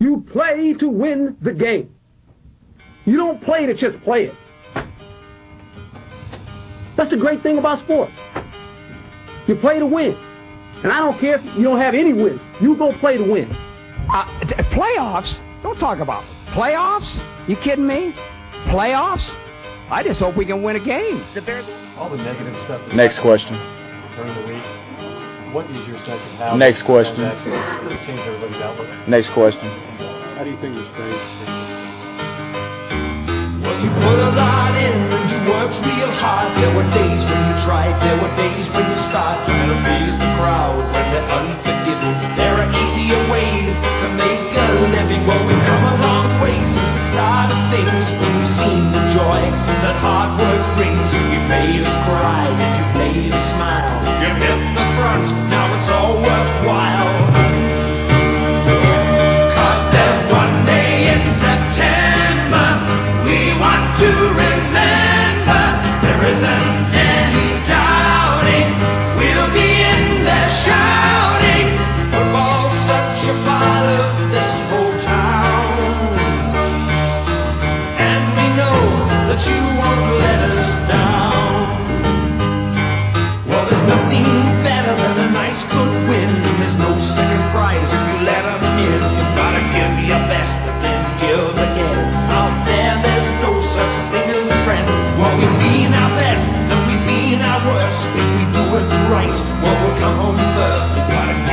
You play to win the game. You don't play to just play it. That's the great thing about sports. You play to win. And I don't care if you don't have any wins. You go play to win. Uh, t- playoffs? Don't talk about playoffs. You kidding me? Playoffs? I just hope we can win a game. The Bears. All the negative stuff. that's Next happened question. During the week, what is your sense of how Next question. transaction has changed everybody's outlook? Next question. How do you think this changed? Well, you put a lot in and you worked real hard. There were days when you tried, there were days when you start trying to please the crowd when they're unforgiving. There are easier ways to make a living. Well, we've come a long way since the start of things when we've seen the joy that hard work brings. You made us cry and you made us smile. You hit the front, now it's all worthwhile. Cause there's one day in September we want to remember. There isn't second prize if you let 'em in. You gotta give me your best and then give again. Out there, there's no such thing as friends. Well, we mean our best and we mean our worst. If we do it right, well, we'll come home first. We gotta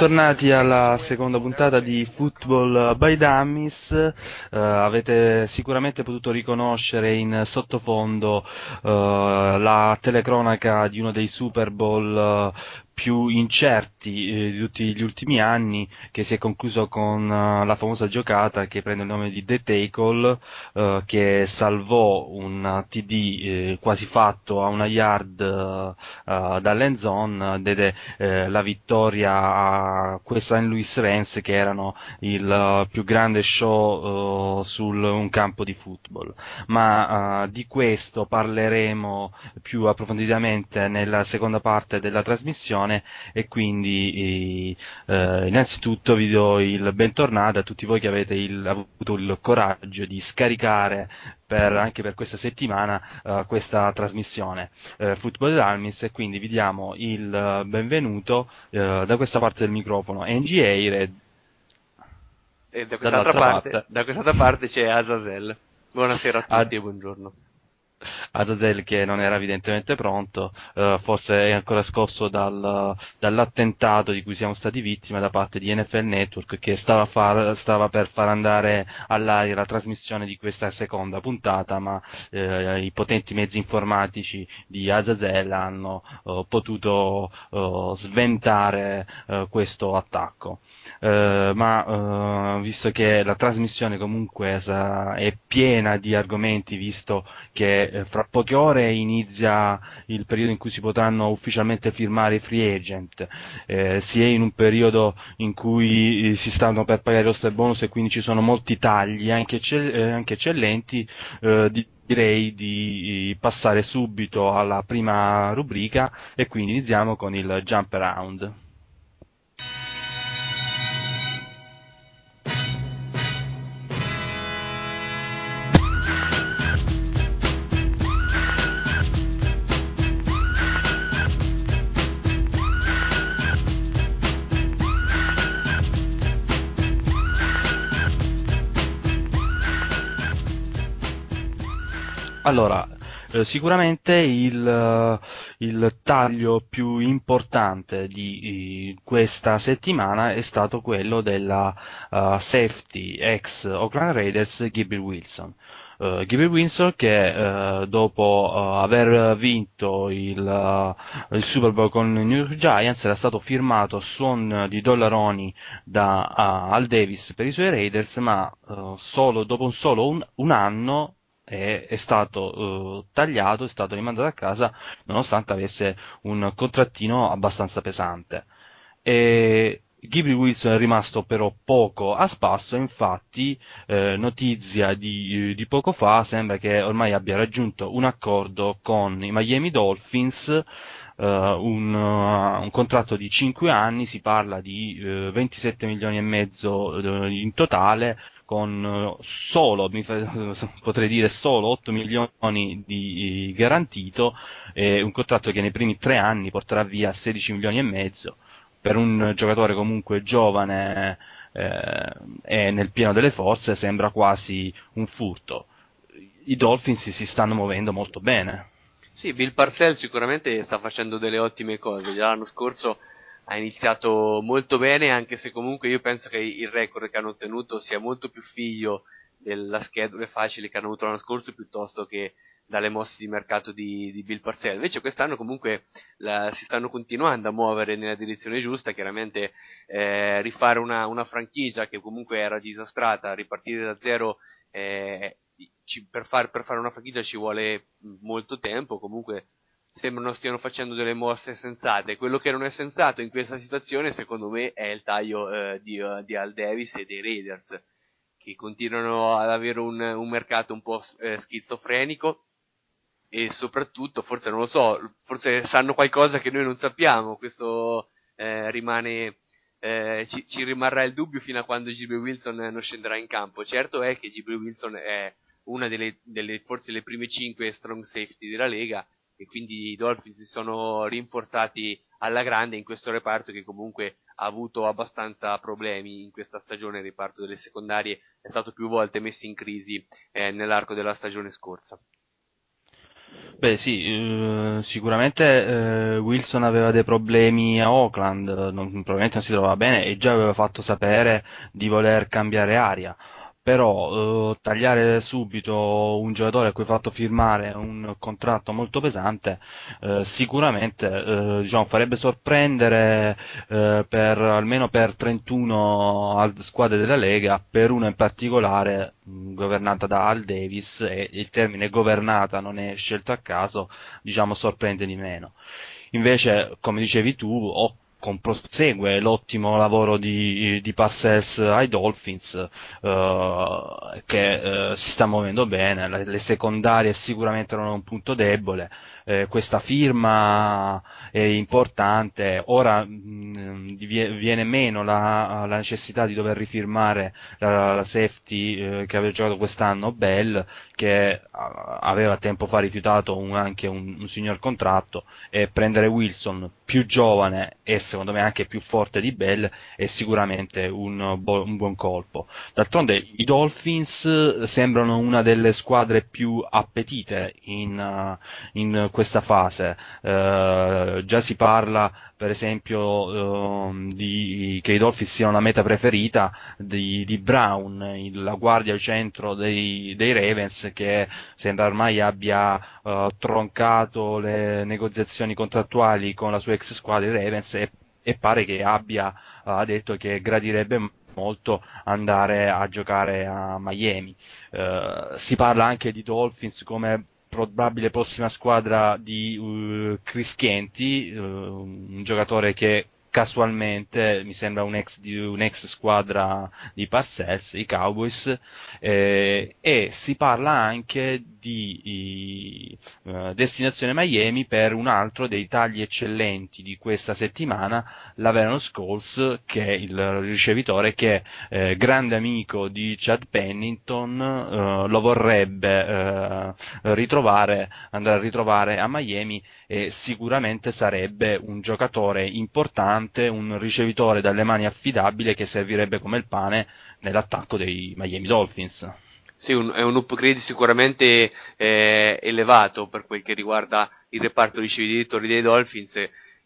bentornati alla seconda puntata di Football by Dummies. Eh, avete sicuramente potuto riconoscere in sottofondo eh, la telecronaca di uno dei Super Bowl eh, più incerti eh, di tutti gli ultimi anni, che si è concluso con eh, la famosa giocata che prende il nome di The Tackle, eh, che salvò un TD eh, quasi fatto a una yard eh, dall'end zone, diede eh, la vittoria a quei St. Louis Rams che erano il più grande show su un campo di football. Ma di questo parleremo più approfonditamente nella seconda parte della trasmissione e quindi eh, innanzitutto vi do il bentornato a tutti voi che avete il- avuto il coraggio di scaricare per- anche per questa settimana eh, questa trasmissione eh, Football Almis e quindi vi diamo il eh, benvenuto eh, da questa parte del microfono NGA Red E da quest'altra parte, parte. da quest'altra parte c'è Azazel. Buonasera a tutti Ad- e buongiorno. Azazel che non era evidentemente pronto, eh, forse è ancora scorso dal, dall'attentato di cui siamo stati vittime da parte di NFL Network che stava, far, stava per far andare all'aria la trasmissione di questa seconda puntata, ma eh, i potenti mezzi informatici di Azazel hanno eh, potuto eh, sventare eh, questo attacco. Eh, ma visto che la trasmissione comunque è piena di argomenti, visto che eh, fra poche ore inizia il periodo in cui si potranno ufficialmente firmare i free agent, eh, si è in un periodo in cui eh, si stanno per pagare i roster bonus e quindi ci sono molti tagli anche, eccell- eh, anche eccellenti, eh, di- direi di passare subito alla prima rubrica e quindi iniziamo con il jump around. Allora, eh, sicuramente il, eh, il, taglio più importante di, di, questa settimana è stato quello della uh, safety ex Oakland Raiders Gabriel Wilson. Uh, Gabriel Wilson che uh, dopo uh, aver vinto il, il, Super Bowl con i New York Giants era stato firmato a suon di dollaroni da Al Davis per i suoi Raiders ma solo, dopo un solo un, un anno è, è stato uh, tagliato, è stato rimandato a casa nonostante avesse un contrattino abbastanza pesante. E Ghibli Wilson è rimasto però poco a spasso, infatti eh, notizia di, di, poco fa sembra che ormai abbia raggiunto un accordo con i Miami Dolphins, Uh, un, uh, un, contratto di 5 anni, si parla di uh, 27 milioni e mezzo in totale, con solo, potrei dire solo 8 milioni di garantito, e un contratto che nei primi tre anni porterà via 16 milioni e mezzo, per un giocatore comunque giovane eh, e nel pieno delle forze sembra quasi un furto. I Dolphins si stanno muovendo molto bene. Sì, Bill Parcell sicuramente sta facendo delle ottime cose. Già l'anno scorso ha iniziato molto bene, anche se comunque io penso che il record che hanno ottenuto sia molto più figlio della schedule facili che hanno avuto l'anno scorso piuttosto che dalle mosse di mercato di, di Bill Parcells. Invece quest'anno comunque la, si stanno continuando a muovere nella direzione giusta, chiaramente eh, rifare una, una, franchigia che comunque era disastrata, ripartire da zero eh, ci, per, far, per, fare una franchigia ci vuole molto tempo, comunque sembrano stiano facendo delle mosse sensate. Quello che non è sensato in questa situazione, secondo me, è il taglio eh, di, uh, di, Al Davis e dei Raiders, che continuano ad avere un, un mercato un po' eh, schizofrenico e soprattutto, forse non lo so, forse sanno qualcosa che noi non sappiamo. Questo eh, rimane. Eh, ci, ci, rimarrà il dubbio fino a quando G.B. Wilson non scenderà in campo. Certo è che G.B. Wilson è una delle, delle forse le prime 5 strong safety della Lega e quindi i Dolphins si sono rinforzati alla grande in questo reparto che comunque ha avuto abbastanza problemi in questa stagione, il reparto delle secondarie è stato più volte messo in crisi eh, nell'arco della stagione scorsa. Beh sì, eh, sicuramente eh, Wilson aveva dei problemi a Oakland, non, probabilmente non si trovava bene e già aveva fatto sapere di voler cambiare aria però eh, tagliare subito un giocatore a cui hai fatto firmare un contratto molto pesante eh, sicuramente eh, diciamo, farebbe sorprendere eh, per, almeno per 31 squadre della Lega, per una in particolare mh, governata da Al Davis e il termine governata non è scelto a caso, diciamo sorprende di meno. Invece, come dicevi tu, ho prosegue l'ottimo lavoro di, di Parcells ai Dolphins uh, che uh, si sta muovendo bene, le, le, secondarie sicuramente erano un punto debole, eh, questa firma è importante, ora mh, viene meno la, la, necessità di dover rifirmare la, la safety eh, che aveva giocato quest'anno Bell che aveva tempo fa rifiutato un, anche un, un signor contratto e prendere Wilson più giovane e secondo me anche più forte di Bell è sicuramente un, bo- un buon colpo. D'altronde i Dolphins sembrano una delle squadre più appetite in, uh, in questa fase. Uh, già si parla per esempio uh, di, che i Dolphins siano la meta preferita di, di Brown, la guardia al centro dei, dei, Ravens che sembra ormai abbia troncato le negoziazioni contrattuali con la sua ex squadra i Ravens e, e pare che abbia uh, detto che gradirebbe molto andare a giocare a Miami. Uh, si parla anche di Dolphins come probabile prossima squadra di uh, Chris Chienti, un giocatore che casualmente mi sembra un ex di un'ex squadra di Parcells, i Cowboys, eh, e si parla anche di i, uh, destinazione Miami per un altro dei tagli eccellenti di questa settimana, la Vernon Scholes, che è il ricevitore che eh, grande amico di Chad Pennington uh, lo vorrebbe uh, ritrovare, andare a ritrovare a Miami e sicuramente sarebbe un giocatore importante, un ricevitore dalle mani affidabile che servirebbe come il pane nell'attacco dei Miami Dolphins. Sì, un, è un upgrade sicuramente eh, elevato per quel che riguarda il reparto ricevitori dei Dolphins,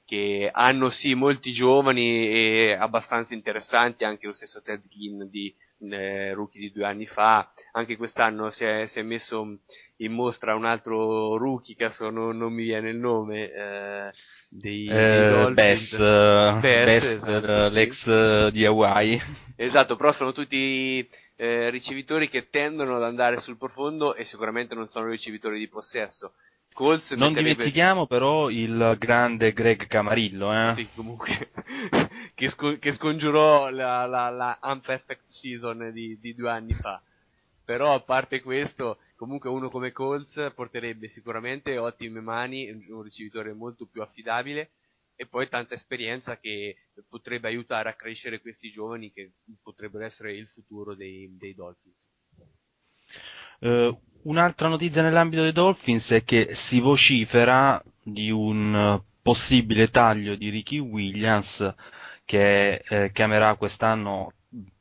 che hanno sì molti giovani e abbastanza interessanti, anche lo stesso Ted Ginn di eh, rookie di due anni fa, anche quest'anno si è, si è, messo in mostra un altro rookie che sono, non mi viene il nome, eh, dei, eh, dei Bess, Bess, Bess esatto, l'ex sì. di Hawaii. Esatto, però sono tutti eh, ricevitori che tendono ad andare sul profondo e sicuramente non sono ricevitori di possesso. Colts non dimentichiamo però il grande Greg Camarillo, eh? Sì, comunque, che, sco- che, scongiurò la, la, la unperfect season di, di, due anni fa. Però a parte questo, comunque uno come Colts porterebbe sicuramente ottime mani, un ricevitore molto più affidabile e poi tanta esperienza che potrebbe aiutare a crescere questi giovani che potrebbero essere il futuro dei, dei Dolphins. Uh, un'altra notizia nell'ambito dei Dolphins è che si vocifera di un possibile taglio di Ricky Williams che eh, chiamerà quest'anno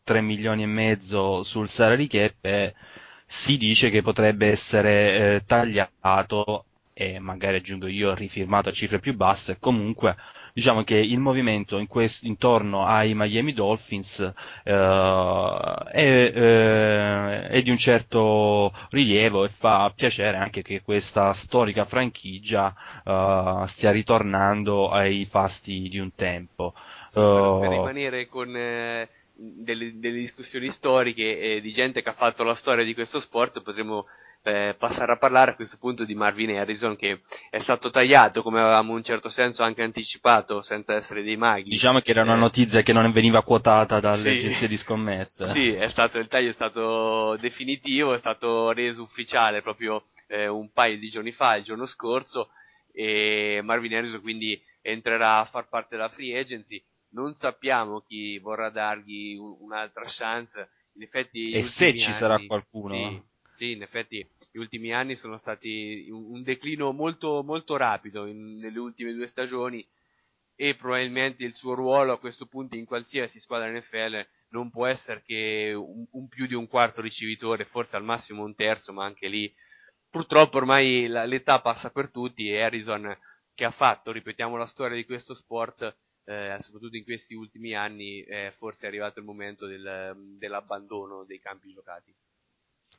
3 milioni e mezzo sul salary cap e si dice che potrebbe essere eh, tagliato e magari aggiungo io rifirmato a cifre più basse, comunque diciamo che il movimento in quest- intorno ai Miami Dolphins eh, è, eh, è, di un certo rilievo e fa piacere anche che questa storica franchigia eh, stia ritornando ai fasti di un tempo. Sì, per, per rimanere con eh, delle, delle, discussioni storiche di gente che ha fatto la storia di questo sport, potremmo eh, passare a parlare a questo punto di Marvin Harrison che è stato tagliato come avevamo in un certo senso anche anticipato senza essere dei maghi. Diciamo che era una notizia che non veniva quotata dalle sì. agenzie di scommesse. Sì, è stato, il taglio è stato definitivo, è stato reso ufficiale proprio eh, un paio di giorni fa, il giorno scorso, e Marvin Harrison quindi entrerà a far parte della free agency. Non sappiamo chi vorrà dargli un'altra chance. In effetti, e se ci anni, sarà qualcuno. Sì, sì, in effetti gli ultimi anni sono stati un, declino molto, molto rapido in, nelle ultime due stagioni e probabilmente il suo ruolo a questo punto in qualsiasi squadra NFL non può essere che un, un più di un quarto ricevitore, forse al massimo un terzo, ma anche lì purtroppo ormai la, l'età passa per tutti e Harrison che ha fatto, ripetiamo la storia di questo sport, eh, soprattutto in questi ultimi anni, eh, forse è arrivato il momento del, dell'abbandono dei campi giocati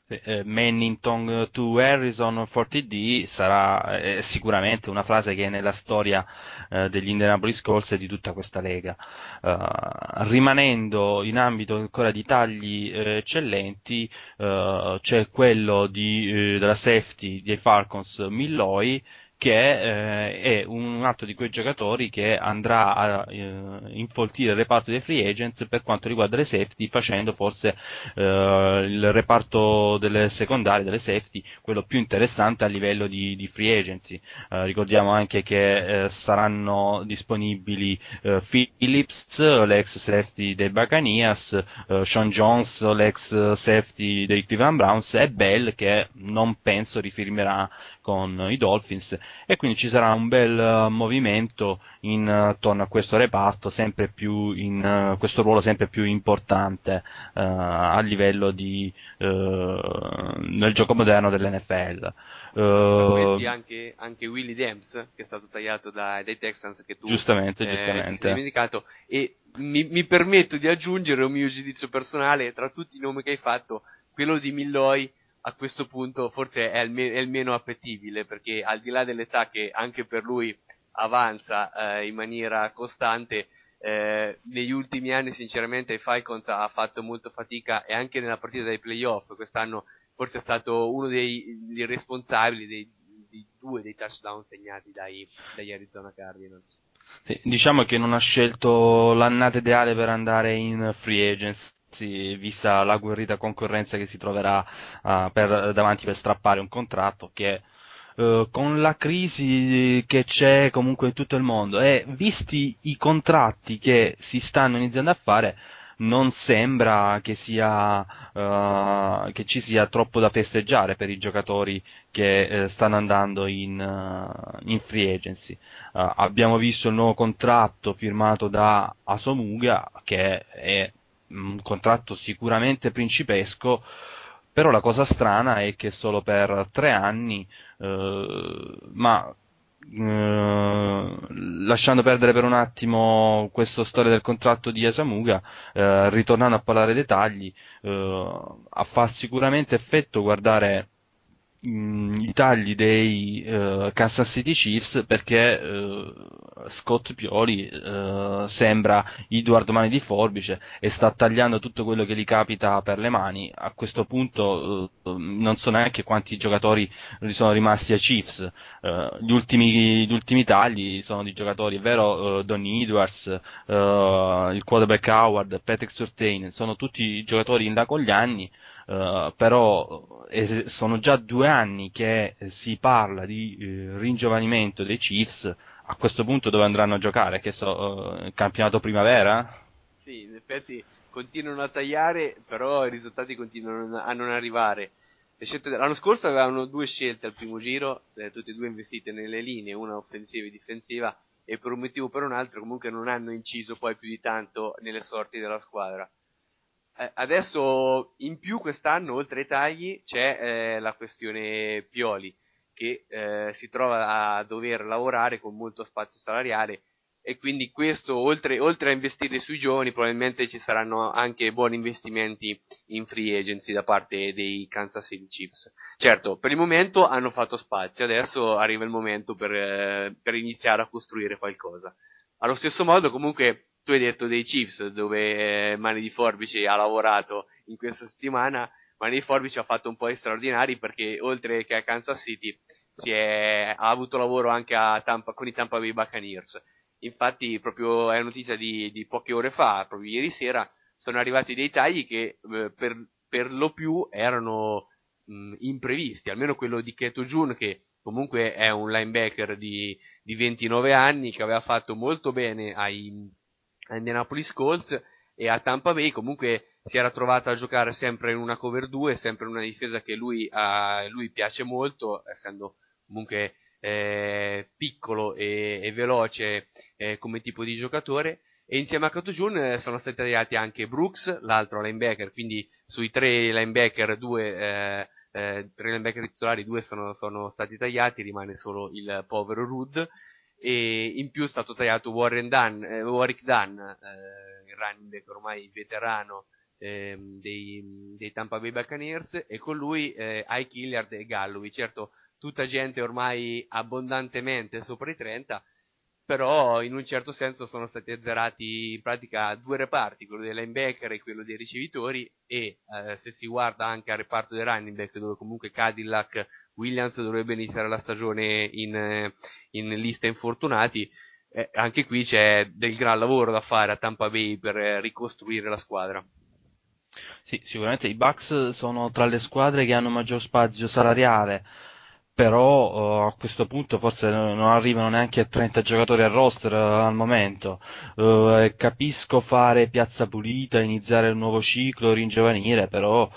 eh, Mannington to Harrison for TD sarà eh, sicuramente una frase che è nella storia eh, degli Indianapolis Colts e di tutta questa lega. Uh, rimanendo in ambito ancora di tagli eh, eccellenti, uh, c'è quello di, della safety dei Falcons Milloy che eh, è un altro di quei giocatori che andrà a eh, infoltire il reparto dei free agent per quanto riguarda le safety, facendo forse eh, il reparto delle secondarie, delle safety, quello più interessante a livello di, di free agency. Eh, ricordiamo anche che eh, saranno disponibili eh, Phillips, l'ex safety dei Buccaneers, Sean Jones, l'ex safety dei Cleveland Browns e Bell che non penso rifirmerà con i Dolphins e quindi ci sarà un bel uh, movimento intorno a questo reparto, sempre più in uh, questo ruolo sempre più importante uh, a livello di nel gioco moderno dell'NFL. questi anche, anche Willie Dems, che è stato tagliato da, dai Texans, che tu giustamente, eh, giustamente. hai dimenticato, e mi, mi permetto di aggiungere un mio giudizio personale tra tutti i nomi che hai fatto, quello di Milloy a questo punto forse è il, me- è il, meno appetibile perché al di là dell'età che anche per lui avanza eh, in maniera costante, eh, negli ultimi anni sinceramente i Falcons ha fatto molto fatica e anche nella partita dei playoff quest'anno forse è stato uno dei, dei responsabili dei, dei, due dei touchdown segnati dai, dagli Arizona Cardinals. Diciamo che non ha scelto l'annata ideale per andare in free agency, vista la guerrita concorrenza che si troverà uh, per, davanti per strappare un contratto che uh, con la crisi che c'è comunque in tutto il mondo e visti i contratti che si stanno iniziando a fare, non sembra che, sia, uh, che ci sia troppo da festeggiare per i giocatori che uh, stanno andando in, uh, in free agency. abbiamo visto il nuovo contratto firmato da Asomuga, che è un contratto sicuramente principesco, però la cosa strana è che solo per tre anni, ma eh, lasciando perdere per un attimo questa storia del contratto di Esamuga, uh, ritornando a parlare dei tagli, uh, fa sicuramente effetto guardare mh, i tagli dei uh, Kansas City Chiefs perché uh, Scott Pioli uh, sembra Edward Mani di Forbice e sta tagliando tutto quello che gli capita per le mani. A questo punto non so neanche quanti giocatori sono rimasti ai Chiefs. Gli ultimi, gli, ultimi, tagli sono di giocatori, è vero, Donny Edwards, il quarterback Howard, Patrick Surtain, sono tutti giocatori in là con gli anni. Uh, però eh, sono già due anni che si parla di eh, ringiovanimento dei Chiefs, a questo punto dove andranno a giocare? Che so, uh, campionato primavera? Sì, in effetti continuano a tagliare, però i risultati continuano a non arrivare. L'anno scorso avevano due scelte al primo giro, eh, tutte e due investite nelle linee, una offensiva e difensiva, e per un motivo o per un altro comunque non hanno inciso poi più di tanto nelle sorti della squadra eh, adesso in più quest'anno, oltre ai tagli, c'è eh, la questione Pioli, che eh, si trova a dover lavorare con molto spazio salariale e quindi questo, oltre, oltre, a investire sui giovani, probabilmente ci saranno anche buoni investimenti in free agency da parte dei Kansas City Chiefs. Certo, per il momento hanno fatto spazio, adesso arriva il momento per, eh, per iniziare a costruire qualcosa. Allo stesso modo, comunque, tu hai detto dei Chiefs dove eh, Mani di Forbice ha lavorato in questa settimana, Mani di Forbice ha fatto un po' straordinari perché oltre che a Kansas City è, ha avuto lavoro anche Tampa, con i Tampa Bay Buccaneers. Infatti proprio è notizia di, di, poche ore fa, proprio ieri sera, sono arrivati dei tagli che eh, per, per, lo più erano mh, imprevisti, almeno quello di Keto Jun che comunque è un linebacker di, di 29 anni che aveva fatto molto bene ai Indianapolis Colts e a Tampa Bay. Comunque si era trovato a giocare sempre in una cover 2, sempre in una difesa che lui, a lui piace molto, essendo comunque eh, piccolo e, e veloce eh, come tipo di giocatore. E insieme a Jun eh, sono stati tagliati anche Brooks, l'altro linebacker, quindi sui tre linebacker, due, eh, eh, tre linebacker titolari, due sono, sono, stati tagliati, rimane solo il povero Rudd e in più è stato tagliato Warren Dunn, eh, Warwick Dunn, eh, il running back ormai veterano eh, dei, dei, Tampa Bay Buccaneers e con lui eh, Ike Hilliard e Gallowi, certo tutta gente ormai abbondantemente sopra i 30 però in un certo senso sono stati azzerati in pratica due reparti, quello dei linebacker e quello dei ricevitori e eh, se si guarda anche al reparto dei running back dove comunque Cadillac Williams dovrebbe iniziare la stagione in, eh, in lista infortunati, eh, anche qui c'è del gran lavoro da fare a Tampa Bay per eh, ricostruire la squadra. Sì, sicuramente i Bucks sono tra le squadre che hanno maggior spazio salariale, però uh, a questo punto forse non arrivano neanche a 30 giocatori al roster uh, al momento. Uh, capisco fare piazza pulita, iniziare un nuovo ciclo, ringiovanire, però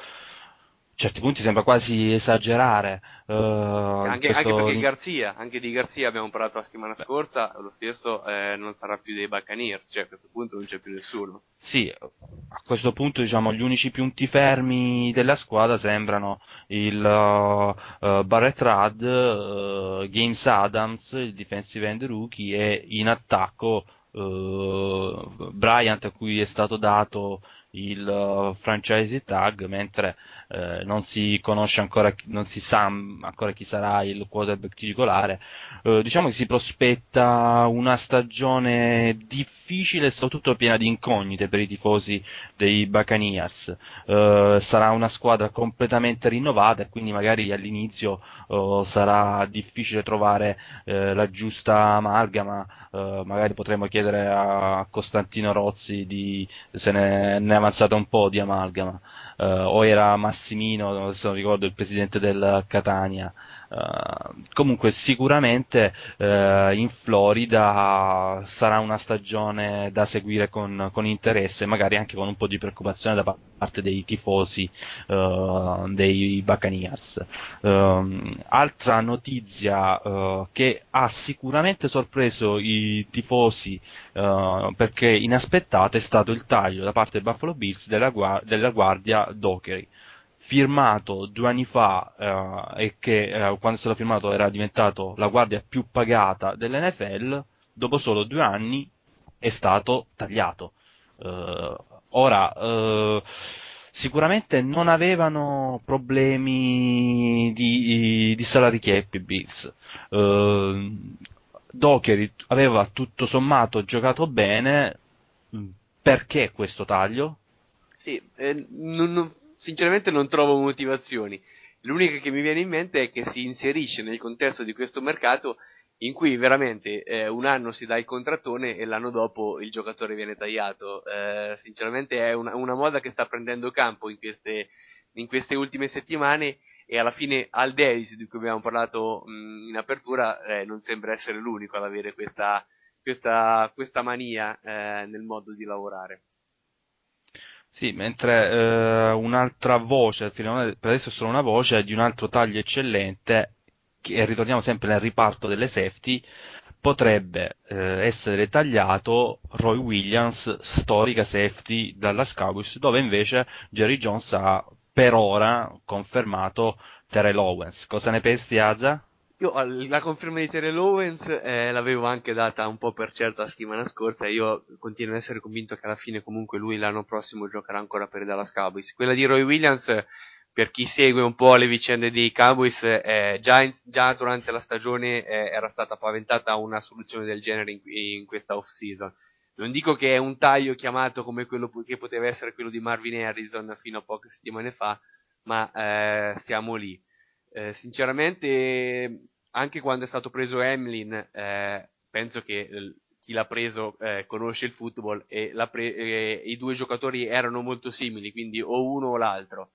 certi punti sembra quasi esagerare. eh, Anche, questo- anche perché Garzia, anche di Garzia abbiamo parlato la settimana scorsa, lo stesso eh, non sarà più dei Buccaneers, cioè a questo punto non c'è più nessuno. Sì, a questo punto diciamo gli unici punti fermi della squadra sembrano il uh, uh, Barrett Rudd, uh, James Adams, il defensive end rookie e in attacco uh, Bryant a cui è stato dato il uh, franchise tag mentre eh, non si conosce ancora, non si sa ancora chi sarà il quarterback titolare. Eh, diciamo che si prospetta una stagione difficile e soprattutto piena di incognite per i tifosi dei Buccaneers. Eh, sarà una squadra completamente rinnovata e quindi magari all'inizio eh, sarà difficile trovare eh, la giusta amalgama. Eh, magari potremmo chiedere a Costantino Rozzi di, se ne, ne avanzata un po' di amalgama. Eh, o era Massimino, adesso non ricordo, il presidente del Catania. Eh, comunque sicuramente eh, in Florida sarà una stagione da seguire con, con interesse, magari anche con un po' di preoccupazione da pa- parte dei tifosi eh, dei Buccaneers. Altra notizia che ha sicuramente sorpreso i tifosi perché inaspettata è stato il taglio da parte dei Buffalo Bills della, gua- della guardia Dockery firmato due anni fa eh, e che eh, quando è stato firmato era diventato la guardia più pagata dell'NFL, dopo solo due anni è stato tagliato. Eh, ora, eh, sicuramente non avevano problemi di, di salary cap i Bills. Eh, Dockery aveva tutto sommato giocato bene, perché questo taglio? Sì, eh, non- sinceramente non trovo motivazioni. L'unica che mi viene in mente è che si inserisce nel contesto di questo mercato in cui veramente eh, un anno si dà il contrattone e l'anno dopo il giocatore viene tagliato. Eh, sinceramente è una, una moda che sta prendendo campo in queste, in queste ultime settimane e alla fine Al Davis, di cui abbiamo parlato mh, in apertura, eh, non sembra essere l'unico ad avere questa, questa, questa mania eh, nel modo di lavorare. Sì, mentre eh, un'altra voce, per adesso è solo una voce, di un altro taglio eccellente, e ritorniamo sempre nel riparto delle safety, potrebbe eh, essere tagliato Roy Williams, storica safety dalla Cowboys, dove invece Jerry Jones ha per ora confermato Terrell Owens. Cosa ne pensi, Aza? Io la conferma di Terrell Owens eh, l'avevo anche data un po' per certa la settimana scorsa e io continuo ad essere convinto che alla fine comunque lui l'anno prossimo giocherà ancora per i Dallas Cowboys. Quella di Roy Williams, per chi segue un po' le vicende dei Cowboys, eh, già, in- già durante la stagione eh, era stata paventata una soluzione del genere in, in questa off-season. Non dico che è un taglio chiamato come quello che poteva essere quello di Marvin Harrison fino a poche settimane fa, ma eh, siamo lì. Eh, sinceramente, anche quando è stato preso Hamlin, eh, penso che eh, chi l'ha preso eh, conosce il football e pre- eh, i due giocatori erano molto simili, quindi o uno o l'altro.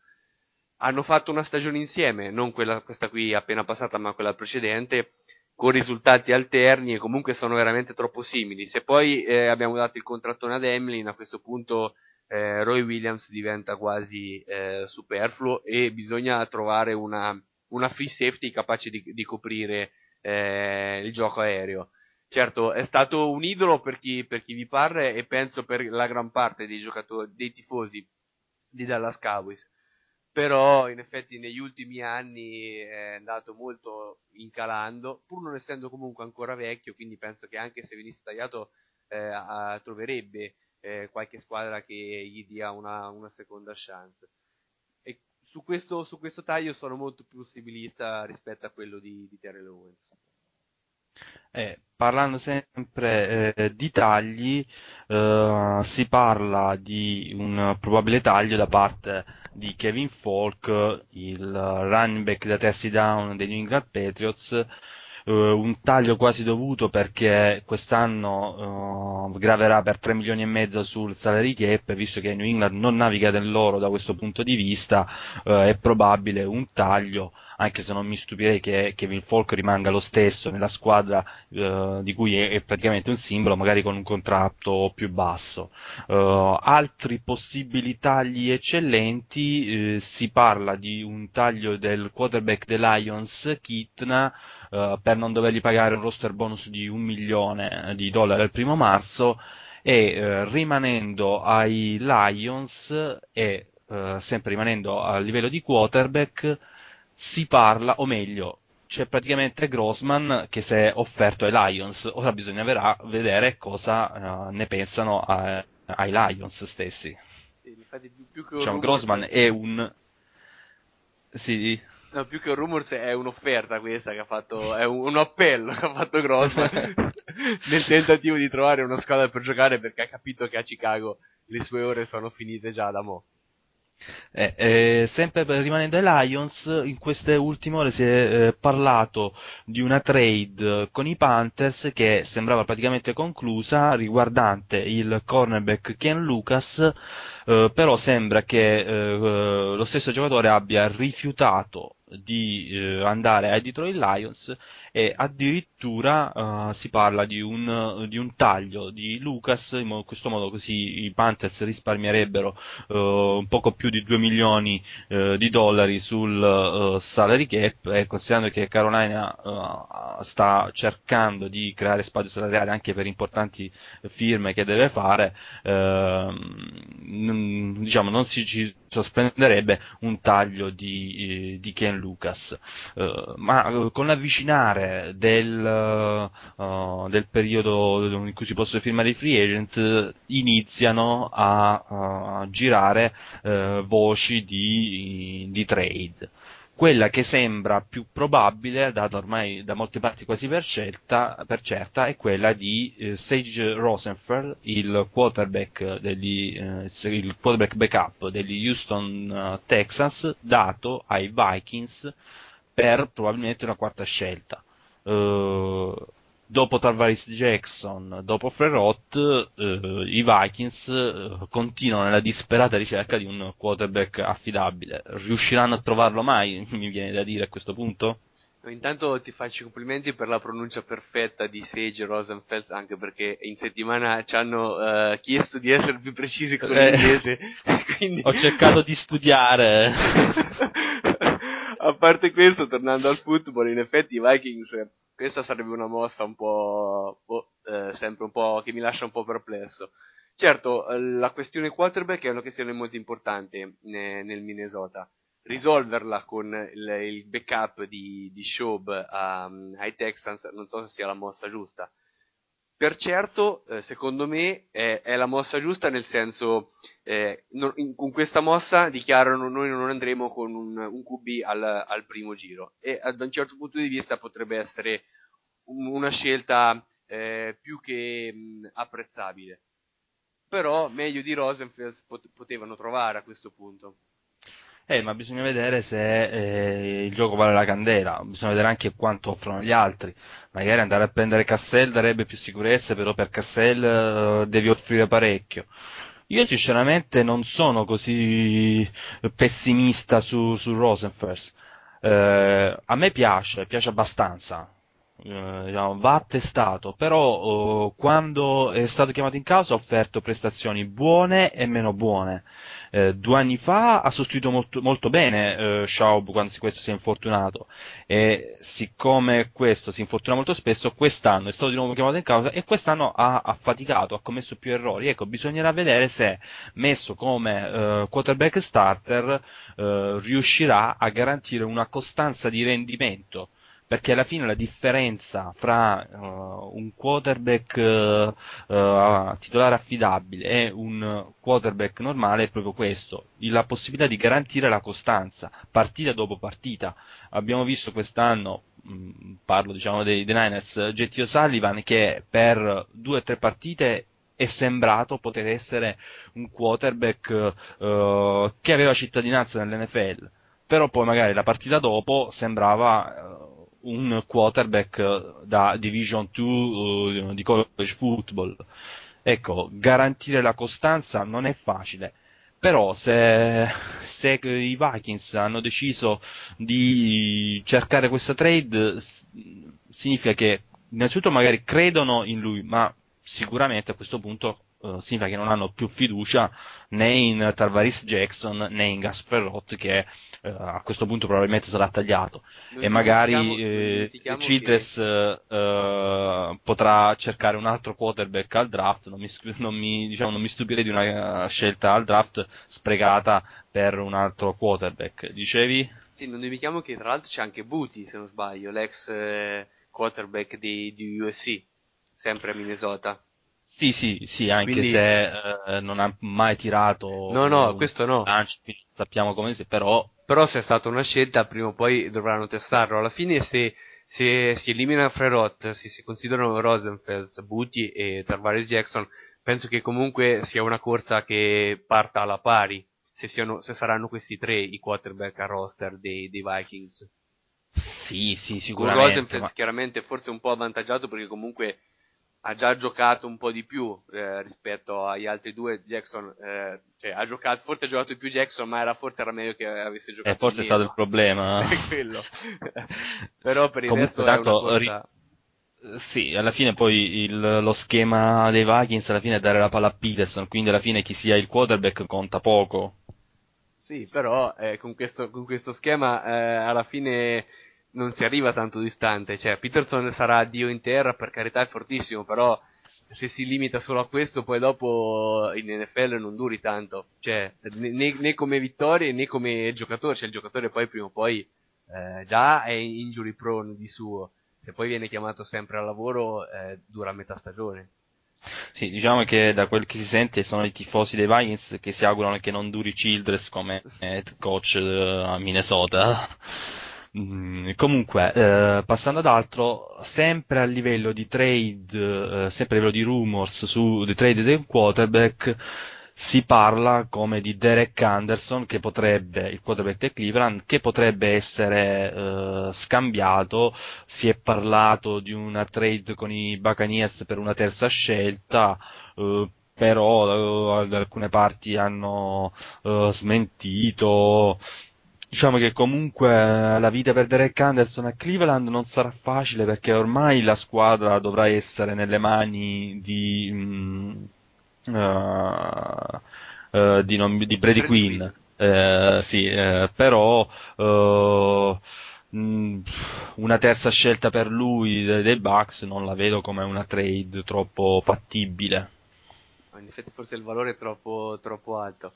Hanno fatto una stagione insieme, non quella, questa qui appena passata, ma quella precedente, con risultati alterni e comunque sono veramente troppo simili. Se poi abbiamo dato il contrattone ad Hamlin, a questo punto Roy Williams diventa quasi superfluo e bisogna trovare una, una free safety capace di, di coprire eh, il gioco aereo. Certo, è stato un idolo per chi, per chi vi parla e penso per la gran parte dei dei tifosi di Dallas Cowboys. Però in effetti negli ultimi anni è andato molto incalando, pur non essendo comunque ancora vecchio, quindi penso che anche se venisse tagliato eh, a- troverebbe eh, qualche squadra che gli dia una, una seconda chance. Su questo, su questo taglio sono molto più possibilista rispetto a quello di, di Terrell Owens. Eh, parlando sempre eh, di tagli, eh, si parla di un probabile taglio da parte di Kevin Falk, il running back da terzi down dei New England Patriots, eh, un taglio quasi dovuto perché quest'anno eh, graverà per 3 milioni e mezzo sul salary cap, visto che New England non naviga nell'oro da questo punto di vista, eh, è probabile un taglio anche se non mi stupirei che Kevin Falk rimanga lo stesso nella squadra eh, di cui è, è, praticamente un simbolo, magari con un contratto più basso. Uh, altri possibili tagli eccellenti, eh, si parla di un taglio del quarterback dei Lions, Kitna, uh, per non dovergli pagare un roster bonus di un milione di dollari al primo marzo, e eh, rimanendo ai Lions e eh, sempre rimanendo a livello di quarterback si parla, o meglio, c'è praticamente Grossman che si è offerto ai Lions. Ora bisogna vedere cosa uh, ne pensano a, ai Lions stessi. Sì, infatti, più che diciamo, Grossman è un... Sì. No, più che un rumors è un'offerta questa che ha fatto, è un, un appello che ha fatto Grossman nel tentativo di trovare una squadra per giocare perché ha capito che a Chicago le sue ore sono finite già da mo'. Eh, eh, sempre rimanendo ai Lions, in queste ultime ore si è eh, parlato di una trade con i Panthers che sembrava praticamente conclusa riguardante il cornerback Ken Lucas, eh, però sembra che eh, lo stesso giocatore abbia rifiutato di eh, andare ai Detroit Lions e addirittura uh, si parla di un, di un, taglio di Lucas, in questo modo così i Panthers risparmierebbero un poco più di 2 milioni uh, di dollari sul salary cap e considerando che Carolina sta cercando di creare spazio salariale anche per importanti firme che deve fare, ehm, diciamo non si ci sorprenderebbe un taglio di, di Ken Lucas, ma con l'avvicinare del, uh, del, periodo in cui si possono firmare i free agent iniziano a, a girare uh, voci di, di trade quella che sembra più probabile, data ormai da molte parti quasi per, scelta, per certa, è quella di eh, Sage Rosenfeld, il quarterback, degli, eh, il quarterback backup degli Houston uh, Texans, dato ai Vikings per probabilmente una quarta scelta. Uh, dopo Tarvaris Jackson, dopo Frerot, uh, i Vikings uh, continuano nella disperata ricerca di un quarterback affidabile. Riusciranno a trovarlo mai? Mi viene da dire a questo punto? Intanto ti faccio i complimenti per la pronuncia perfetta di Sage Rosenfeld, anche perché in settimana ci hanno uh, chiesto di essere più precisi con eh, l'inglese. Quindi... Ho cercato di studiare. a parte questo, tornando al football, in effetti i Vikings, questa sarebbe una mossa un po', oh, eh, sempre un po', che mi lascia un po' perplesso. Certo, eh, la questione quarterback è una questione molto importante nel Minnesota. Risolverla con il, backup di, di Schaub um, ai Texans non so se sia la mossa giusta per certo, eh, secondo me, è, è, la mossa giusta nel senso, eh, non, in, con questa mossa dichiarano noi non andremo con un, un QB al, al, primo giro e da un certo punto di vista potrebbe essere un, una scelta eh, più che mh, apprezzabile. Però meglio di Rosenfeld pot- potevano trovare a questo punto. Eh, ma bisogna vedere se eh, il gioco vale la candela, bisogna vedere anche quanto offrono gli altri. Magari andare a prendere Cassell darebbe più sicurezza, però per Cassell eh, devi offrire parecchio. Io sinceramente non sono così pessimista su, su Rosenfers. Eh, a me piace, piace abbastanza. Eh, diciamo, va attestato, però eh, quando è stato chiamato in causa ha offerto prestazioni buone e meno buone. Eh, due anni fa ha sostituito molto, molto bene eh, Schaub quando questo si è infortunato. E siccome questo si infortuna molto spesso quest'anno è stato di nuovo chiamato in causa e quest'anno ha, ha faticato, ha commesso più errori. Ecco bisognerà vedere se messo come eh, quarterback starter eh, riuscirà a garantire una costanza di rendimento perché alla fine la differenza fra uh, un quarterback uh, titolare affidabile e un quarterback normale è proprio questo, la possibilità di garantire la costanza, partita dopo partita. Abbiamo visto quest'anno, mh, mm, parlo diciamo dei, dei Niners, Jetty O'Sullivan che per due o tre partite è sembrato poter essere un quarterback uh, che aveva cittadinanza nell'NFL, però poi magari la partita dopo sembrava uh, un quarterback eh, da Division 2 uh, eh, di college football. Ecco, garantire la costanza non è facile, però se, se i Vikings hanno deciso di cercare questa trade, significa che innanzitutto magari credono in lui, ma sicuramente a questo punto eh, significa che non hanno più fiducia né in Tarvaris Jackson né in Gas Ferrot che eh, a questo punto probabilmente sarà tagliato Non e magari eh, Childress eh, eh, potrà cercare un altro quarterback al draft non mi, non mi, diciamo, non mi stupirei di una scelta al draft sprecata per un altro quarterback dicevi? Sì, non dimentichiamo che tra l'altro c'è anche Booty, se non sbaglio, l'ex quarterback di, di USC, sempre a Minnesota. Sì, sì, sì, anche Quindi- se eh, non ha mai tirato No, no, questo no. lancio, sappiamo come si, però Però se è stata una scelta, prima o poi dovranno testarlo. Alla fine se, se si elimina Frerot, se si considerano Rosenfels, Booty e Tarvaris Jackson, penso che comunque sia una corsa che parta alla pari, se, siano, se saranno questi tre i quarterback a roster dei, dei Vikings. sì, sì, Con sicuramente. Rosenfels ma- chiaramente forse un po' avvantaggiato perché comunque ha già giocato un po' di più eh, rispetto agli altri due. Jackson, eh, cioè ha giocato, forse ha giocato di più Jackson, ma era forse era meglio che avesse giocato Eh, forse è stato il problema. Quello. Però per il Comunque, resto tanto, corsa... Sì, alla fine poi il- lo schema dei Vikings alla fine è dare la palla a Peterson, quindi alla fine chi sia il quarterback conta poco. Sì, però eh, con, questo, con questo schema eh, alla fine non si arriva tanto distante. Cioè, Peterson sarà Dio in terra, per carità è fortissimo, però se si limita solo a questo, poi dopo in NFL non duri tanto. Cioè, né, né come vittorie né come giocatore. Cioè, il giocatore poi prima o poi eh, già è injury prone di suo. Se poi viene chiamato sempre al lavoro, eh, dura metà stagione. Sì, diciamo che da quel che si sente sono i tifosi dei Vikings che si augurano che non duri Childress come head coach eh, a Minnesota. Mm, comunque, eh, passando ad altro, sempre a livello di trade, eh, sempre a livello di rumors su the trade del quarterback, si parla come di Derek Anderson che potrebbe, il quarterback del Cleveland, che potrebbe essere eh, scambiato. Si è parlato di una trade con i Buccaneers per una terza scelta, eh, però eh, alcune parti hanno eh, smentito. Diciamo che comunque la vita per Derek Anderson a Cleveland non sarà facile perché ormai la squadra dovrà essere nelle mani di, mm, eh, eh, di, non- di Brady Quinn. Eh, sì, eh, però eh, mh, una terza scelta per lui dei, Bucks non la vedo come una trade troppo fattibile. In effetti forse il valore è troppo, troppo alto.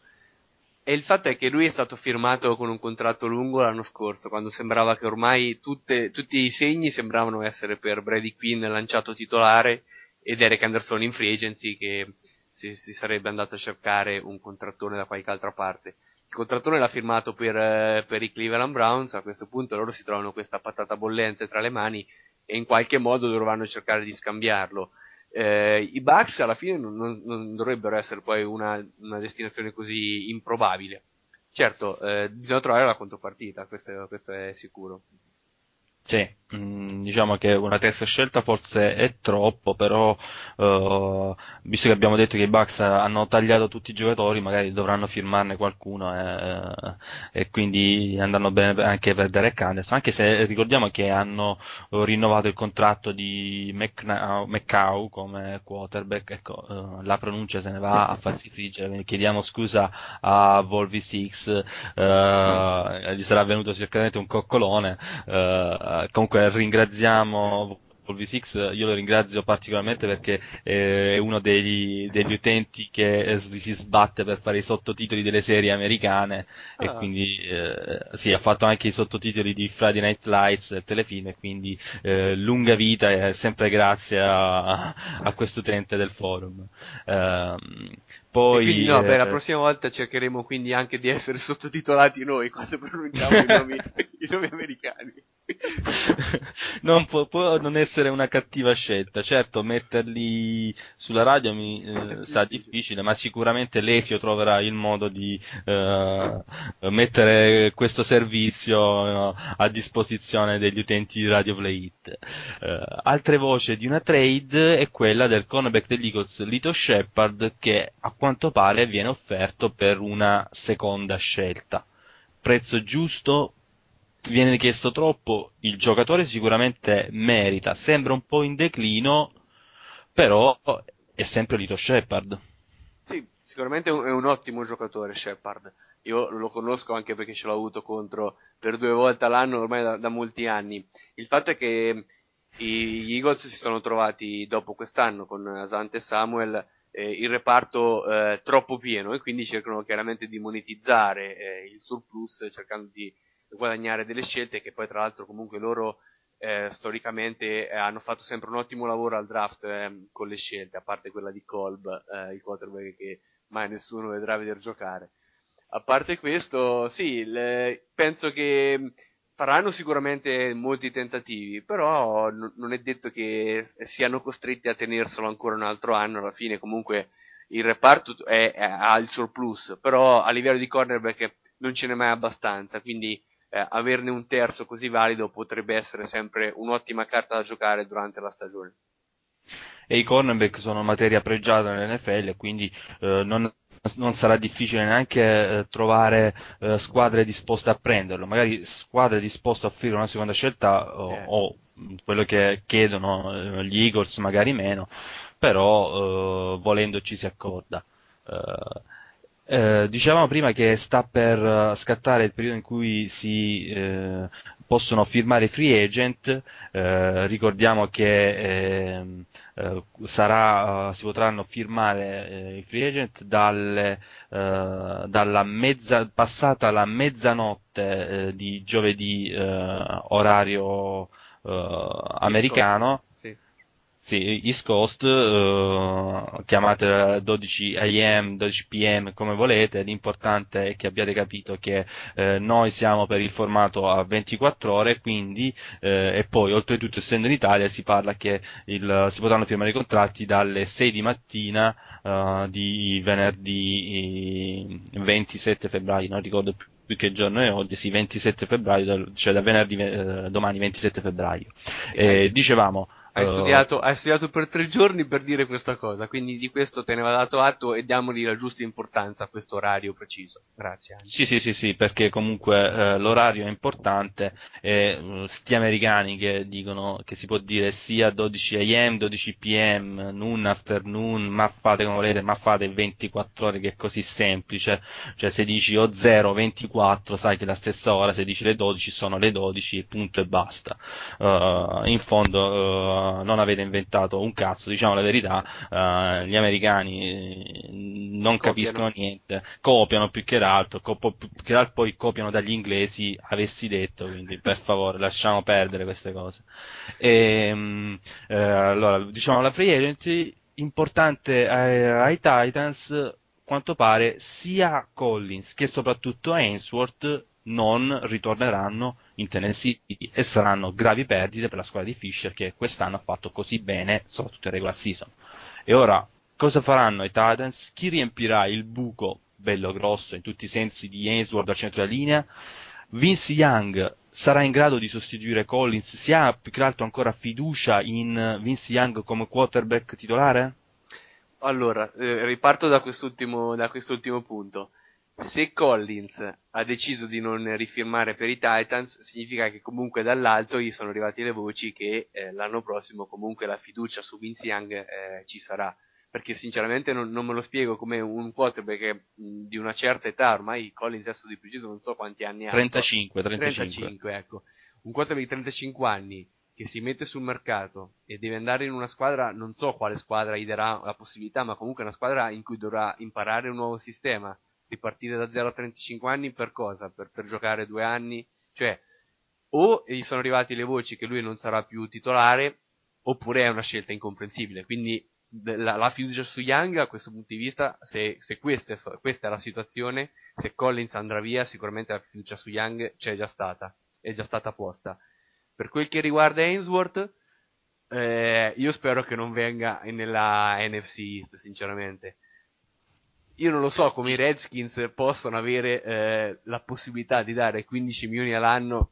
E il fatto è che lui è stato firmato con un contratto lungo l'anno scorso, quando sembrava che ormai tutte- tutti i segni sembravano essere per Brady Quinn lanciato titolare ed Eric Anderson in free agency che si, si sarebbe andato a cercare un contrattone da qualche altra parte. Il contrattone l'ha firmato per, eh, per i Cleveland Browns, a questo punto loro si trovano questa patata bollente tra le mani e in qualche modo dovranno cercare di scambiarlo. Eh, I Bucks alla fine non, non- dovrebbero essere poi una, una destinazione così improbabile. Certo, eh, bisogna trovare la contropartita, questo, questo è sicuro. Sì, mm, diciamo che una terza scelta forse è troppo, però eh, visto che abbiamo detto che i Bucks hanno tagliato tutti i giocatori, magari dovranno firmarne qualcuno e, e quindi andranno bene anche per Derek Anderson, anche se ricordiamo che hanno eh, rinnovato il contratto di McCow come quarterback, ecco, eh, la pronuncia se ne va a farsi friggere, quindi chiediamo scusa a Volvi Six, eh, gli sarà venuto sicuramente un coccolone, comunque ringraziamo Volvi Six, io lo ringrazio particolarmente perché eh, è uno degli, degli utenti che eh, si sbatte per fare i sottotitoli delle serie americane e Ah. quindi eh, sì, ha fatto anche i sottotitoli di Friday Night Lights del telefilm e quindi eh, lunga vita e sempre grazie a, a questo utente del forum. Poi quindi no, beh, la eh, prossima volta cercheremo quindi anche di essere sottotitolati noi quando pronunciamo i nomi, i nomi americani. non può, può non essere una cattiva scelta. Certo, metterli sulla radio mi eh, sa difficile, ma sicuramente Lefio troverà il modo di eh, mettere questo servizio eh, a disposizione degli utenti di Radio Play It. Eh, altre voci di una trade è quella del cornerback degli Eagles Lito Shepard che a quanto pare viene offerto per una seconda scelta. Prezzo giusto viene chiesto troppo, il giocatore sicuramente merita, sembra un po' in declino, però è sempre Lito Shepard. Sì, sicuramente è un, ottimo giocatore Shepard. Io lo conosco anche perché ce l'ho avuto contro per due volte all'anno ormai da, da molti anni. Il fatto è che gli Eagles si sono trovati dopo quest'anno con Asante Samuel eh, il reparto eh, troppo pieno e quindi cercano chiaramente di monetizzare eh, il surplus cercando di guadagnare delle scelte che poi tra l'altro comunque loro eh, storicamente eh, hanno fatto sempre un ottimo lavoro al draft eh, con le scelte, a parte quella di Kolb, eh, il quarterback che mai nessuno vedrà vedere giocare. A parte questo, sì, le, penso che faranno sicuramente molti tentativi, però n- non è detto che siano costretti a tenerselo ancora un altro anno, alla fine comunque il reparto è, è, ha il surplus, però a livello di cornerback non ce n'è mai abbastanza, quindi eh, averne un terzo così valido potrebbe essere sempre un'ottima carta da giocare durante la stagione. E i cornerback sono materia pregiata nell'NFL, quindi eh, non, non, sarà difficile neanche eh, trovare eh, squadre disposte a prenderlo, magari squadre disposte a offrire una seconda scelta o, o quello che chiedono eh, gli Eagles magari meno, però eh, volendo ci si accorda. Eh, dicevamo prima che sta per uh, scattare il periodo in cui si eh, possono firmare i free agent, eh, ricordiamo che ehm, eh, sarà, si potranno firmare i free agent dalle, dalla mezza, passata la mezzanotte di giovedì orario americano sì, East Coast, uh, chiamate 12 AM, 12 PM come volete, l'importante è che abbiate capito che eh, noi siamo per il formato a 24 ore, quindi, eh, e poi oltretutto essendo in Italia si parla che il, si potranno firmare i contratti dalle 6 di mattina uh, di venerdì 27 febbraio, non ricordo più più che giorno è oggi, sì, 27 febbraio, cioè da venerdì, eh, domani 27 febbraio. Eh, dicevamo, hai, uh, studiato, hai, studiato, per tre giorni per dire questa cosa, quindi di questo te ne va dato atto e diamogli la giusta importanza a questo orario preciso. Grazie. Anche. Sì, sì, sì, sì, perché comunque eh, l'orario è importante e uh, sti americani che dicono che si può dire sia 12 am, 12 pm, noon, afternoon, ma fate come volete, ma fate 24 ore che è così semplice, cioè se dici o 0, 24, sai che la stessa ora, se dici le 12 sono le 12, punto e basta. Uh, in fondo non avete inventato un cazzo, diciamo la verità, uh, gli americani eh, non copiano. capiscono niente, copiano più che l'altro, copo, più che l'altro poi copiano dagli inglesi, avessi detto, quindi per favore lasciamo perdere queste cose. E, um, eh, allora, diciamo la free agency importante ai, ai Titans quanto pare sia Collins che soprattutto Ainsworth non ritorneranno in Tennessee e saranno gravi perdite per la squadra di Fisher che quest'anno ha fatto così bene, soprattutto in regular season. E ora, cosa faranno i Titans? Chi riempirà il buco bello grosso in tutti i sensi di Ainsworth al centro della linea? Vince Young sarà in grado di sostituire Collins? Si ha più che altro ancora fiducia in Vince Young come quarterback titolare? Allora, eh, riparto da quest'ultimo, da quest'ultimo punto se Collins ha deciso di non rifirmare per i Titans, significa che comunque dall'alto gli sono arrivate le voci che eh, l'anno prossimo comunque la fiducia su Vince Young eh, ci sarà. Perché sinceramente non, non, me lo spiego come un quarterback mh, di una certa età, ormai Collins adesso di preciso non so quanti anni ha. 35, 35. 35, ecco. Un quarterback di 35 anni che si mette sul mercato e deve andare in una squadra, non so quale squadra gli darà la possibilità, ma comunque una squadra in cui dovrà imparare un nuovo sistema ripartire da 0 a 35 anni per cosa? Per, per giocare due anni? Cioè, o gli sono arrivate le voci che lui non sarà più titolare, oppure è una scelta incomprensibile. Quindi la, la fiducia su Young a questo punto di vista, se, se questa, è, questa, è, la situazione, se Collins andrà via, sicuramente la fiducia su Young c'è già stata, è già stata posta. Per quel che riguarda Ainsworth, eh, io spero che non venga nella NFC East, sinceramente. Io non lo so come i Redskins possono avere eh, la possibilità di dare 15 milioni all'anno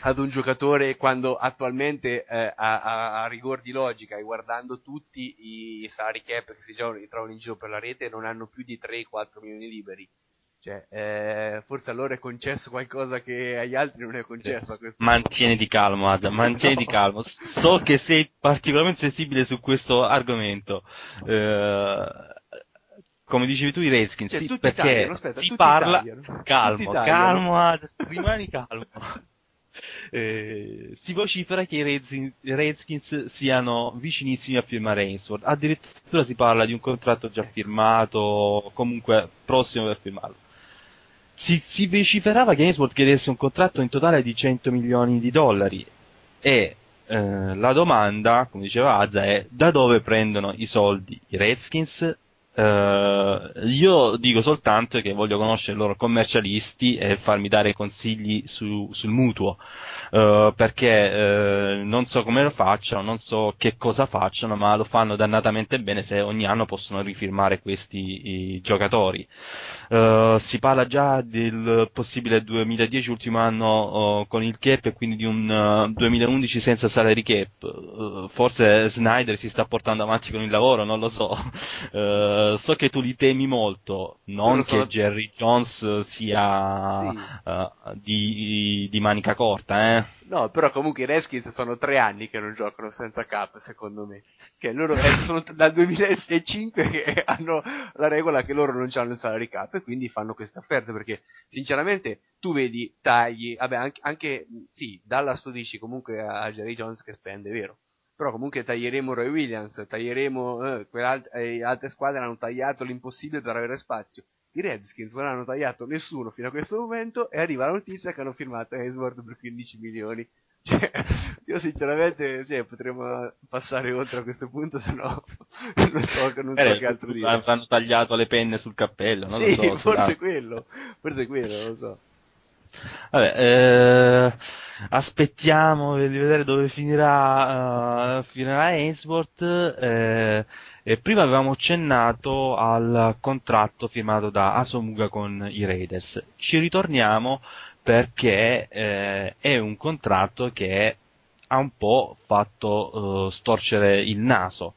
ad un giocatore quando attualmente eh, a, a, a rigor di logica e guardando tutti i salary cap che si trovano in giro per la rete non hanno più di 3-4 milioni liberi. Cioè, eh, forse a loro è concesso qualcosa che agli altri non è concesso. A questo Mantieniti calmo, Ada, mantieniti No. calmo. So che sei particolarmente sensibile su questo argomento. Eh, come dicevi tu, i Redskins, Cioè, sì, perché tagliano, aspetta, si parla... tagliano. Calmo, Ada, rimani calmo. Eh, si vocifera che i Redskins, Redskins siano vicinissimi a firmare Ainsworth. Addirittura si parla di un contratto già firmato, comunque prossimo per firmarlo. Si, si vociferava che Ainsworth chiedesse un contratto in totale di 100 milioni di dollari e eh, la domanda, come diceva Azza, è da dove prendono i soldi i Redskins? Eh, io dico soltanto che voglio conoscere i loro commercialisti e farmi dare consigli su- sul mutuo, eh, perché eh, non so come lo facciano, non so che cosa facciano, ma lo fanno dannatamente bene se ogni anno possono rifirmare questi giocatori. Eh, si parla già del possibile 2010 ultimo anno con il cap e quindi di un eh, 2011 senza salary cap. Forse Snyder si sta portando avanti con il lavoro, non lo so. So che tu li temi molto, non Io che Jerry Jones sia Sì. di, di manica corta, eh. No, però comunque i Redskins sono tre anni che non giocano senza cap, secondo me. Che loro eh, sono dal 2005 che hanno la regola che loro non hanno il salary cap e quindi fanno queste offerte perché sinceramente tu vedi tagli, vabbè anche, anche sì, Dallas tu dici comunque a Jerry Jones che spende, è vero. Però comunque taglieremo Roy Williams, taglieremo eh, eh, altre squadre hanno tagliato l'impossibile per avere spazio. I Redskins non hanno tagliato nessuno fino a questo momento e arriva la notizia che hanno firmato Hayward per 15 milioni. Cioè, io sinceramente cioè, potremmo passare oltre a questo punto, se no non so, non so Eh, che altro dire. avranno tagliato le penne sul cappello, non sì, lo so. forse sulla- quello, forse quello, non lo so. Vabbè, eh, aspettiamo di vedere dove finirà, eh, finirà Ainsworth. eh, e prima avevamo accennato al contratto firmato da Asomuga con i Raiders. Ci ritorniamo perché eh, è un contratto che ha un po' fatto eh, storcere il naso.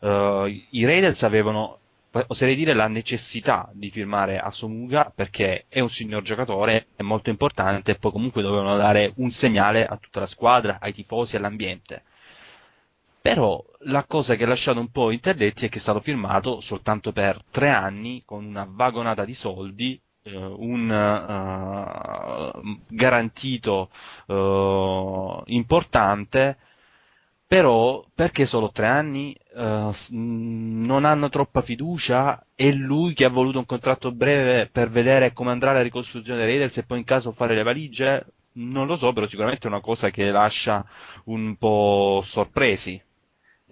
Eh, I Raiders avevano oserei dire la necessità di firmare Asomuga perché è un signor giocatore, è molto importante e poi comunque dovevano dare un segnale a tutta la squadra, ai tifosi, all'ambiente. Però la cosa che ha lasciato un po' interdetti è che è stato firmato soltanto per tre anni con una vagonata di soldi, eh, un eh, garantito eh, importante però perché solo tre anni? Mh, non hanno troppa fiducia? È lui che ha voluto un contratto breve per vedere come andrà la ricostruzione dei Raiders e poi in caso fare le valigie? Non lo so, però sicuramente è una cosa che lascia un po' sorpresi.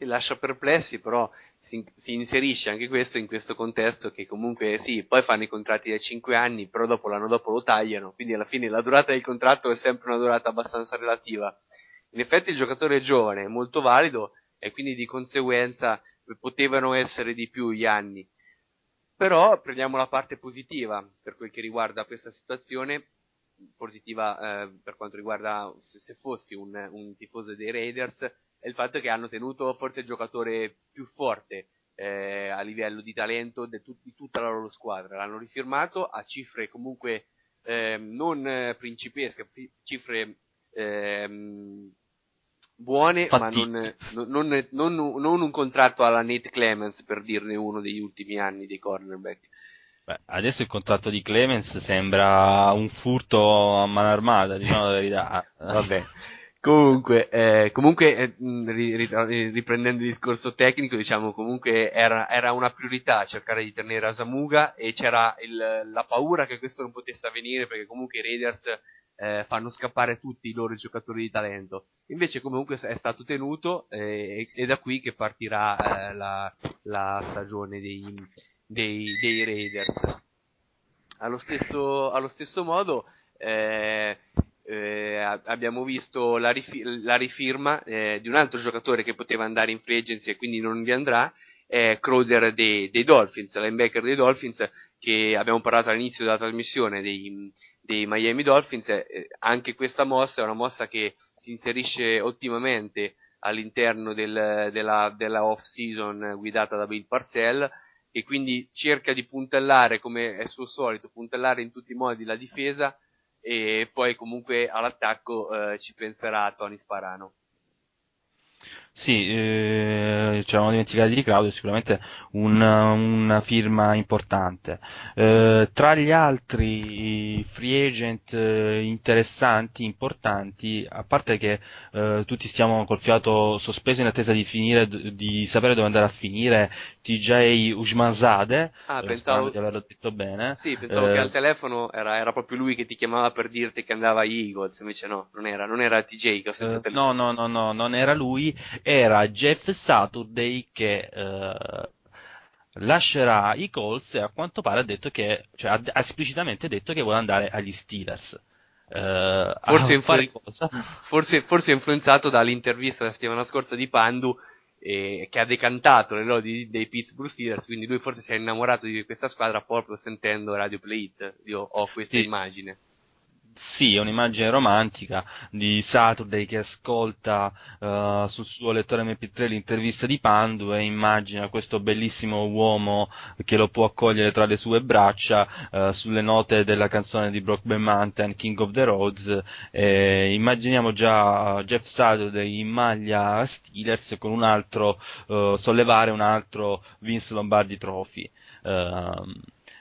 Lascia perplessi, però si, si inserisce anche questo in questo contesto che comunque sì, poi fanno i contratti da 5 anni, però dopo l'anno dopo lo tagliano, quindi alla fine la durata del contratto è sempre una durata abbastanza relativa. In effetti il giocatore è giovane, è molto valido e quindi di conseguenza potevano essere di più gli anni. Però prendiamo la parte positiva per quel che riguarda questa situazione, positiva eh, per quanto riguarda se, se fossi un, un tifoso dei Raiders, è il fatto che hanno tenuto forse il giocatore più forte eh, a livello di talento de tut- di tutta la loro squadra. L'hanno rifirmato a cifre comunque eh, non eh, principesche, cifre ehm, buone, Fatti- ma non, non- non- non- un contratto alla Nate Clemens per dirne uno degli ultimi anni dei cornerback. Beh, adesso il contratto di Clemens sembra un furto a mano armata, diciamo la verità. Vabbè. Comunque, eh, comunque eh, riprendendo il discorso tecnico, diciamo comunque era, era una priorità cercare di tenere Asamuga e c'era il- la paura che questo non potesse avvenire perché comunque i Raiders eh, fanno scappare tutti i loro giocatori di talento. Invece comunque è stato tenuto eh, e, e da qui che partirà eh, la, la stagione dei, dei, dei Raiders. Allo stesso, allo stesso modo, eh, eh, abbiamo visto la, rifi- la rifirma eh, di un altro giocatore che poteva andare in free agency e quindi non vi andrà, è Crowder dei, dei Dolphins, linebacker dei Dolphins, che abbiamo parlato all'inizio della trasmissione dei, dei Miami Dolphins. eh, anche questa mossa è una mossa che si inserisce ottimamente all'interno del- della, della off-season guidata da Bill Parcell e quindi cerca di puntellare come è suo solito, puntellare in tutti i modi la difesa e poi comunque all'attacco eh, ci penserà Tony Sparano. Sì, eh, ci eravamo dimenticati di Claudio, sicuramente un- una firma importante. Eh, tra gli altri free agent eh, interessanti, importanti, a parte che eh, tutti stiamo col fiato sospeso in attesa di finire, di sapere dove andare a finire, TJ Ujmanzade, Ah, eh, pensavo- di averlo detto bene. Sì, pensavo Eh, che al telefono era, era proprio lui che ti chiamava per dirti che andava agli Eagles, invece no, non era, non era TJ che ho Eh, sentito no, no, no, no, non era lui, era Jeff Saturday che eh, lascerà i Colts e a quanto pare ha detto che, cioè ha, esplicitamente detto che vuole andare agli Steelers. Eh, Forse, influ- forse, forse influenzato dall'intervista la settimana scorsa di Pandu eh, che ha decantato le lodi dei Pittsburgh Steelers, quindi lui forse si è innamorato di questa squadra proprio sentendo Radio Play It. Io ho questa Sì. immagine. Sì, è un'immagine romantica di Saturday che ascolta eh, sul suo lettore MP3 l'intervista di Pandu e immagina questo bellissimo uomo che lo può accogliere tra le sue braccia eh, sulle note della canzone di Brokeback Mountain, King of the Roads. E immaginiamo già Jeff Saturday in maglia Steelers con un altro, eh, sollevare un altro Vince Lombardi Trophy. Ehm,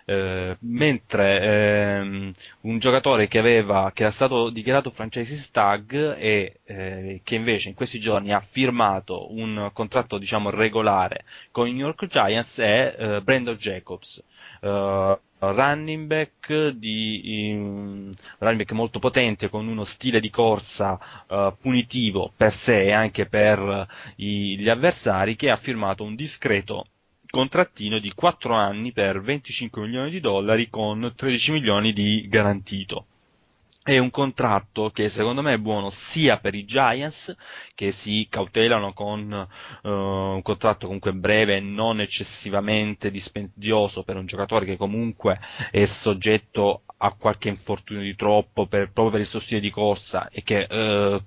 eh, mentre ehm, un giocatore che aveva che era stato dichiarato franchise tag e eh, che invece in questi giorni ha firmato un contratto diciamo regolare con i New York Giants è eh, Brandon Jacobs. Eh, running back di um, running back molto potente con uno stile di corsa eh, punitivo per sé e anche per i- gli avversari che ha firmato un discreto contrattino di 4 anni per 25 milioni di dollari con 13 milioni di garantito. È un contratto che secondo me è buono sia per i Giants che si cautelano con eh, un contratto comunque breve e non eccessivamente dispendioso per un giocatore che comunque è soggetto a qualche infortunio di troppo per- proprio per il suo stile di corsa e che eh,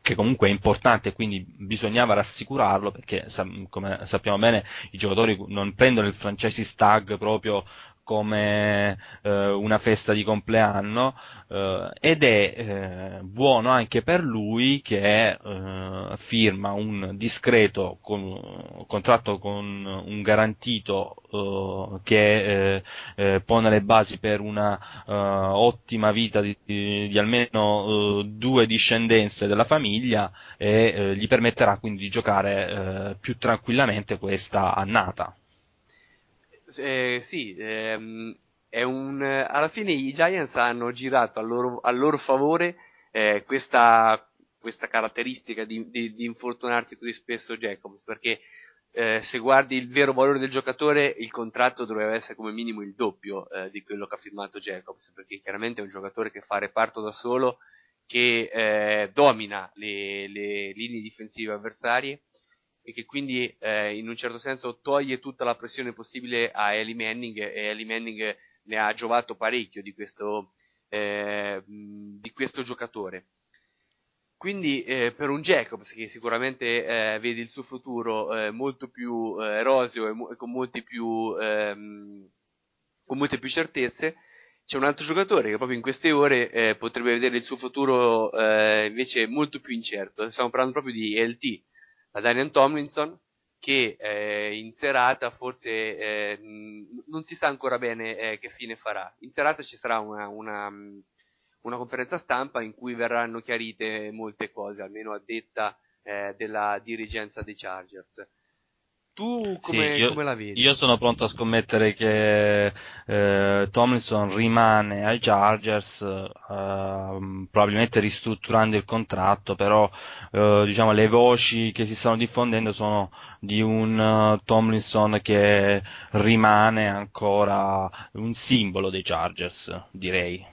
che comunque è importante, quindi bisognava rassicurarlo perché come sappiamo bene i giocatori non prendono il franchise tag proprio come eh, una festa di compleanno eh, ed è eh, buono anche per lui che eh, firma un discreto con- contratto con un garantito eh, che eh, pone le basi per una ottima vita di, di- almeno due discendenze della famiglia e gli permetterà quindi di giocare più tranquillamente questa annata. Eh, sì, ehm, è un, alla fine i Giants hanno girato a loro, a loro favore eh, questa, questa caratteristica di, di- di infortunarsi così spesso Jacobs, perché eh, se guardi il vero valore del giocatore, il contratto doveva essere come minimo il doppio eh, di quello che ha firmato Jacobs, perché chiaramente è un giocatore che fa reparto da solo, che eh, domina le, le linee difensive avversarie e che quindi eh, in un certo senso toglie tutta la pressione possibile a Eli Manning e Eli Manning ne ha giovato parecchio di questo, eh, di questo giocatore. Quindi eh, per un Jacobs che sicuramente eh, vede il suo futuro eh, molto più eh, roseo e, mo- e con, più, ehm, con molte più certezze, c'è un altro giocatore che proprio in queste ore eh, potrebbe vedere il suo futuro eh, invece molto più incerto. Stiamo parlando proprio di LT, la Daniel Tomlinson, che eh, in serata forse eh, non si sa ancora bene eh, che fine farà. In serata ci sarà una, una, mh, una conferenza stampa in cui verranno chiarite molte cose, almeno a detta eh, della dirigenza dei Chargers. Tu come, Sì, io, come la vedi? io sono pronto a scommettere che eh, Tomlinson rimane ai Chargers, eh, probabilmente ristrutturando il contratto, però eh, diciamo le voci che si stanno diffondendo sono di un eh, Tomlinson che rimane ancora un simbolo dei Chargers, direi.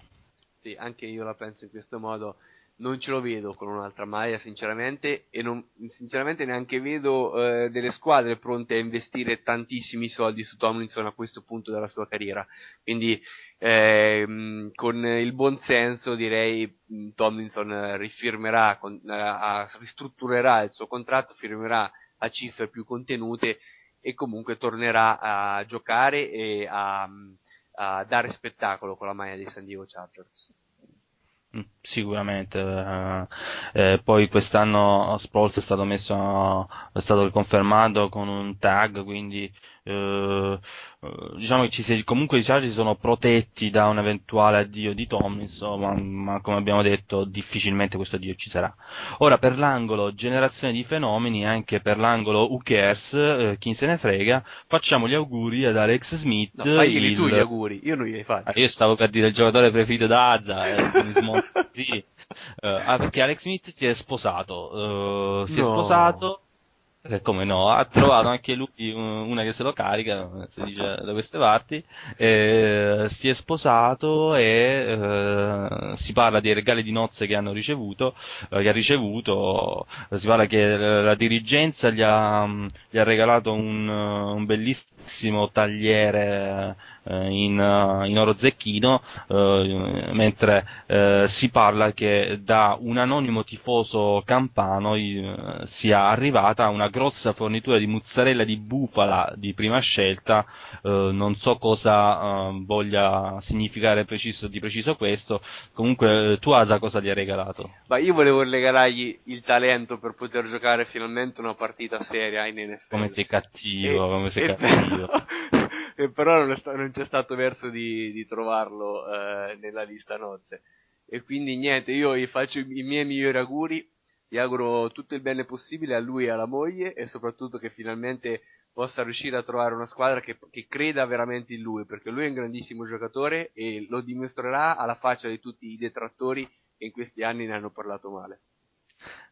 Sì, anche io la penso in questo modo. Non ce lo vedo con un'altra maglia, sinceramente, e non, sinceramente neanche vedo eh, delle squadre pronte a investire tantissimi soldi su Tomlinson a questo punto della sua carriera. Quindi, ehm, con il buon senso, direi mh, Tomlinson eh, rifirmerà, con, eh, a- ristrutturerà il suo contratto, firmerà a cifre più contenute e comunque tornerà a giocare e a, a dare spettacolo con la maglia dei San Diego Chargers. Mm, Sicuramente, eh, eh, poi quest'anno Sproles è stato messo, è stato riconfermato con un tag, quindi eh, eh, diciamo che ci si- comunque i Chargers sono protetti da un eventuale addio di Tomlinson, ma, ma come abbiamo detto difficilmente questo addio ci sarà. Ora per l'angolo generazione di fenomeni, anche per l'angolo who cares, eh, chi se ne frega, facciamo gli auguri ad Alex Smith, No, faglieli il- tu gli auguri, io non glieli faccio. Ah, io stavo per dire il giocatore preferito da Azza, eh, così. Eh, ah, perché Alex Smith si è sposato, eh, si è No. sposato, eh, come no, ha trovato anche lui un- una che se lo carica, si dice da queste parti, eh, si è sposato e eh, si parla dei regali di nozze che hanno ricevuto, eh, che ha ricevuto, eh, si parla che la dirigenza gli ha, gli ha regalato un, un bellissimo tagliere in, in oro zecchino, mentre si parla che da un anonimo tifoso campano sia arrivata una grossa fornitura di mozzarella di bufala di prima scelta, eh, non so cosa eh, voglia significare preciso, di preciso questo, comunque eh, tu Asa cosa gli hai regalato? Ma io volevo regalargli il talento per poter giocare finalmente una partita seria in NFL. Come sei cattivo, E- come sei e cattivo. Però, però non, sta- non c'è stato verso di, di trovarlo eh, nella lista nozze. E quindi niente, io gli faccio i miei migliori auguri, gli auguro tutto il bene possibile a lui e alla moglie e soprattutto che finalmente possa riuscire a trovare una squadra che, che creda veramente in lui, perché lui è un grandissimo giocatore e lo dimostrerà alla faccia di tutti i detrattori che in questi anni ne hanno parlato male.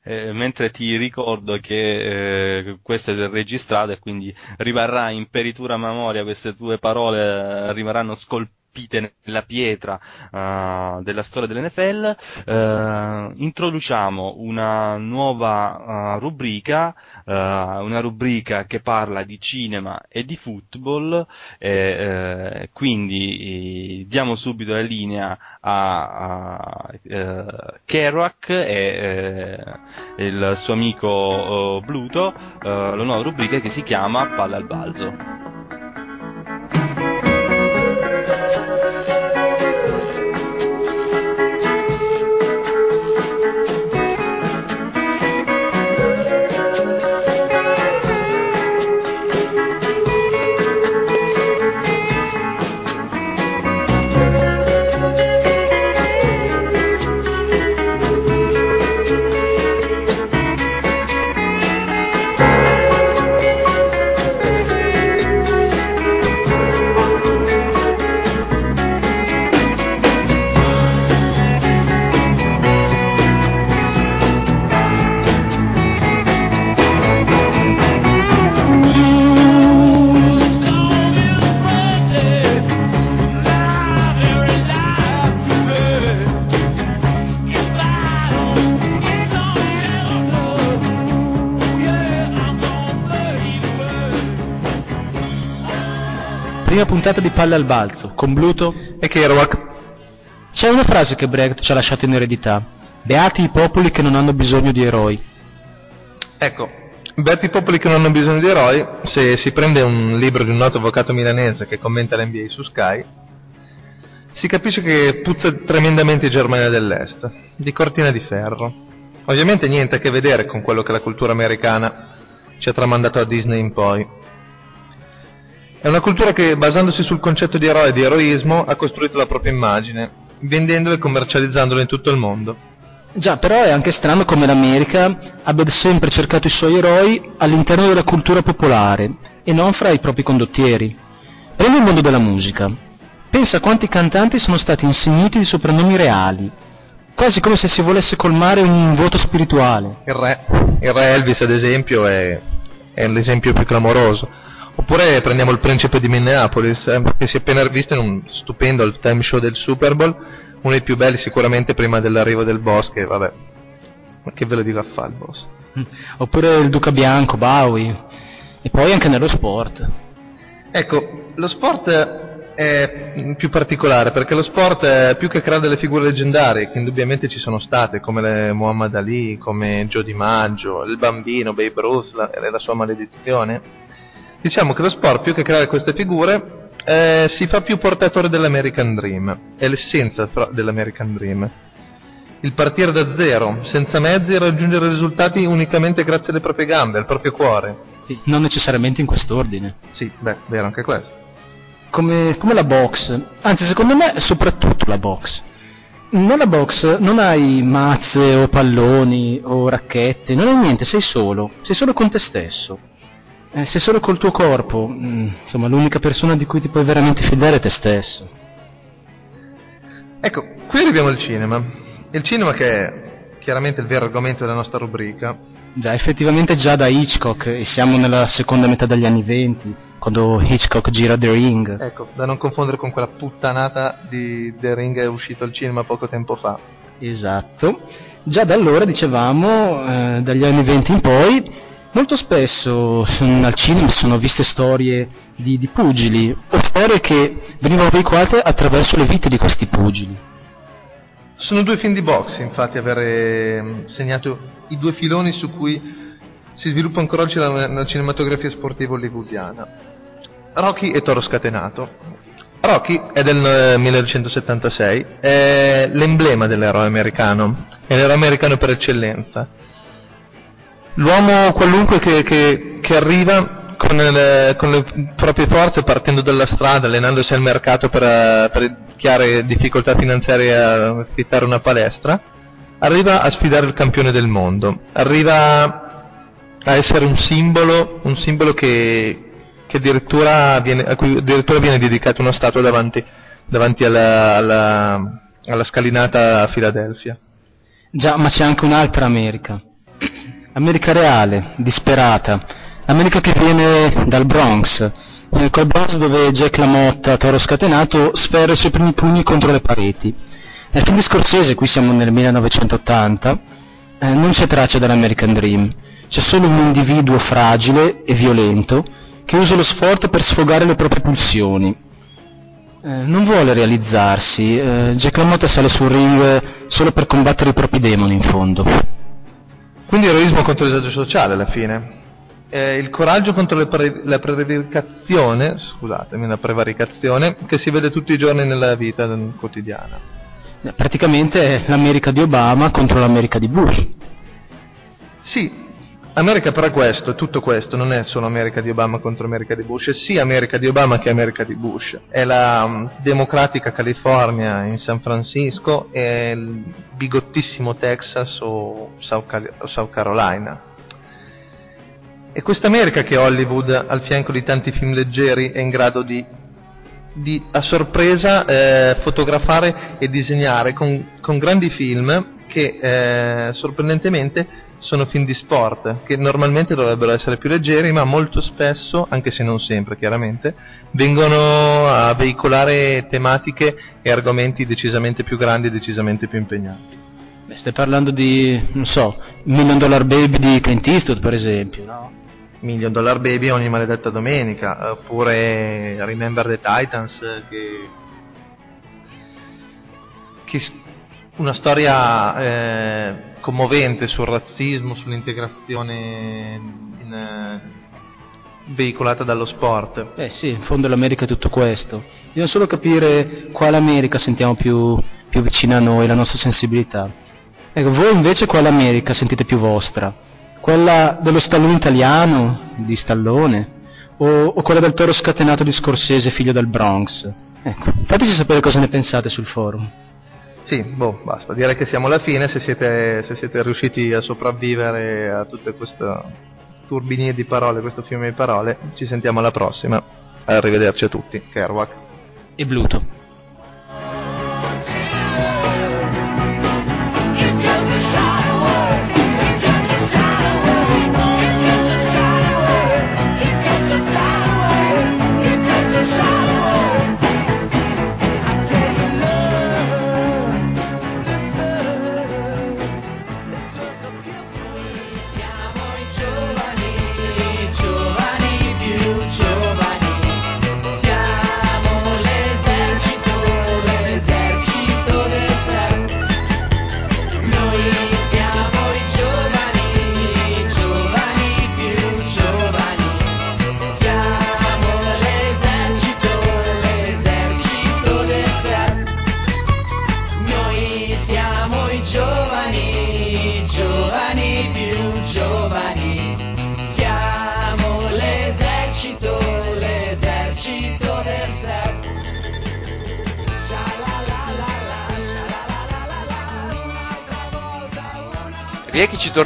Eh, mentre ti ricordo che eh, questo è registrato e quindi rimarrà in peritura memoria, queste tue parole eh, rimarranno scolpite nella pietra eh, della storia dell'NFL. Eh, introduciamo una nuova eh, rubrica, una rubrica che parla di cinema e di football, e, quindi diamo subito la linea a, a Kerouac e il suo amico Bluto, la nuova rubrica che si chiama Palla al balzo. Puntata di Palle al balzo, con Bluto e Kerouac. C'è una frase che Brecht ci ha lasciato in eredità. Beati i popoli che non hanno bisogno di eroi. Ecco, beati i popoli che non hanno bisogno di eroi, se si prende un libro di un noto avvocato milanese che commenta l'NBA su Sky, si capisce che puzza tremendamente Germania dell'Est, di cortina di ferro. Ovviamente niente a che vedere con quello che la cultura americana ci ha tramandato a Disney in poi. È una cultura che, basandosi sul concetto di eroe e di eroismo, ha costruito la propria immagine, vendendolo e commercializzandolo in tutto il mondo. Già, però è anche strano come l'America abbia sempre cercato i suoi eroi all'interno della cultura popolare e non fra i propri condottieri. Prendi il mondo della musica. Pensa a quanti cantanti sono stati insigniti di soprannomi reali, quasi come se si volesse colmare un vuoto spirituale. Il re, il re Elvis ad esempio è, è l'esempio più clamoroso. Oppure prendiamo il principe di Minneapolis, eh, che si è appena visto in un stupendo halftime show del Super Bowl, uno dei più belli sicuramente prima dell'arrivo del boss, che vabbè, ma che ve lo dico a fare il boss? Oppure il Duca Bianco, Bowie. E poi anche nello sport. Ecco, lo sport è più particolare perché lo sport è più che creare delle figure leggendarie che indubbiamente ci sono state come le Muhammad Ali, come Joe Di Maggio, il bambino, Babe Ruth la- la sua maledizione. Diciamo che lo sport più che creare queste figure eh, si fa più portatore dell'American Dream, è l'essenza dell'American Dream. Il partire da zero, senza mezzi e raggiungere risultati unicamente grazie alle proprie gambe, al proprio cuore. Sì, non necessariamente in quest'ordine. Sì, beh, vero anche questo. Come, come la box. Anzi, secondo me, soprattutto la box. Nella box non hai mazze o palloni o racchette, non hai niente, sei solo, sei solo con te stesso. Eh, sei solo col tuo corpo, mm, insomma l'unica persona di cui ti puoi veramente fidare è te stesso. Ecco, qui arriviamo al cinema. Il cinema che è chiaramente il vero argomento della nostra rubrica. Già, effettivamente già da Hitchcock, e siamo nella seconda metà degli anni venti, quando Hitchcock gira The Ring. Ecco, da non confondere con quella puttanata di The Ring è uscito al cinema poco tempo fa. Esatto. Già da allora, dicevamo, eh, dagli anni 20 in poi, molto spesso mm, al cinema sono viste storie di, di pugili, o storie che venivano veicolate attraverso le vite di questi pugili. Sono due film di box, infatti, aver mm, segnato i due filoni su cui si sviluppa ancora oggi la, la cinematografia sportiva hollywoodiana. Rocky e Toro Scatenato. Rocky è del eh, 1976, è l'emblema dell'eroe americano, è l'eroe americano per eccellenza. L'uomo qualunque che, che- che arriva con le, con le proprie forze partendo dalla strada, allenandosi al mercato per, per chiare difficoltà finanziarie a affittare una palestra, arriva a sfidare il campione del mondo, arriva a essere un simbolo, un simbolo che, che addirittura viene, a cui addirittura viene dedicata una statua davanti, davanti alla, alla- alla scalinata a Filadelfia. Già, ma c'è anche un'altra America. America reale, disperata. America che viene dal Bronx. Quel Bronx dove Jack LaMotta, toro scatenato, sferra i suoi primi pugni contro le pareti. Nel film di Scorsese, qui siamo nel 1980, eh, non c'è traccia dell'American Dream. C'è solo un individuo fragile e violento che usa lo sforzo per sfogare le proprie pulsioni. Eh, non vuole realizzarsi, eh, Jack LaMotta sale sul ring solo per combattere i propri demoni in fondo. Quindi eroismo contro il disagio sociale alla fine. Eh, il coraggio contro pre- la prevaricazione, scusatemi, la prevaricazione che si vede tutti i giorni nella vita quotidiana. Praticamente è l'America di Obama contro l'America di Bush. Sì, America però è questo, tutto questo, non è solo America di Obama contro America di Bush, è sia America di Obama che America di Bush. È la mm, democratica California in San Francisco e il bigottissimo Texas o South, Cal- o South Carolina. È questa America che Hollywood, al fianco di tanti film leggeri, è in grado di, di, a sorpresa eh, fotografare e disegnare con, con grandi film che eh, sorprendentemente sono film di sport, che normalmente dovrebbero essere più leggeri, ma molto spesso, anche se non sempre chiaramente, vengono a veicolare tematiche e argomenti decisamente più grandi e decisamente più impegnati. Beh, stai parlando di, non so, Million Dollar Baby di Clint Eastwood per esempio, no? Million Dollar Baby ogni maledetta domenica, oppure Remember the Titans, eh, che, che una storia eh, commovente sul razzismo, sull'integrazione in, eh, veicolata dallo sport. Eh sì, in fondo l'America è tutto questo. Bisogna solo capire quale America sentiamo più, più vicina a noi, la nostra sensibilità. Ecco, voi invece quale America sentite più vostra? Quella dello stallone italiano, di Stallone? O, o quella del toro scatenato di Scorsese, figlio del Bronx? Ecco, fateci sapere cosa ne pensate sul forum. Sì, boh, basta. Direi che siamo alla fine. Se siete, se siete riusciti a sopravvivere a tutte queste turbinie di parole, questo fiume di parole, ci sentiamo alla prossima. Arrivederci a tutti. Kerouac. E Bluto.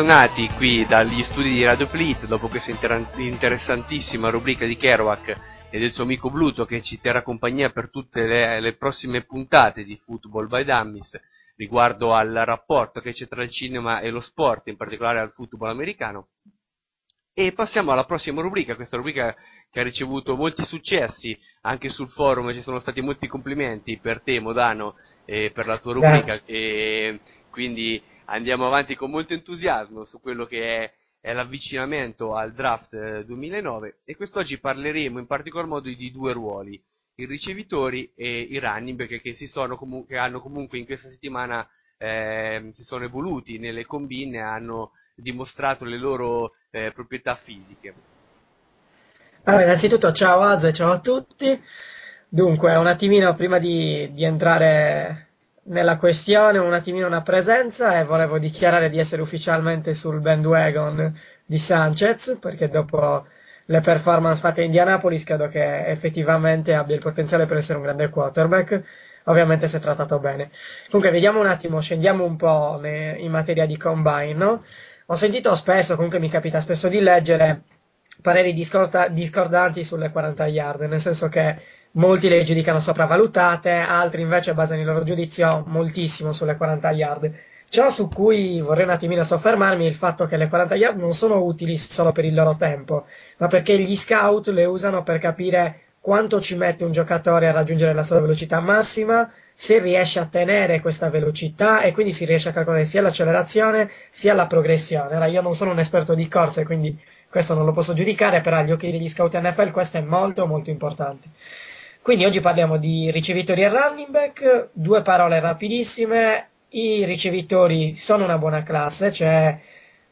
Rieccoci tornati qui dagli studi di Radio Fleet dopo questa inter- interessantissima rubrica di Kerouac e del suo amico Bluto che ci terrà compagnia per tutte le, le prossime puntate di Football by Dummies riguardo al rapporto che c'è tra il cinema e lo sport, in particolare al football americano. E passiamo alla prossima rubrica, questa rubrica che ha ricevuto molti successi, anche sul forum ci sono stati molti complimenti per te Modano e per la tua rubrica e quindi andiamo avanti con molto entusiasmo su quello che è, è l'avvicinamento al draft eh, 2009 e quest'oggi parleremo in particolar modo di due ruoli, i ricevitori e i running back che, comu- che hanno comunque in questa settimana eh, si sono evoluti nelle combine e hanno dimostrato le loro eh, proprietà fisiche. Allora, innanzitutto ciao Az e ciao a tutti. Dunque, un attimino prima di, di entrare nella questione, un attimino una presenza e volevo dichiarare di essere ufficialmente sul bandwagon di Sanchez, perché dopo le performance fatte a Indianapolis credo che effettivamente abbia il potenziale per essere un grande quarterback. Ovviamente è trattato bene. Comunque, vediamo un attimo, scendiamo un po' in materia di combine, no? Ho sentito spesso, comunque mi capita spesso di leggere pareri discorda- discordanti sulle 40 yard, nel senso che molti le giudicano sopravvalutate, altri invece basano il loro giudizio moltissimo sulle 40 yard. Ciò su cui vorrei un attimino soffermarmi è il fatto che le 40 yard non sono utili solo per il loro tempo, ma perché gli scout le usano per capire quanto ci mette un giocatore a raggiungere la sua velocità massima, se riesce a tenere questa velocità e quindi si riesce a calcolare sia l'accelerazione sia la progressione. Ora io non sono un esperto di corse, quindi questo non lo posso giudicare, però agli occhi degli scout NFL questo è molto molto importante. Quindi oggi parliamo di ricevitori e running back, due parole rapidissime, i ricevitori sono una buona classe, cioè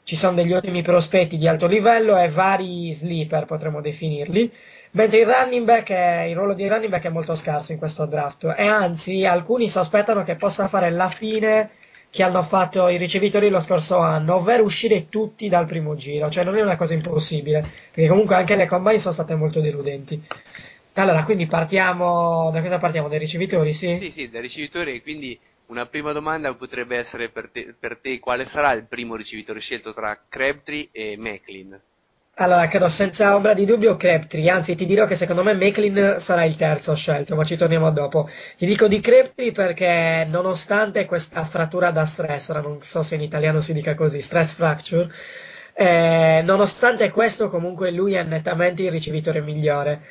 ci sono degli ottimi prospetti di alto livello e vari sleeper potremmo definirli, mentre il running back è, il ruolo di running back è molto scarso in questo draft. E anzi alcuni sospettano che possa fare la fine che hanno fatto i ricevitori lo scorso anno, ovvero uscire tutti dal primo giro, cioè non è una cosa impossibile, perché comunque anche le combine sono state molto deludenti. Allora, quindi partiamo, da cosa partiamo? Dai ricevitori, sì? Sì, sì, da ricevitore, quindi una prima domanda potrebbe essere per te, per te quale sarà il primo ricevitore scelto tra Crabtree e Macklin? Allora, credo senza ombra di dubbio Crabtree, anzi ti dirò che secondo me Macklin sarà il terzo scelto, ma ci torniamo dopo. Ti dico di Crabtree perché nonostante questa frattura da stress, ora non so se in italiano si dica così, stress fracture, eh, nonostante questo comunque lui è nettamente il ricevitore migliore.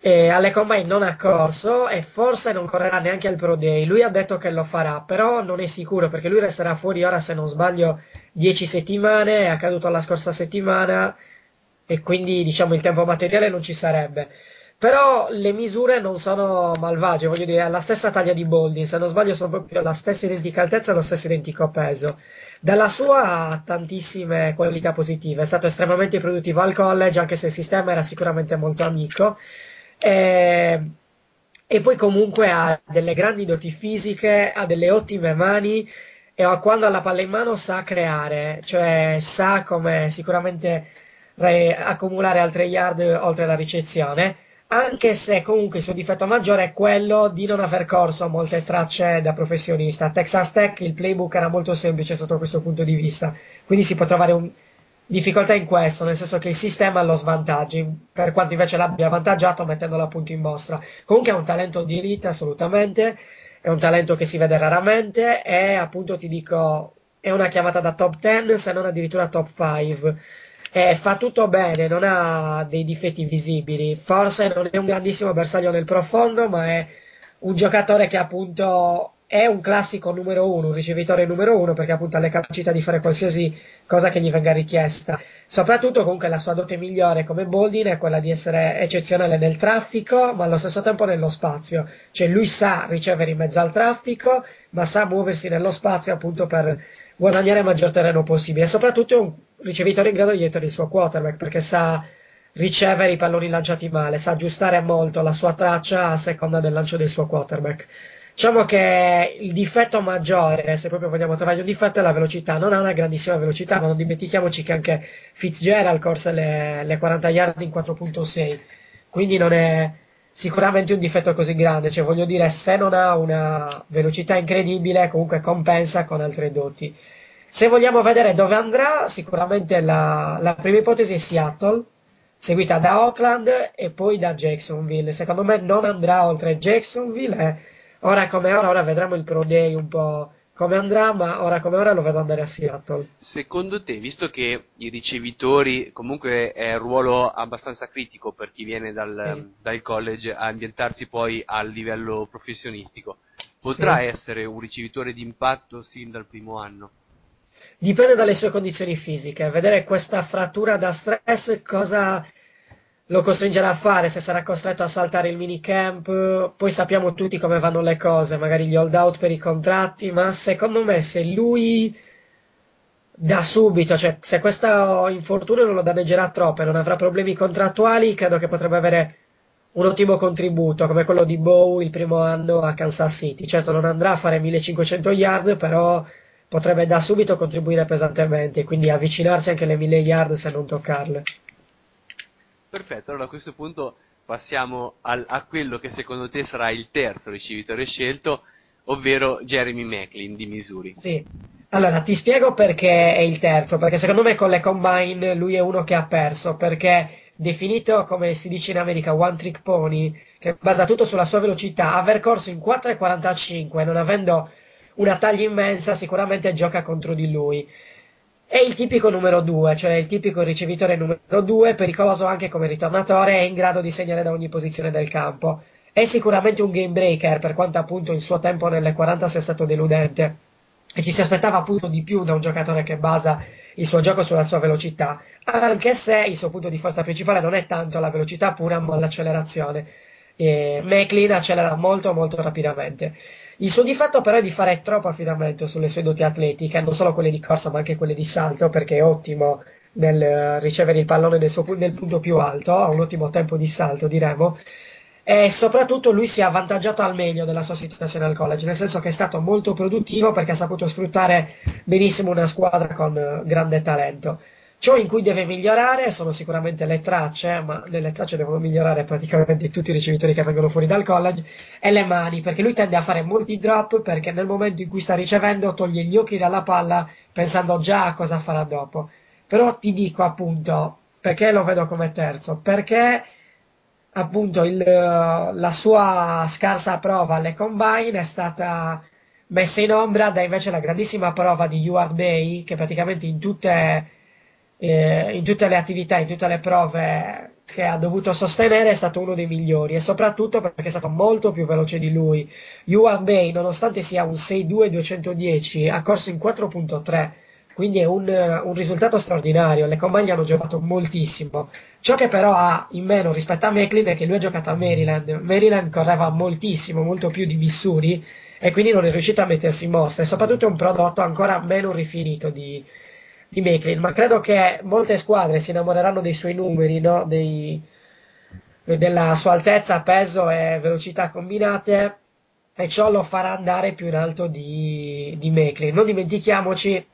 E alle combine non ha corso e forse non correrà neanche al Pro Day. Lui ha detto che lo farà, però non è sicuro perché lui resterà fuori ora, se non sbaglio, 10 settimane, è accaduto la scorsa settimana e quindi diciamo il tempo materiale non ci sarebbe. Però le misure non sono malvagie, voglio dire, ha la stessa taglia di Boldin, se non sbaglio sono proprio la stessa identica altezza e lo stesso identico peso. Dalla sua ha tantissime qualità positive, è stato estremamente produttivo al college, anche se il sistema era sicuramente molto amico. E, e poi comunque ha delle grandi doti fisiche, ha delle ottime mani e quando ha la palla in mano sa creare, cioè sa come sicuramente re- accumulare altre yard oltre la ricezione, anche se comunque il suo difetto maggiore è quello di non aver corso molte tracce da professionista. Texas Tech il playbook era molto semplice sotto questo punto di vista, quindi si può trovare un, difficoltà in questo, nel senso che il sistema lo svantaggi, per quanto invece l'abbia avvantaggiato mettendolo appunto in mostra. Comunque è un talento di elite assolutamente, è un talento che si vede raramente e appunto ti dico è una chiamata da top 10 se non addirittura top 5. E fa tutto bene, non ha dei difetti visibili. Forse non è un grandissimo bersaglio nel profondo, ma è un giocatore che appunto è un classico numero uno, un ricevitore numero uno perché appunto ha le capacità di fare qualsiasi cosa che gli venga richiesta. Soprattutto comunque la sua dote migliore come Boldin è quella di essere eccezionale nel traffico ma allo stesso tempo nello spazio. Cioè lui sa ricevere in mezzo al traffico ma sa muoversi nello spazio appunto per guadagnare il maggior terreno possibile. Soprattutto è un ricevitore in grado di aiutare il suo quarterback perché sa ricevere i palloni lanciati male, sa aggiustare molto la sua traccia a seconda del lancio del suo quarterback. Diciamo che il difetto maggiore, se proprio vogliamo trovare un difetto, è la velocità. Non ha una grandissima velocità, ma non dimentichiamoci che anche Fitzgerald corse le, le 40 yard in 4.6. Quindi non è sicuramente un difetto così grande. Cioè, voglio dire, se non ha una velocità incredibile, comunque compensa con altre doti. Se vogliamo vedere dove andrà, sicuramente la, la prima ipotesi è Seattle, seguita da Oakland e poi da Jacksonville. Secondo me non andrà oltre Jacksonville. E ora come ora, ora vedremo il Pro Day un po' come andrà, ma ora come ora lo vedo andare a Seattle. Secondo te, visto che i ricevitori comunque è un ruolo abbastanza critico per chi viene dal, Sì. dal college a ambientarsi poi a livello professionistico, potrà Sì. essere un ricevitore di impatto sin dal primo anno? Dipende dalle sue condizioni fisiche. Vedere questa frattura da stress cosa lo costringerà a fare, se sarà costretto a saltare il minicamp. Poi sappiamo tutti come vanno le cose, magari gli hold out per i contratti, ma secondo me se lui da subito, cioè se questo infortunio non lo danneggerà troppo e non avrà problemi contrattuali, credo che potrebbe avere un ottimo contributo come quello di Bow il primo anno a Kansas City. Certo non andrà a fare 1500 yard, però potrebbe da subito contribuire pesantemente e quindi avvicinarsi anche alle 1000 yard se non toccarle. Perfetto, allora a questo punto passiamo al- a quello che secondo te sarà il terzo ricevitore scelto, ovvero Jeremy Macklin di Missouri. Sì. Allora, ti spiego perché è il terzo, perché secondo me con le combine lui è uno che ha perso, perché definito come si dice in America one trick pony, che basa tutto sulla sua velocità, aver corso in 4,45 non avendo una taglia immensa sicuramente gioca contro di lui. È il tipico numero 2, cioè il tipico ricevitore numero 2, pericoloso anche come ritornatore, è in grado di segnare da ogni posizione del campo. È sicuramente un game breaker, per quanto appunto il suo tempo nelle 40 sia stato deludente. E ci si aspettava appunto di più da un giocatore che basa il suo gioco sulla sua velocità, anche se il suo punto di forza principale non è tanto la velocità pura, ma l'accelerazione. E Macklin accelera molto molto rapidamente. Il suo difetto però è di fare troppo affidamento sulle sue doti atletiche, non solo quelle di corsa ma anche quelle di salto, perché è ottimo nel eh, ricevere il pallone nel, suo nel punto più alto, ha un ottimo tempo di salto diremo, e soprattutto lui si è avvantaggiato al meglio della sua situazione al college, nel senso che è stato molto produttivo perché ha saputo sfruttare benissimo una squadra con eh, grande talento. Ciò in cui deve migliorare sono sicuramente le tracce, ma nelle tracce devono migliorare praticamente tutti i ricevitori che vengono fuori dal college, e le mani, perché lui tende a fare molti drop perché nel momento in cui sta ricevendo toglie gli occhi dalla palla pensando già a cosa farà dopo. Però ti dico appunto, perché lo vedo come terzo? Perché appunto il, la sua scarsa prova alle combine è stata messa in ombra da invece la grandissima prova di UR Day che praticamente in tutte, eh, in tutte le attività, in tutte le prove che ha dovuto sostenere è stato uno dei migliori e soprattutto perché è stato molto più veloce di lui. UR Day nonostante sia un 6-2-210 ha corso in 4.3 quindi è un, un risultato straordinario. Le combine hanno giocato moltissimo. Ciò che però ha in meno rispetto a Macklin è che lui ha giocato a Maryland. Maryland correva moltissimo, molto più di Missouri, e quindi non è riuscito a mettersi in mostra. E soprattutto è un prodotto ancora meno rifinito di, di Macklin. Ma credo che molte squadre si innamoreranno dei suoi numeri, no? Dei- della sua altezza, peso e velocità combinate, e ciò lo farà andare più in alto di, di Macklin. Non dimentichiamoci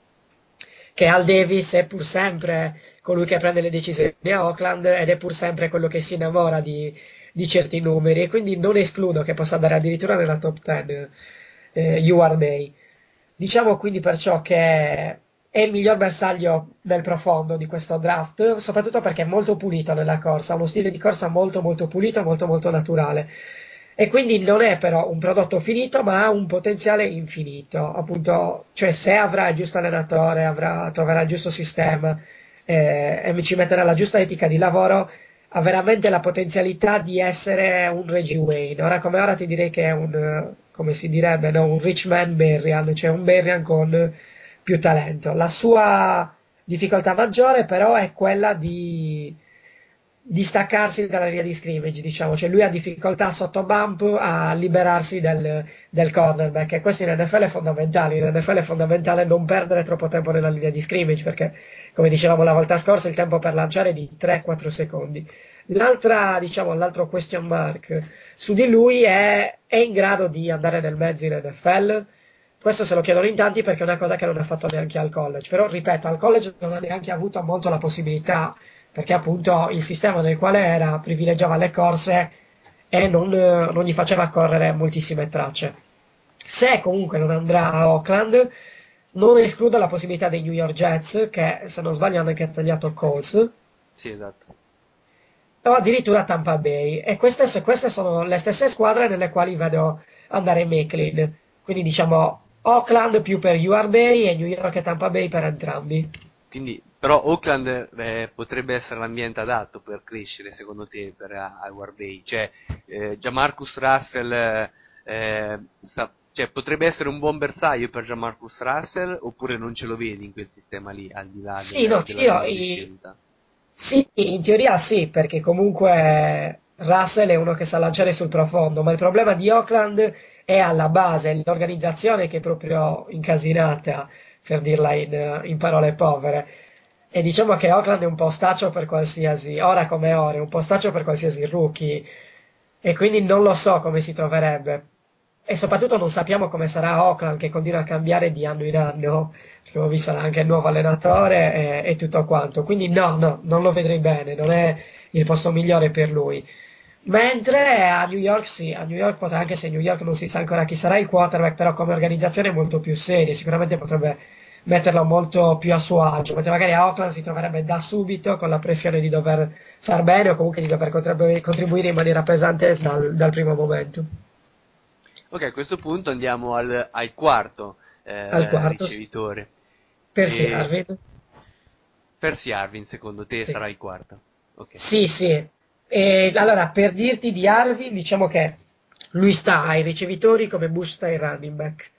che Al Davis è pur sempre colui che prende le decisioni a Oakland ed è pur sempre quello che si innamora di, di certi numeri e quindi non escludo che possa andare addirittura nella top 10 eh, UR May. Diciamo quindi perciò che è il miglior bersaglio del profondo di questo draft, soprattutto perché è molto pulito nella corsa, ha uno stile di corsa molto molto pulito, molto molto naturale. E quindi non è però un prodotto finito, ma ha un potenziale infinito. Appunto, cioè se avrà il giusto allenatore, avrà, troverà il giusto sistema eh, e ci metterà la giusta etica di lavoro, ha veramente la potenzialità di essere un Reggie Wayne. Ora come ora ti direi che è un, come si direbbe, no? un rich man Berrian, cioè un Berrian con più talento. La sua difficoltà maggiore però è quella di, di staccarsi dalla linea di scrimmage, diciamo, cioè lui ha difficoltà sotto bump a liberarsi del, del cornerback e questo in NFL è fondamentale, in NFL è fondamentale non perdere troppo tempo nella linea di scrimmage perché come dicevamo la volta scorsa il tempo per lanciare è di 3-4 secondi. L'altra, diciamo, l'altro question mark su di lui è, è in grado di andare nel mezzo in NFL? Questo se lo chiedono in tanti perché è una cosa che non ha fatto neanche al college, però ripeto, al college non ha neanche avuto molto la possibilità perché appunto il sistema nel quale era privilegiava le corse e non, non gli faceva correre moltissime tracce. Se comunque non andrà a Oakland, non escludo la possibilità dei New York Jets, che se non sbaglio hanno anche tagliato Colts, Sì, esatto. o addirittura Tampa Bay. E queste, queste sono le stesse squadre nelle quali vedo andare Macklin. Quindi diciamo Oakland più per UR Bay e New York e Tampa Bay per entrambi. Quindi, però Oakland eh, potrebbe essere l'ambiente adatto per crescere, secondo te, per Iowa Bay. Cioè, eh, Jamarcus Russell eh, eh, sa- cioè, potrebbe essere un buon bersaglio per Jamarcus Russell oppure non ce lo vedi in quel sistema lì, al di là Sì, della, no, ti della dirò, grande i- scelta? Sì, in teoria sì, perché comunque Russell è uno che sa lanciare sul profondo, ma il problema di Oakland è alla base, l'organizzazione che è proprio incasinata, per dirla in, in parole povere. E diciamo che Oakland è un postaccio per qualsiasi, ora come ora, è un postaccio per qualsiasi rookie. E quindi non lo so come si troverebbe. E soprattutto non sappiamo come sarà Oakland, che continua a cambiare di anno in anno, perché ho visto anche il nuovo allenatore e, e tutto quanto. Quindi no, no, non lo vedrei bene, non è il posto migliore per lui. Mentre a New York sì, a New York potrà, anche se New York non si sa ancora chi sarà il quarterback, però come organizzazione è molto più seria, sicuramente potrebbe metterlo molto più a suo agio, mentre magari a Oakland si troverebbe da subito con la pressione di dover far bene o comunque di dover contribu- contribuire in maniera pesante dal, dal primo momento. Ok, a questo punto andiamo al, al quarto, eh, Al quarto, ricevitore. Percy E- Harvin? Percy Arvin, secondo te, Sì. sarà il quarto? Ok. Sì, sì. E, allora, per dirti di Harvin, diciamo che lui sta ai ricevitori come Bush sta ai running back.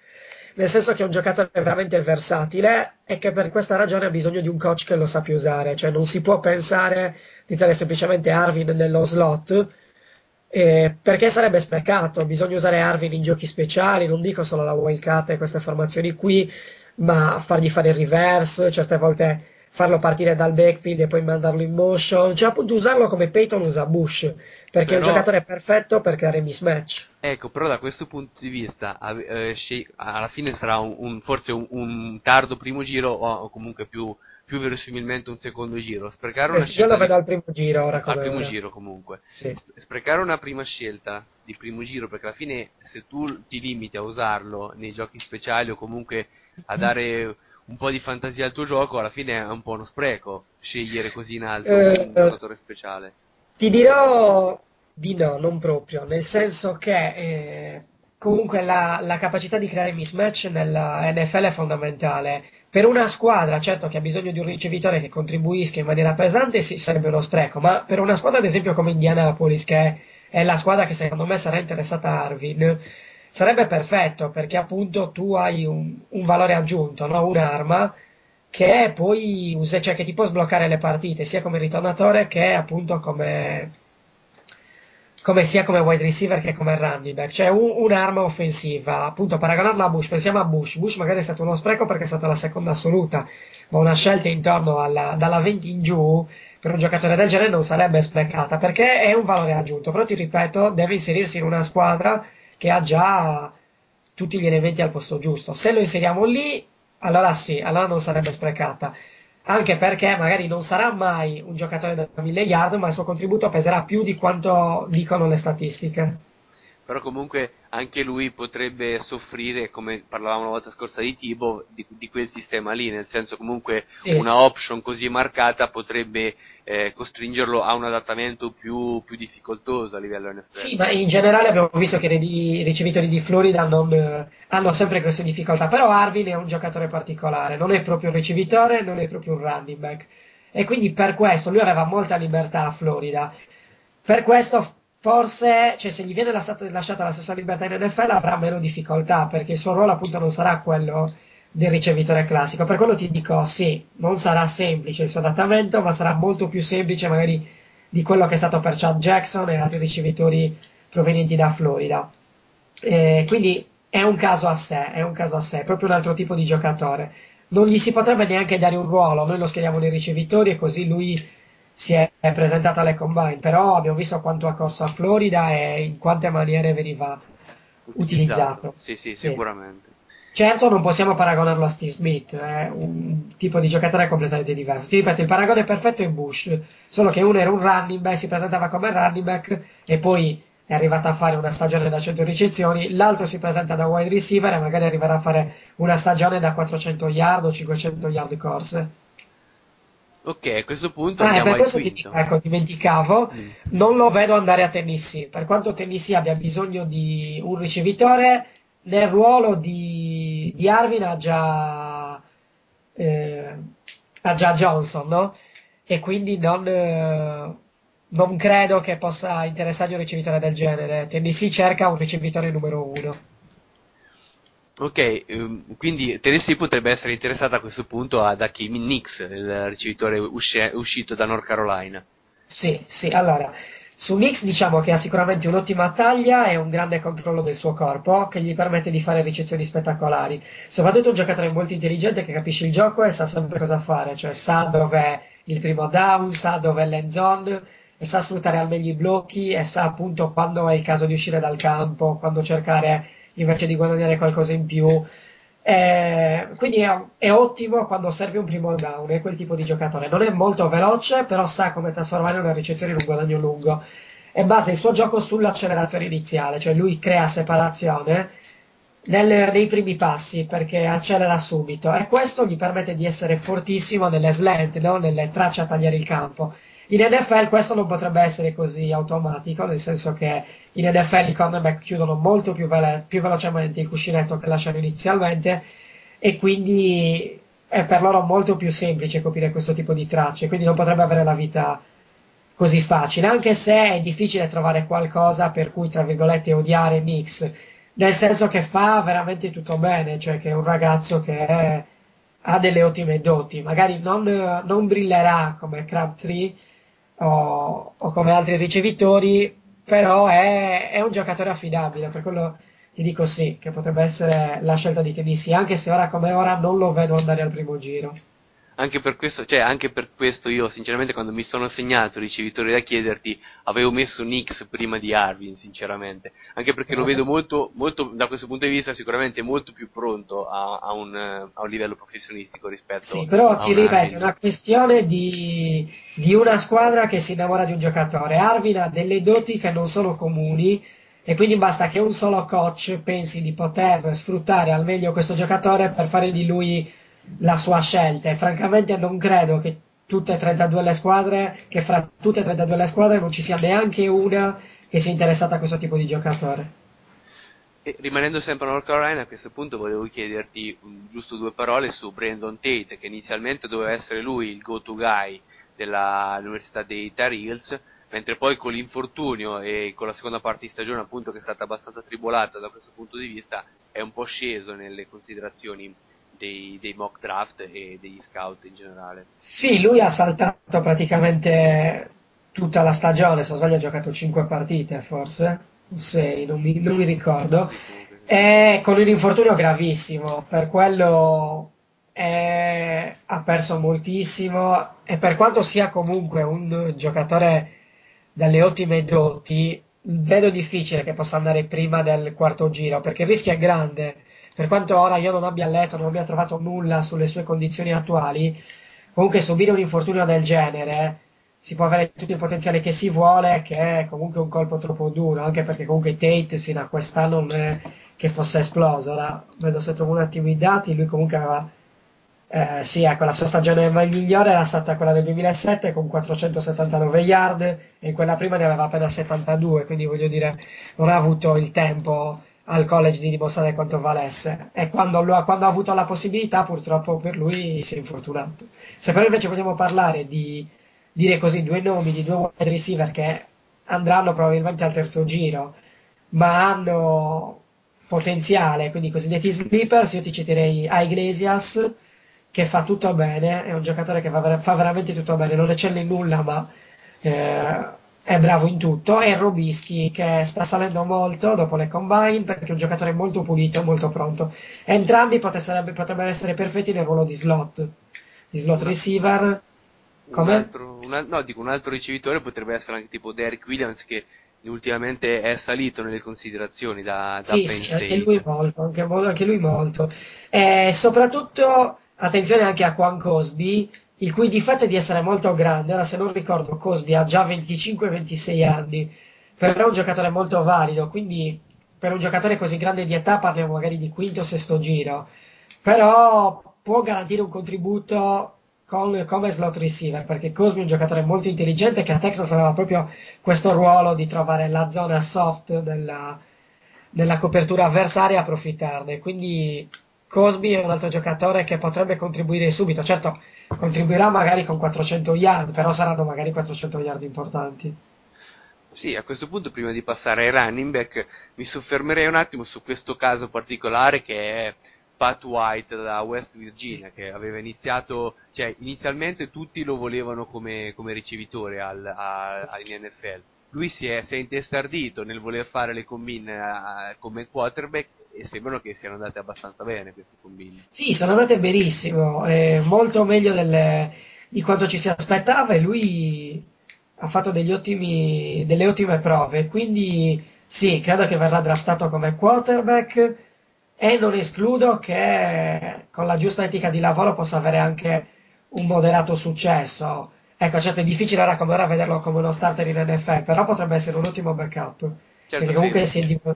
Nel senso che è un giocatore veramente versatile e che per questa ragione ha bisogno di un coach che lo sappia usare. Cioè non si può pensare di usare semplicemente Arvin nello slot eh, perché sarebbe sprecato. Bisogna usare Arvin in giochi speciali, non dico solo la wildcat e queste formazioni qui, ma fargli fare il reverse, certe volte farlo partire dal backfield e poi mandarlo in motion, cioè appunto usarlo come Peyton usa Bush, perché è un Però- giocatore perfetto per creare mismatch. Ecco, però da questo punto di vista, eh, alla fine sarà un, un- forse un, un tardo primo giro o, comunque più, più verosimilmente un secondo giro. Sprecare una Eh sì, io scelta lo vedo di- al primo giro ora al primo ora. giro comunque. Sì. Sp- Sprecare una prima scelta di primo giro perché alla fine se tu ti limiti a usarlo nei giochi speciali o comunque a dare un po' di fantasia al tuo gioco, alla fine è un po' uno spreco scegliere così in alto Eh, un giocatore speciale. Ti dirò di no, non proprio, nel senso che eh, comunque la, la capacità di creare mismatch nella NFL è fondamentale. Per una squadra, certo che ha bisogno di un ricevitore che contribuisca in maniera pesante, sì, sarebbe uno spreco, ma per una squadra ad esempio come Indianapolis, che è, è la squadra che secondo me sarà interessata a Arvin, sarebbe perfetto perché appunto tu hai un, un valore aggiunto, no? un'arma che poi usa, cioè che ti può sbloccare le partite sia come ritornatore che appunto come, come sia come wide receiver che come running back, cioè un- un'arma offensiva. Appunto, paragonarla a Bush, pensiamo a Bush. Bush magari è stato uno spreco perché è stata la seconda assoluta, ma una scelta intorno alla, dalla 20 in giù per un giocatore del genere non sarebbe sprecata perché è un valore aggiunto. Però ti ripeto, deve inserirsi in una squadra che ha già tutti gli elementi al posto giusto. Se lo inseriamo lì, allora sì, allora non sarebbe sprecata. Anche perché magari non sarà mai un giocatore da 1000 yard, ma il suo contributo peserà più di quanto dicono le statistiche. Però comunque anche lui potrebbe soffrire, come parlavamo la volta scorsa di Tibo, di, di quel sistema lì, nel senso comunque Sì. una option così marcata potrebbe eh, costringerlo a un adattamento più, più difficoltoso a livello NFL. Sì, ma in generale abbiamo visto che i ricevitori di Florida non, eh, hanno sempre queste difficoltà, però Arvin è un giocatore particolare, non è proprio un ricevitore, non è proprio un running back. e quindi per questo lui aveva molta libertà a Florida. Per questo forse, cioè se gli viene lasciata la stessa libertà in NFL avrà meno difficoltà perché il suo ruolo appunto non sarà quello del ricevitore classico. Per quello ti dico sì, non sarà semplice il suo adattamento, ma sarà molto più semplice magari di quello che è stato per Chad Jackson e altri ricevitori provenienti da Florida. Eh, quindi è un caso a sé, è un caso a sé, è proprio un altro tipo di giocatore. Non gli si potrebbe neanche dare un ruolo, noi lo schieriamo nei ricevitori e così lui si è presentato alle combine, però abbiamo visto quanto ha corso a Florida e in quante maniere veniva utilizzato. Sì, sì, Sì. sicuramente. Certo, non possiamo paragonarlo a Steve Smith, è un tipo di giocatore completamente diverso. Ti ripeto, il paragone perfetto è Bush, solo che uno era un running back, si presentava come running back e poi è arrivato a fare una stagione da 100 ricezioni, l'altro si presenta da wide receiver e magari arriverà a fare una stagione da 400 yard o 500 yard corse. Ok, a questo punto Ah, per questo ti ecco, dimenticavo, non lo vedo andare a Tennessee, per quanto Tennessee abbia bisogno di un ricevitore, nel ruolo di, di Arvin ha già, eh, ha già Johnson, no? E quindi non, eh, non credo che possa interessargli un ricevitore del genere. Tennessee cerca un ricevitore numero uno. Ok, ehm, quindi Tennessee potrebbe essere interessata a questo punto ad Hakim Nix, il ricevitore usci- uscito da North Carolina. Sì, sì, allora, su Nix diciamo che ha sicuramente un'ottima taglia e un grande controllo del suo corpo che gli permette di fare ricezioni spettacolari. Soprattutto un giocatore molto intelligente che capisce il gioco e sa sempre cosa fare, cioè sa dov'è il primo down, sa dov'è l'end zone, e sa sfruttare al meglio i blocchi e sa appunto quando è il caso di uscire dal campo, quando cercare invece di guadagnare qualcosa in più. Eh, quindi è, è ottimo quando serve un primo down, è quel tipo di giocatore. Non è molto veloce, però sa come trasformare una ricezione in un guadagno lungo. E basa il suo gioco sull'accelerazione iniziale, cioè lui crea separazione nel- nei primi passi perché accelera subito e questo gli permette di essere fortissimo nelle slant, no? nelle tracce a tagliare il campo. In NFL questo non potrebbe essere così automatico, nel senso che in NFL i cornerback chiudono molto più, vele- più velocemente il cuscinetto che lasciano inizialmente e quindi è per loro molto più semplice coprire questo tipo di tracce, quindi non potrebbe avere la vita così facile, anche se è difficile trovare qualcosa per cui, tra virgolette, odiare Nix, nel senso che fa veramente tutto bene, cioè che è un ragazzo che è- ha delle ottime doti, magari non, non brillerà come Crabtree o, o come altri ricevitori, però è, è un giocatore affidabile, per quello ti dico sì, che potrebbe essere la scelta di Tennessee, anche se ora come ora non lo vedo andare al primo giro. Anche per questo, cioè, anche per questo io, sinceramente, quando mi sono segnato ricevitori da chiederti, avevo messo Nix prima di Arvin, sinceramente. Anche perché lo vedo molto, molto, da questo punto di vista, sicuramente molto più pronto a, a un, eh, a un livello professionistico rispetto Sì, però a ti ripeto, è una questione di, di una squadra che si innamora di un giocatore. Arvin ha delle doti che non sono comuni e quindi basta che un solo coach pensi di poter sfruttare al meglio questo giocatore per fare di lui la sua scelta. E francamente non credo che tutte e 32 le squadre, che fra tutte e 32 le squadre non ci sia neanche una che sia interessata a questo tipo di giocatore. E rimanendo sempre a North Carolina, a questo punto volevo chiederti um, giusto due parole su Brandon Tate, che inizialmente doveva essere lui il go-to guy dell'Università dei Tar Heels, mentre poi con l'infortunio e con la seconda parte di stagione appunto che è stata abbastanza tribolata da questo punto di vista, è un po' sceso nelle considerazioni dei, dei mock draft e degli scout in generale. Sì, lui ha saltato praticamente tutta la stagione, se non sbaglio ha giocato 5 partite forse, o 6, non mi, non mi ricordo, e con un infortunio gravissimo, per quello è- ha perso moltissimo e per quanto sia comunque un giocatore dalle ottime doti, vedo difficile che possa andare prima del quarto giro, perché il rischio è grande. Per quanto ora io non abbia letto, non abbia trovato nulla sulle sue condizioni attuali, comunque subire un infortunio del genere si può avere tutto il potenziale che si vuole, che è comunque un colpo troppo duro, anche perché comunque Tate sino a quest'anno non è che fosse esploso. Ora vedo se trovo un attimo i dati, lui comunque aveva eh, sì, ecco, la sua stagione migliore era stata quella del 2007 con 479 yard e in quella prima ne aveva appena 72, quindi voglio dire, non ha avuto il tempo al college di dimostrare quanto valesse. E quando, ha, quando ha avuto la possibilità purtroppo per lui si è infortunato. Se però invece vogliamo parlare di dire così due nomi di due wide receiver che andranno probabilmente al terzo giro ma hanno potenziale, quindi i cosiddetti sleepers, io ti citerei a. Iglesias che fa tutto bene, è un giocatore che fa, ver- fa veramente tutto bene, non eccelle in nulla ma eh, è bravo in tutto, e Robischi che sta salendo molto dopo le combine perché è un giocatore molto pulito e molto pronto. Entrambi potrebbero, essere perfetti nel ruolo di slot, di slot receiver. Un altro, un no, dico, un altro ricevitore potrebbe essere anche tipo Derek Williams che ultimamente è salito nelle considerazioni da, da Sì, sì, anche lui molto, anche, anche lui molto. E soprattutto attenzione anche a Quan Cosby, il cui difetto è di essere molto grande. Ora, se non ricordo, Cosby ha già 25-26 anni, però è un giocatore molto valido, quindi per un giocatore così grande di età parliamo magari di quinto o sesto giro, però può garantire un contributo con- come slot receiver, perché Cosby è un giocatore molto intelligente che a Texas aveva proprio questo ruolo di trovare la zona soft della, nella copertura avversaria e approfittarne. Quindi Cosby è un altro giocatore che potrebbe contribuire subito. Certo, contribuirà magari con 400 yard, però saranno magari 400 yard importanti. Sì, a questo punto prima di passare ai running back mi soffermerei un attimo su questo caso particolare che è Pat White da West Virginia che aveva iniziato, cioè inizialmente tutti lo volevano come, come ricevitore al, a, in NFL. Lui si è, si è intestardito nel voler fare le combine come quarterback e sembrano che siano andate abbastanza bene queste combine. Sì, sono andate benissimo, eh, molto meglio delle- di quanto ci si aspettava e lui ha fatto ottimi- delle ottime prove, quindi sì, credo che verrà draftato come quarterback e non escludo che con la giusta etica di lavoro possa avere anche un moderato successo. Ecco, certo è difficile come ora vederlo come uno starter in NFL, però potrebbe essere un ottimo backup, perché comunque sì. si è, dim-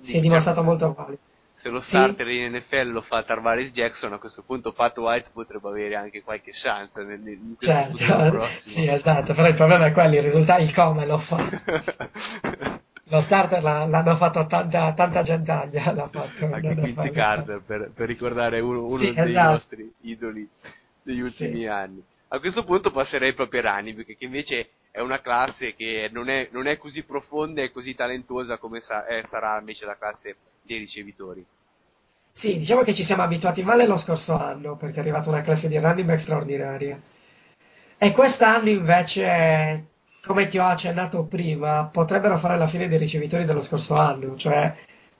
si è Sì, dimostrato certo. molto valido. Se lo Sì. starter in NFL lo fa Tarvaris Jackson, a questo punto Pat White potrebbe avere anche qualche chance nel, nel- in questo Certo, prossimo. sì, esatto, però il problema è quello, il risultato, il come lo fa. Lo starter l'ha- l'hanno fatto tanta, tanta gentaglia, l'ha fatto. anche Quincy Carter per, per ricordare uno, uno Sì, dei esatto. nostri idoli degli Sì. ultimi anni. A questo punto passerei proprio running back, che invece è una classe che non è, non è così profonda e così talentuosa come sa- eh, sarà invece la classe dei ricevitori. Sì, diciamo che ci siamo abituati male lo scorso anno, perché è arrivata una classe di running back straordinaria. E quest'anno invece, come ti ho accennato prima, potrebbero fare la fine dei ricevitori dello scorso anno, cioè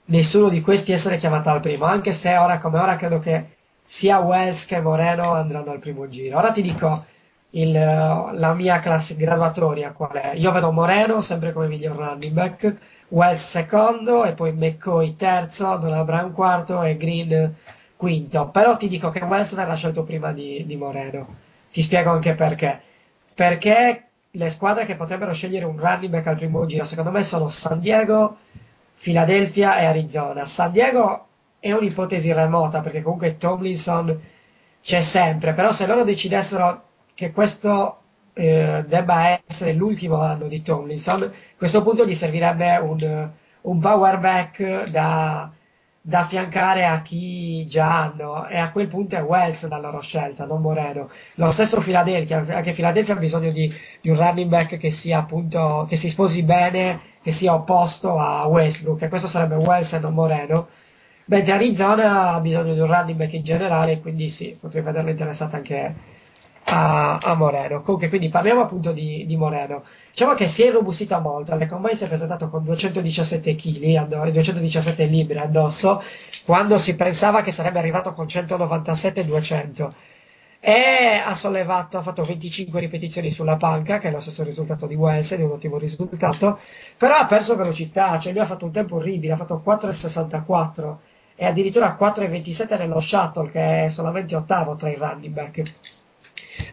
nessuno di questi essere chiamato al primo, anche se ora come ora credo che sia Wells che Moreno andranno al primo giro. Ora ti dico il- la mia classe graduatoria qual è. Io vedo Moreno sempre come miglior running back, Wells secondo e poi McCoy terzo, Donald Brown quarto e Green quinto. Però ti dico che Wells verrà scelto prima di, di Moreno. Ti spiego anche perché. Perché le squadre che potrebbero scegliere un running back al primo giro, secondo me, sono San Diego, Philadelphia e Arizona. San Diego è un'ipotesi remota perché comunque Tomlinson c'è sempre, però se loro decidessero che questo eh, debba essere l'ultimo anno di Tomlinson, a questo punto gli servirebbe un, un power back da, da affiancare a chi già hanno e a quel punto è Wells la loro scelta, non Moreno. Lo stesso Philadelphia, anche Philadelphia ha bisogno di, di un running back che sia appunto, che si sposi bene, che sia opposto a Westbrook e questo sarebbe Wells e non Moreno. Mentre Arizona ha bisogno di un running back in generale, quindi sì, potrei vederlo interessata anche a, a Moreno. Comunque, quindi parliamo appunto di, di Moreno. Diciamo che si è irrobustito molto. Alle combine si è presentato con 217 kg, addo- 217 libbre addosso, quando si pensava che sarebbe arrivato con 197-200. E ha sollevato, ha fatto 25 ripetizioni sulla panca, che è lo stesso risultato di Wells, è un ottimo risultato, però ha perso velocità, cioè lui ha fatto un tempo orribile, ha fatto 4,64 e addirittura 4,27 nello shuttle, che è solamente ottavo tra i running back.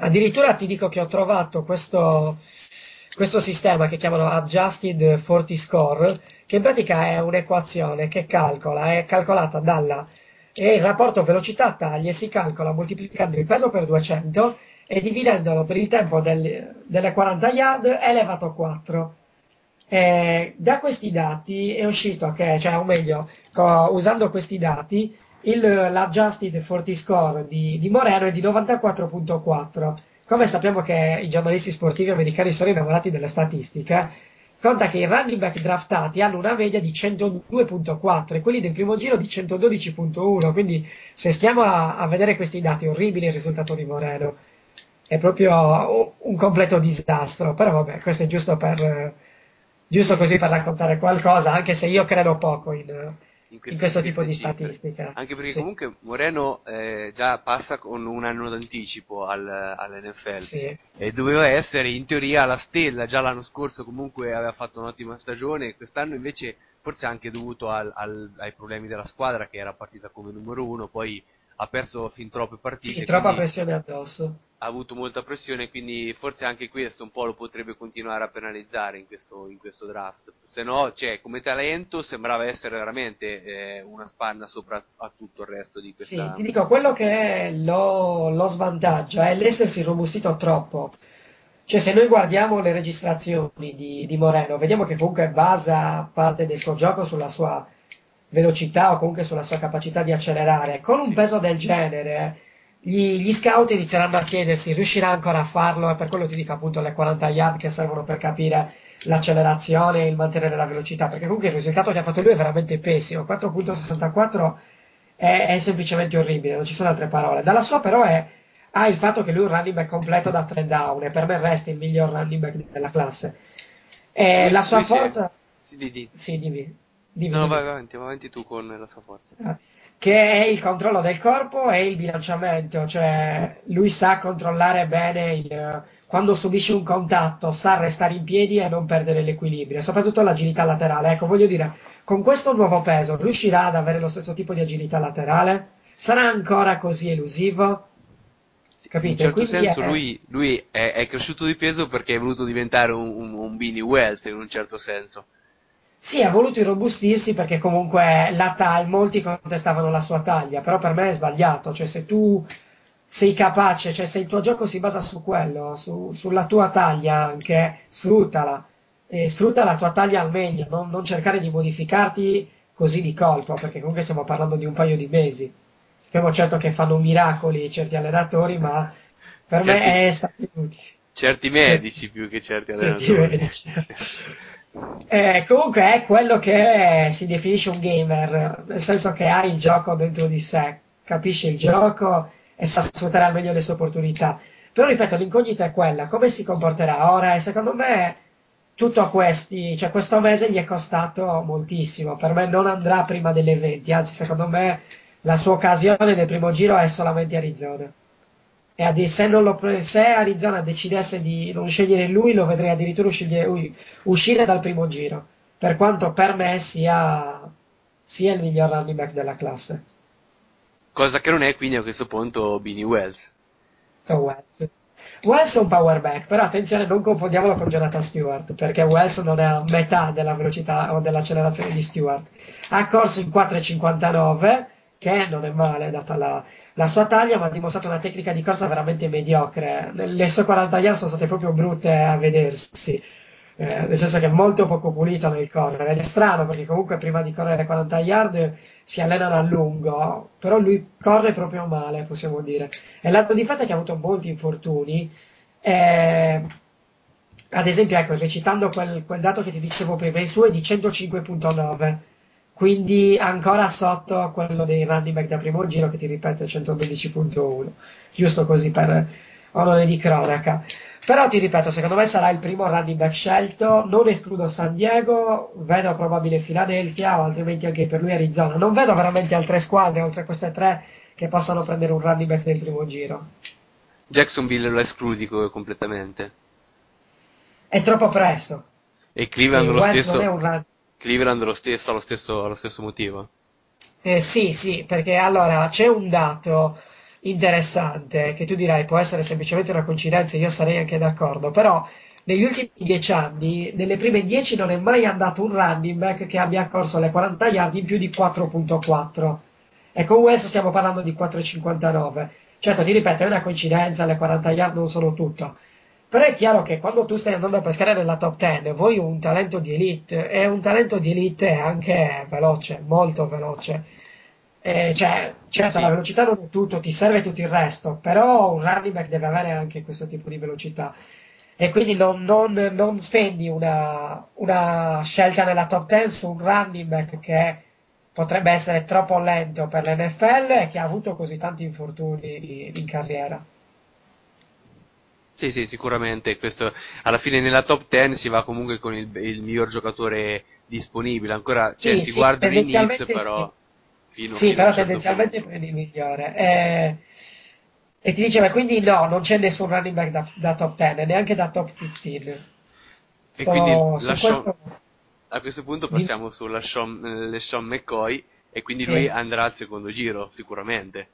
Addirittura ti dico che ho trovato questo, questo sistema che chiamano Adjusted 40 Score, che in pratica è un'equazione che calcola, è calcolata dalla è il rapporto velocità-taglie si calcola moltiplicando il peso per 200 e dividendolo per il tempo del- delle 40 yard elevato a 4. Eh, da questi dati è uscito che, cioè, o meglio, co- usando questi dati, il, l'adjusted 40 score di, di Moreno è di 94.4. Come sappiamo che i giornalisti sportivi americani sono innamorati delle statistiche, conta che i running back draftati hanno una media di 102.4 e quelli del primo giro di 112.1. Quindi, se stiamo a, a vedere questi dati, orribili il risultato di Moreno. È proprio un completo disastro. Però, vabbè, questo è giusto per giusto così per raccontare qualcosa, anche se io credo poco in, in questo, queste tipo di statistica. Anche perché Sì. comunque Moreno eh, già passa con un anno d'anticipo al, all'NFL Sì. e doveva essere in teoria la stella, già l'anno scorso comunque aveva fatto un'ottima stagione, quest'anno invece forse anche dovuto al- al- ai problemi della squadra che era partita come numero uno, poi ha perso fin troppe partite, Sì, troppa quindi pressione addosso. Ha avuto molta pressione, quindi forse anche questo un po' lo potrebbe continuare a penalizzare in questo, in questo draft. Se no, cioè, come talento sembrava essere veramente eh, una spanna sopra a tutto il resto di Sì, questa... ti dico, quello che lo, lo svantaggia è l'essersi robustito troppo. Cioè, se noi guardiamo le registrazioni di, di Moreno, vediamo che comunque basa parte del suo gioco sulla sua velocità o comunque sulla sua capacità di accelerare. Con un peso del genere, gli, gli scout inizieranno a chiedersi, riuscirà ancora a farlo? E per quello ti dico appunto le 40 yard che servono per capire l'accelerazione e il mantenere la velocità, perché comunque il risultato che ha fatto lui è veramente pessimo. 4.64 è, è semplicemente orribile, non ci sono altre parole. Dalla sua però è, ha il fatto che lui è un running back completo da 3 down e per me resta il miglior running back della classe. E la sua forza... Sì, di- di- Sì, dimmi. dimmi, No, dimmi. vai avanti, vai avanti tu con la sua forza. Che è il controllo del corpo e il bilanciamento, cioè lui sa controllare bene il- quando subisce un contatto, sa restare in piedi e non perdere l'equilibrio, soprattutto l'agilità laterale. Ecco, voglio dire, con questo nuovo peso riuscirà ad avere lo stesso tipo di agilità laterale? Sarà ancora così elusivo? In Capito? un certo senso è- lui, lui è, è cresciuto di peso perché è voluto diventare un, un, un Beanie Wells in un certo senso. Sì, ha voluto irrobustirsi perché comunque la taglia, molti contestavano la sua taglia, però per me è sbagliato, cioè se tu sei capace, cioè se il tuo gioco si basa su quello, su- sulla tua taglia anche, sfruttala, e sfrutta la tua taglia al meglio, non, non cercare di modificarti così di colpo, perché comunque stiamo parlando di un paio di mesi. Sappiamo certo che fanno miracoli certi allenatori, ma per Certi- me è stato inutile. Certi medici più che certi Certi allenatori. medici. Eh, comunque è quello che si definisce un gamer, nel senso che ha il gioco dentro di sé, capisce il gioco e sa sfruttare al meglio le sue opportunità. Però ripeto, l'incognita è quella, come si comporterà ora e secondo me tutto questi, cioè questo mese gli è costato moltissimo, per me non andrà prima delle 20, anzi secondo me la sua occasione nel primo giro è solamente Arizona. E ad- se, non lo pre- se Arizona decidesse di non scegliere lui, lo vedrei addirittura uscire, uscire dal primo giro. Per quanto per me sia, sia il miglior running back della classe. Cosa che non è quindi a questo punto Beanie Wells. È Wells. Wells è un power back, però attenzione, non confondiamolo con Jonathan Stewart, perché Wells non è a metà della velocità o dell'accelerazione di Stewart. Ha corso in 4,59, che non è male data la, la sua taglia, ma ha dimostrato una tecnica di corsa veramente mediocre. Le sue 40 yard sono state proprio brutte a vedersi. Eh, nel senso che è molto poco pulito nel correre ed è strano perché comunque prima di correre 40 yard si allenano a lungo però lui corre proprio male possiamo dire e l'altro di fatto è che ha avuto molti infortuni eh, ad esempio ecco recitando quel, quel dato che ti dicevo prima il suo è di 105.9 quindi ancora sotto a quello dei running back da primo giro che ti ripeto è 112.1 giusto così per onore di cronaca però ti ripeto, secondo me sarà il primo running back scelto. Non escludo San Diego, vedo probabile Philadelphia o altrimenti anche per lui Arizona. Non vedo veramente altre squadre oltre a queste tre che possano prendere un running back nel primo giro. Jacksonville lo escludi co- completamente. È troppo presto. E Cleveland lo stesso. non è un run- Cleveland lo stesso, lo stesso, ha lo stesso motivo. Eh, sì, sì, perché allora c'è un dato interessante che tu dirai può essere semplicemente una coincidenza, io sarei anche d'accordo, però negli ultimi dieci anni, nelle prime dieci non è mai andato un running back che abbia corso le 40 yard in più di 4.4 e con West stiamo parlando di 4.59. Certo, ti ripeto, è una coincidenza, le 40 yard non sono tutto, Però è chiaro che quando tu stai andando a pescare nella top 10, vuoi un talento di elite, e un talento di elite è anche veloce, molto veloce. Eh, cioè, certo, Sì. la velocità non è tutto, ti serve tutto il resto, però un running back deve avere anche questo tipo di velocità. E quindi non, non- non spendi una, una scelta nella top 10 su un running back che potrebbe essere troppo lento per l'NFL e che ha avuto così tanti infortuni in carriera. Sì, sì, sicuramente. Questo, alla fine nella top 10 si va comunque con il, il miglior giocatore disponibile. Ancora Sì, cioè, si sì, Knicks, tendenzialmente però. Fino, Sì, fino però certo tendenzialmente punto. prendi il migliore. Eh, e ti diceva, quindi no, non c'è nessun running back da, da top 10, neanche da top 15. E quindi su la questo... A questo punto Di- passiamo sulla Sean, eh, Sean McCoy e quindi Sì. lui andrà al secondo giro, sicuramente.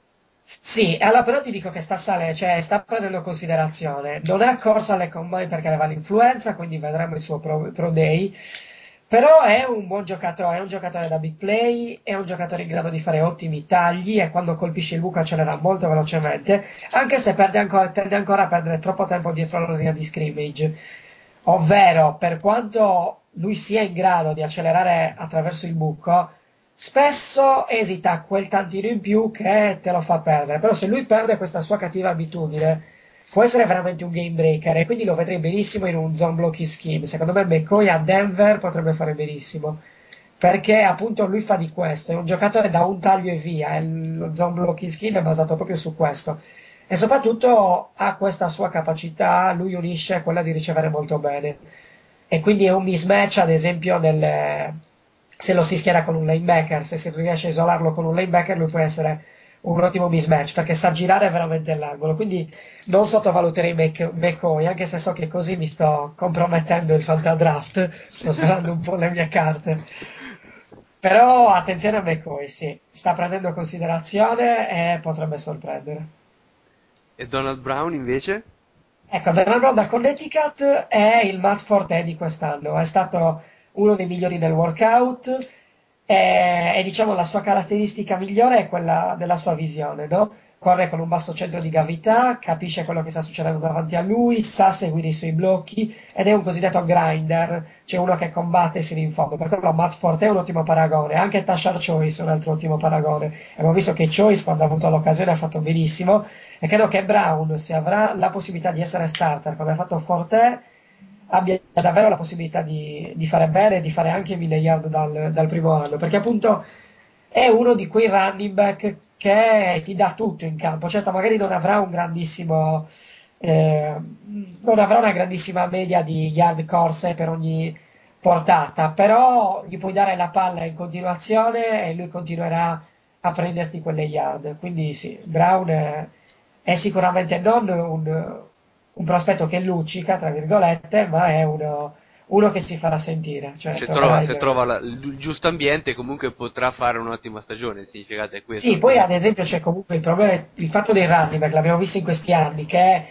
Sì, allora però ti dico che sta sale, cioè sta prendendo considerazione. Non è accorso alle combine perché aveva l'influenza, quindi vedremo il suo pro, pro day. Però è un buon giocatore, è un giocatore da big play, è un giocatore in grado di fare ottimi tagli e quando colpisce il buco accelera molto velocemente, anche se ancora, tende ancora a perdere troppo tempo dietro la linea di scrimmage. Ovvero, per quanto lui sia in grado di accelerare attraverso il buco, spesso esita quel tantino in più che te lo fa perdere. Però se lui perde questa sua cattiva abitudine, può essere veramente un game breaker e quindi lo vedrei benissimo in un zone blocking scheme. Secondo me McCoy a Denver potrebbe fare benissimo. Perché appunto lui fa di questo, è un giocatore da un taglio e via, e lo zone blocking scheme è basato proprio su questo. E soprattutto ha questa sua capacità, lui unisce quella di ricevere molto bene. E quindi è un mismatch, ad esempio, nel, se lo si schiera con un linebacker, se si riesce a isolarlo con un linebacker, lui può essere un ottimo mismatch perché sa girare veramente l'angolo. Quindi non sottovaluterei Mc- McCoy, anche se so che così mi sto compromettendo il fantadraft, sto svelando un po' le mie carte. Però attenzione a McCoy, sì, sta prendendo considerazione e potrebbe sorprendere. E Donald Brown invece? Ecco, Donald Brown da Connecticut è il Matt Forte di quest'anno, è stato uno dei migliori nel workout e, e, diciamo la sua caratteristica migliore è quella della sua visione, no? Corre con un basso centro di gravità, capisce quello che sta succedendo davanti a lui, sa seguire i suoi blocchi ed è un cosiddetto grinder, cioè uno che combatte sino in fondo. Per quello Matt Forte è un ottimo paragone, anche Tashar Choice è un altro ottimo paragone. Abbiamo visto che Choice quando ha avuto l'occasione ha fatto benissimo e credo che Brown, se avrà la possibilità di essere starter come ha fatto Forte, abbia davvero la possibilità di, di fare bene e di fare anche 1000 yard dal, dal primo anno, perché appunto è uno di quei running back che ti dà tutto in campo. Certo, magari non avrà un grandissimo, eh, non avrà una grandissima media di yard corse per ogni portata, però gli puoi dare la palla in continuazione e lui continuerà a prenderti quelle yard. Quindi sì, Brown è, è sicuramente non un, un prospetto che luccica, tra virgolette, ma è uno, uno che si farà sentire. Cioè, se troverà trova, se trova la- il giusto ambiente comunque potrà fare un'ottima stagione, il significato è questo. Sì, poi ad esempio c'è comunque il problema, il fatto dei running back, l'abbiamo visto in questi anni, che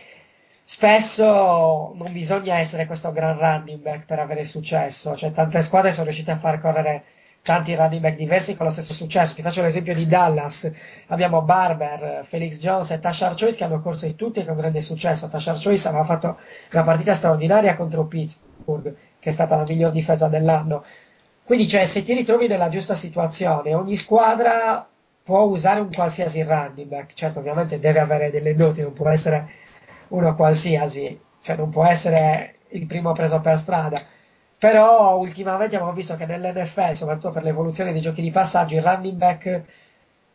spesso non bisogna essere questo gran running back per avere successo, cioè tante squadre sono riuscite a far correre tanti running back diversi con lo stesso successo. Ti faccio l'esempio di Dallas, abbiamo Barber, Felix Jones e Tashar Choice che hanno corso di tutti con grande successo. Tashar Choice aveva fatto una partita straordinaria contro Pittsburgh, che è stata la miglior difesa dell'anno. Quindi, cioè, se ti ritrovi nella giusta situazione, ogni squadra può usare un qualsiasi running back. Certo, ovviamente deve avere delle doti, non può essere uno qualsiasi, cioè non può essere il primo preso per strada. Però ultimamente abbiamo visto che nell'NFL, soprattutto per l'evoluzione dei giochi di passaggio, i running back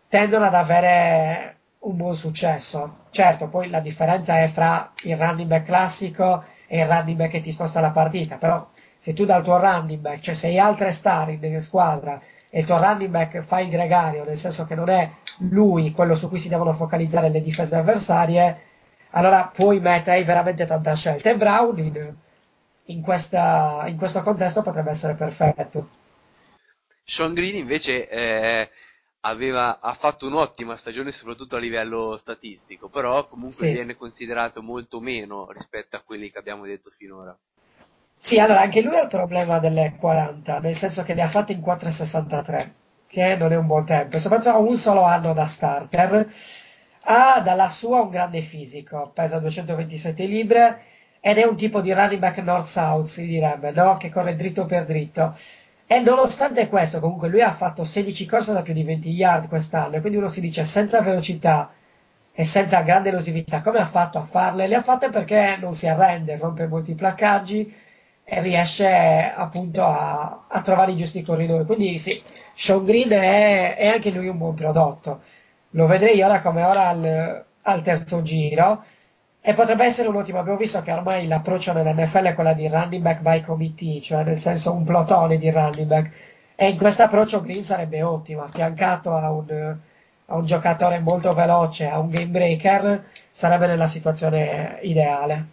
tendono ad avere un buon successo. Certo, poi la differenza è fra il running back classico e il running back che ti sposta la partita, però se tu dal tuo running back, cioè se hai altre star in squadra e il tuo running back fa il gregario, nel senso che non è lui quello su cui si devono focalizzare le difese avversarie, allora puoi mettere veramente tanta scelta. E Brown in, questa, in questo contesto potrebbe essere perfetto. Sean Green invece eh, aveva, ha fatto un'ottima stagione soprattutto a livello statistico, però comunque Sì. viene considerato molto meno rispetto a quelli che abbiamo detto finora. Sì, allora anche lui ha il problema delle 40, nel senso che ne ha fatti in 4,63, che non è un buon tempo, soprattutto ha un solo anno da starter. Ha dalla sua un grande fisico, pesa 227 libbre, ed è un tipo di running back north-south, si direbbe, no? Che corre dritto per dritto. E nonostante questo, comunque, lui ha fatto 16 corse da più di 20 yard quest'anno, e quindi uno si dice senza velocità e senza grande elusività, come ha fatto a farle? Le ha fatte perché non si arrende, rompe molti placcaggi e riesce appunto a, a trovare i giusti corridori. Quindi sì, Sean Green è, è anche lui un buon prodotto. Lo vedrei ora come ora al, al terzo giro e potrebbe essere un ottimo. Abbiamo visto che ormai l'approccio nell'NFL è quella di running back by committee, cioè nel senso un plotone di running back. E in questo approccio Green sarebbe ottimo, affiancato a un, a un giocatore molto veloce, a un game breaker, sarebbe nella situazione ideale.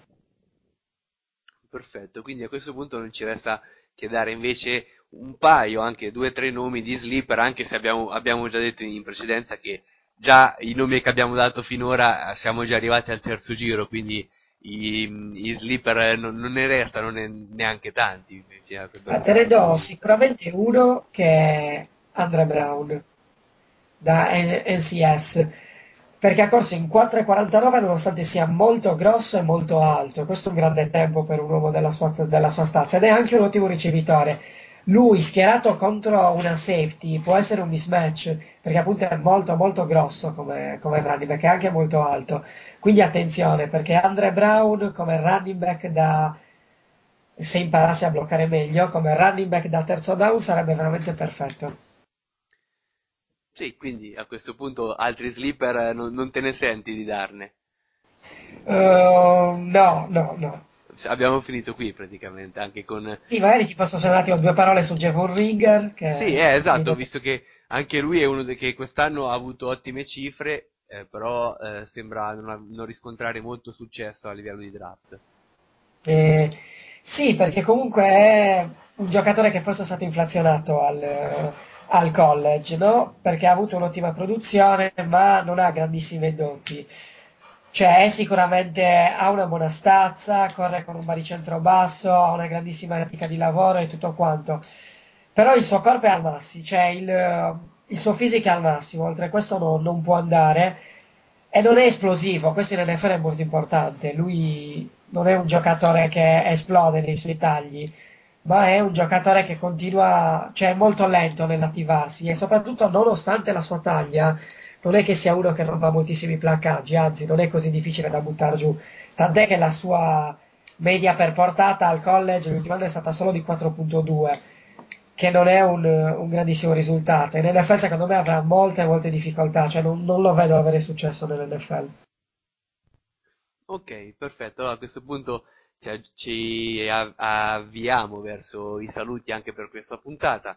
Perfetto, quindi a questo punto non ci resta che dare invece un paio, anche due o tre nomi di sleeper, anche se abbiamo, abbiamo già detto in precedenza che già i nomi che abbiamo dato finora siamo già arrivati al terzo giro, quindi i, i sleeper non, non ne restano ne- neanche tanti. Ma te ne do sicuramente uno che è Andre Brown da N- NCS perché ha corso in 4,49 nonostante sia molto grosso e molto alto. Questo è un grande tempo per un uomo della sua, della sua stazza ed è anche un ottimo ricevitore. Lui schierato contro una safety può essere un mismatch perché appunto è molto molto grosso come, come running back, è anche molto alto. Quindi attenzione perché Andre Brown come running back da se imparasse a bloccare meglio, come running back da terzo down sarebbe veramente perfetto. Sì, quindi a questo punto altri sleeper non, non te ne senti di darne. Uh, no, no, no. Abbiamo finito qui praticamente, anche con... Sì, magari ti posso dire un attimo due parole su Javon Rigger. Che Sì, eh, esatto, visto che anche lui è uno de- che quest'anno ha avuto ottime cifre, eh, però eh, sembra non, ha- non riscontrare molto successo a livello di draft. Sì, perché comunque è un giocatore che forse è stato inflazionato al, al college, no? Perché ha avuto un'ottima produzione, ma non ha grandissime doti. Cioè, sicuramente ha una buona stazza, corre con un baricentro basso, ha una grandissima etica di lavoro e tutto quanto. Però il suo corpo è al massimo, cioè il, il suo fisico è al massimo, oltre questo no- non può andare. E non è esplosivo, questo in NFL è molto importante. Lui non è un giocatore che esplode nei suoi tagli, ma è un giocatore che continua, cioè è molto lento nell'attivarsi e soprattutto nonostante la sua taglia, non è che sia uno che rompa moltissimi placcaggi, anzi non è così difficile da buttare giù. Tant'è che la sua media per portata al college l'ultimo anno è stata solo di 4.2 che non è un, un grandissimo risultato. E nell'NFL secondo me avrà molte, molte difficoltà, cioè non, non lo vedo avere successo nell'NFL. Ok, perfetto. Allora a questo punto ci, ci av- avviamo verso i saluti anche per questa puntata.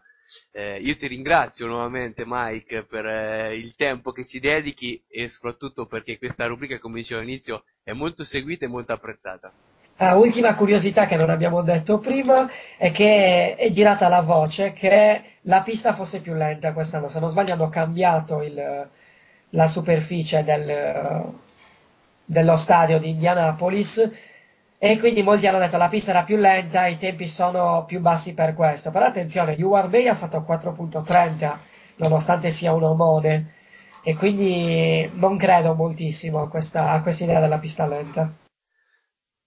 Eh, io ti ringrazio nuovamente Mike per eh, il tempo che ci dedichi e soprattutto perché questa rubrica, come dicevo all'inizio, è molto seguita e molto apprezzata. Ah, ultima curiosità che non abbiamo detto prima è che è girata la voce che la pista fosse più lenta quest'anno. Se non sbaglio hanno cambiato il- la superficie del- dello stadio di Indianapolis e quindi molti hanno detto la pista era più lenta, i tempi sono più bassi per questo. Però attenzione, UR Bay ha fatto 4.30 nonostante sia un omone e quindi non credo moltissimo a questa, a questa idea della pista lenta.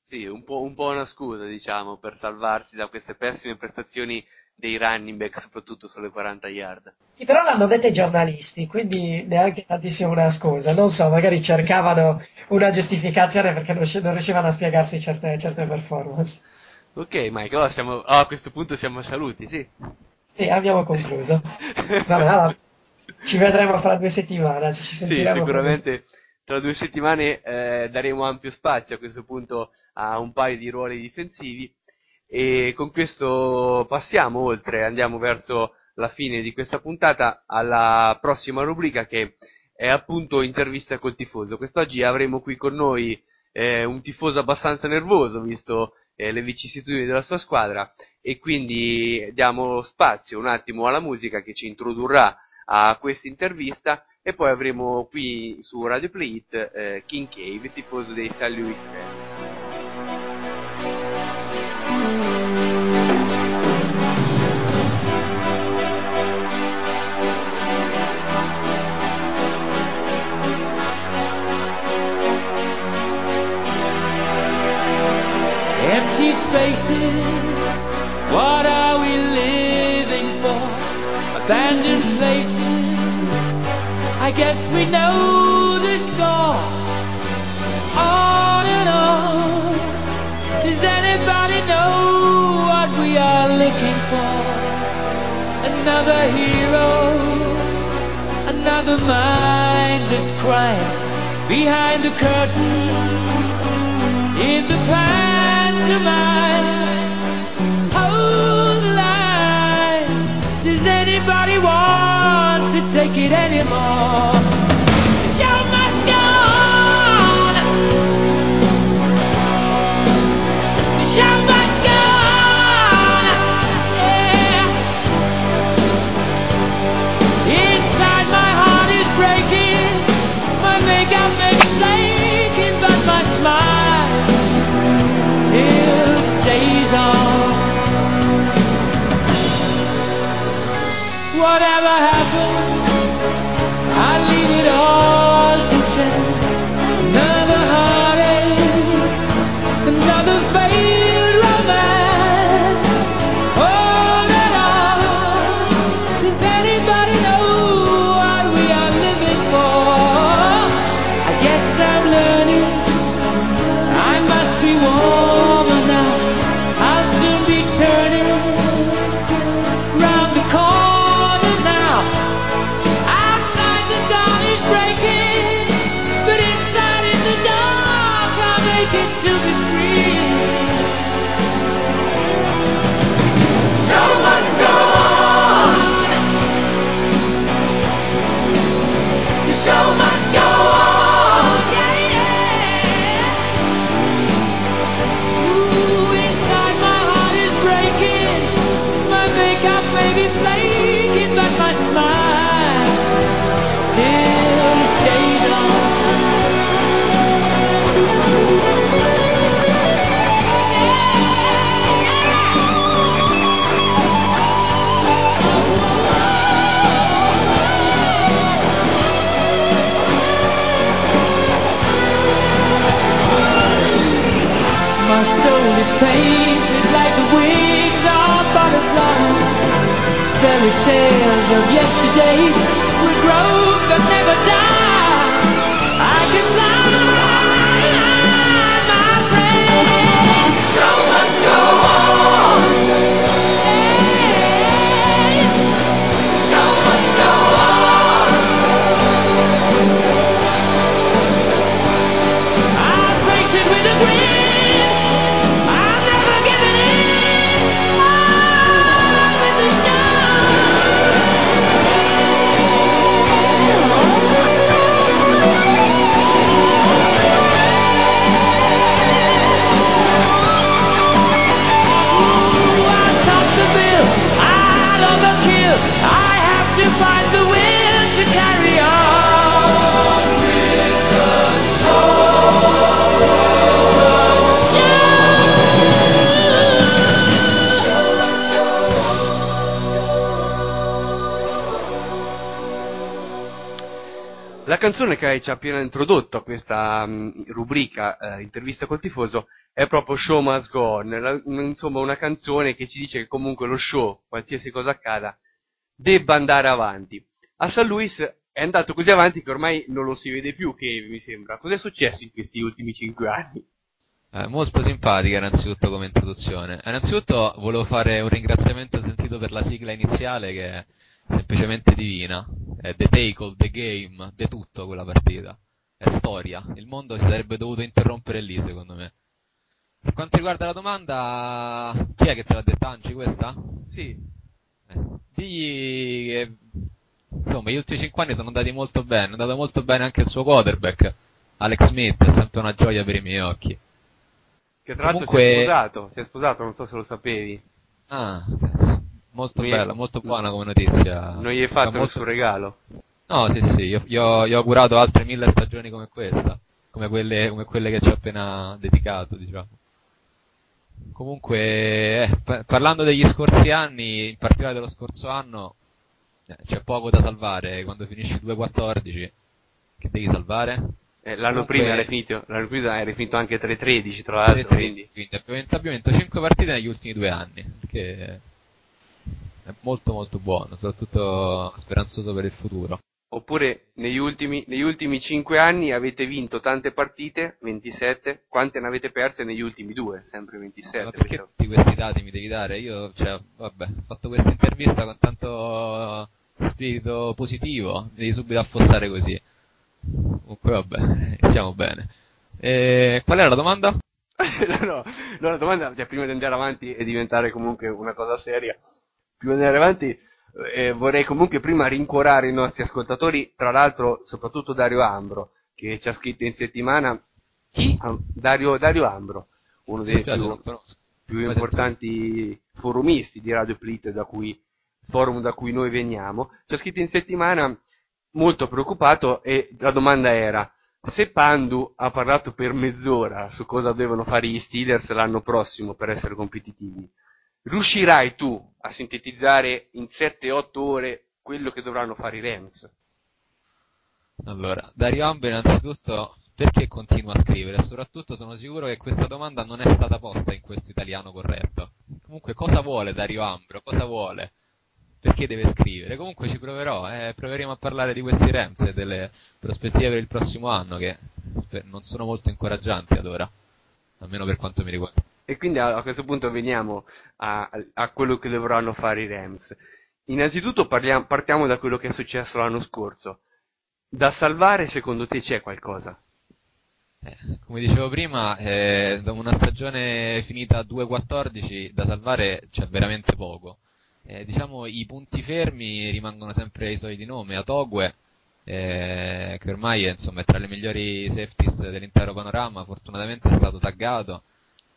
Sì, un po', un po' una scusa, diciamo, per salvarsi da queste pessime prestazioni dei running back, soprattutto sulle 40 yard. Sì, però l'hanno detto i giornalisti, quindi neanche tantissimo una scusa. Non so, magari cercavano una giustificazione perché non, non riuscivano a spiegarsi certe, certe performance. Ok, Mike, allora siamo, ah, a questo punto siamo saluti, sì. Sì, abbiamo concluso. Vabbè, allora, ci vedremo fra due settimane, ci Sì, sentiremo. sicuramente tra due settimane eh, daremo ampio spazio a questo punto a un paio di ruoli difensivi e con questo passiamo oltre, andiamo verso la fine di questa puntata alla prossima rubrica che è appunto intervista col tifoso. Quest'oggi avremo qui con noi eh, un tifoso abbastanza nervoso visto eh, le vicissitudini della sua squadra e quindi diamo spazio un attimo alla musica che ci introdurrà a questa intervista e poi avremo qui su Radio Play It eh, King Cave, tifoso dei St. Louis Rams. Empty spaces. What are we living for? Abandoned places. I guess we know the score. On and on. Does anybody know what we are looking for? Another hero, another mindless crime behind the curtain in the pantomime. Hold the line. Does anybody want to take it anymore? Show must go Whatever happens, I leave it all soul is painted like the wings of butterflies. Fairy tales of yesterday will grow but never die. I can fly, my friend. Show must go on. Canzone che ci ha appena introdotto a questa mh, rubrica eh, intervista col tifoso è proprio Show Must Go On, la- insomma una canzone che ci dice che comunque lo show, qualsiasi cosa accada, debba andare avanti. A San Luis è andato così avanti che ormai non lo si vede più, che mi sembra. Cos'è successo in questi ultimi cinque anni? Eh, molto simpatica innanzitutto come introduzione. Innanzitutto volevo fare un ringraziamento sentito per la sigla iniziale che semplicemente divina. È the take of the game, di tutto quella partita. È storia. Il mondo si sarebbe dovuto interrompere lì secondo me. Per quanto riguarda la domanda, chi è che te l'ha detta Angi questa? Sì. Digli che insomma gli ultimi 5 anni sono andati molto bene, è andato molto bene anche il suo quarterback, Alex Smith, è sempre una gioia per i miei occhi. Che tra l'altro si Comunque- è sposato, si è sposato, non so se lo sapevi. Ah, cazzo. Molto Non bella, molto buona come notizia. Non gli hai fatto Fa molto- nessun regalo. No, sì, sì, io, io- io ho augurato altre mille stagioni come questa, come quelle, come quelle che ci ho appena dedicato, diciamo. Comunque, eh, pa- parlando degli scorsi anni, in particolare dello scorso anno, eh, c'è poco da salvare quando finisci 2-14. Che devi salvare? Eh, l'anno Comunque- prima era finito, l'anno prima era finito anche 3-13 tra l'altro, 3-3, quindi quindi abbiamo vinto 5 partite negli ultimi due anni, che è molto molto buono, soprattutto speranzoso per il futuro. Oppure negli ultimi, negli ultimi 5 anni avete vinto tante partite, 27, quante ne avete perse negli ultimi due? Sempre 27. Ma perché tutti questi dati mi devi dare? Io, cioè, vabbè, ho fatto questa intervista con tanto spirito positivo, devi subito affossare così. Comunque vabbè, iniziamo bene. E, qual era la domanda? no, no, no, la domanda, cioè, prima di andare avanti e diventare comunque una cosa seria, di andare avanti eh, vorrei comunque prima rincuorare i nostri ascoltatori, tra l'altro soprattutto Dario Ambro, che ci ha scritto in settimana. Chi? Dario, Dario Ambro, uno dei più, più importanti forumisti di Radio Split, da cui, forum da cui noi veniamo, ci ha scritto in settimana molto preoccupato e la domanda era se Pandu ha parlato per mezz'ora su cosa devono fare gli Steelers l'anno prossimo per essere competitivi, riuscirai tu a sintetizzare in 7-8 ore quello che dovranno fare i Rams? Allora, Dario Ambo innanzitutto perché continua a scrivere? Soprattutto sono sicuro che questa domanda non è stata posta in questo italiano corretto. Comunque cosa vuole Dario Ambro? Cosa vuole? Perché deve scrivere? Comunque ci proverò, eh, proveremo a parlare di questi Rams e delle prospettive per il prossimo anno che non sono molto incoraggianti ad ora, almeno per quanto mi riguarda. E quindi a, a questo punto veniamo a, a quello che dovranno fare i Rams. Innanzitutto parliamo- partiamo da quello che è successo l'anno scorso. Da salvare secondo te c'è qualcosa? Come dicevo prima, eh, da una stagione finita a 2-14 da salvare c'è veramente poco. Eh, diciamo i punti fermi rimangono sempre i soliti nomi, Atogwe, eh, che ormai insomma, è tra le migliori safeties dell'intero panorama, fortunatamente è stato taggato,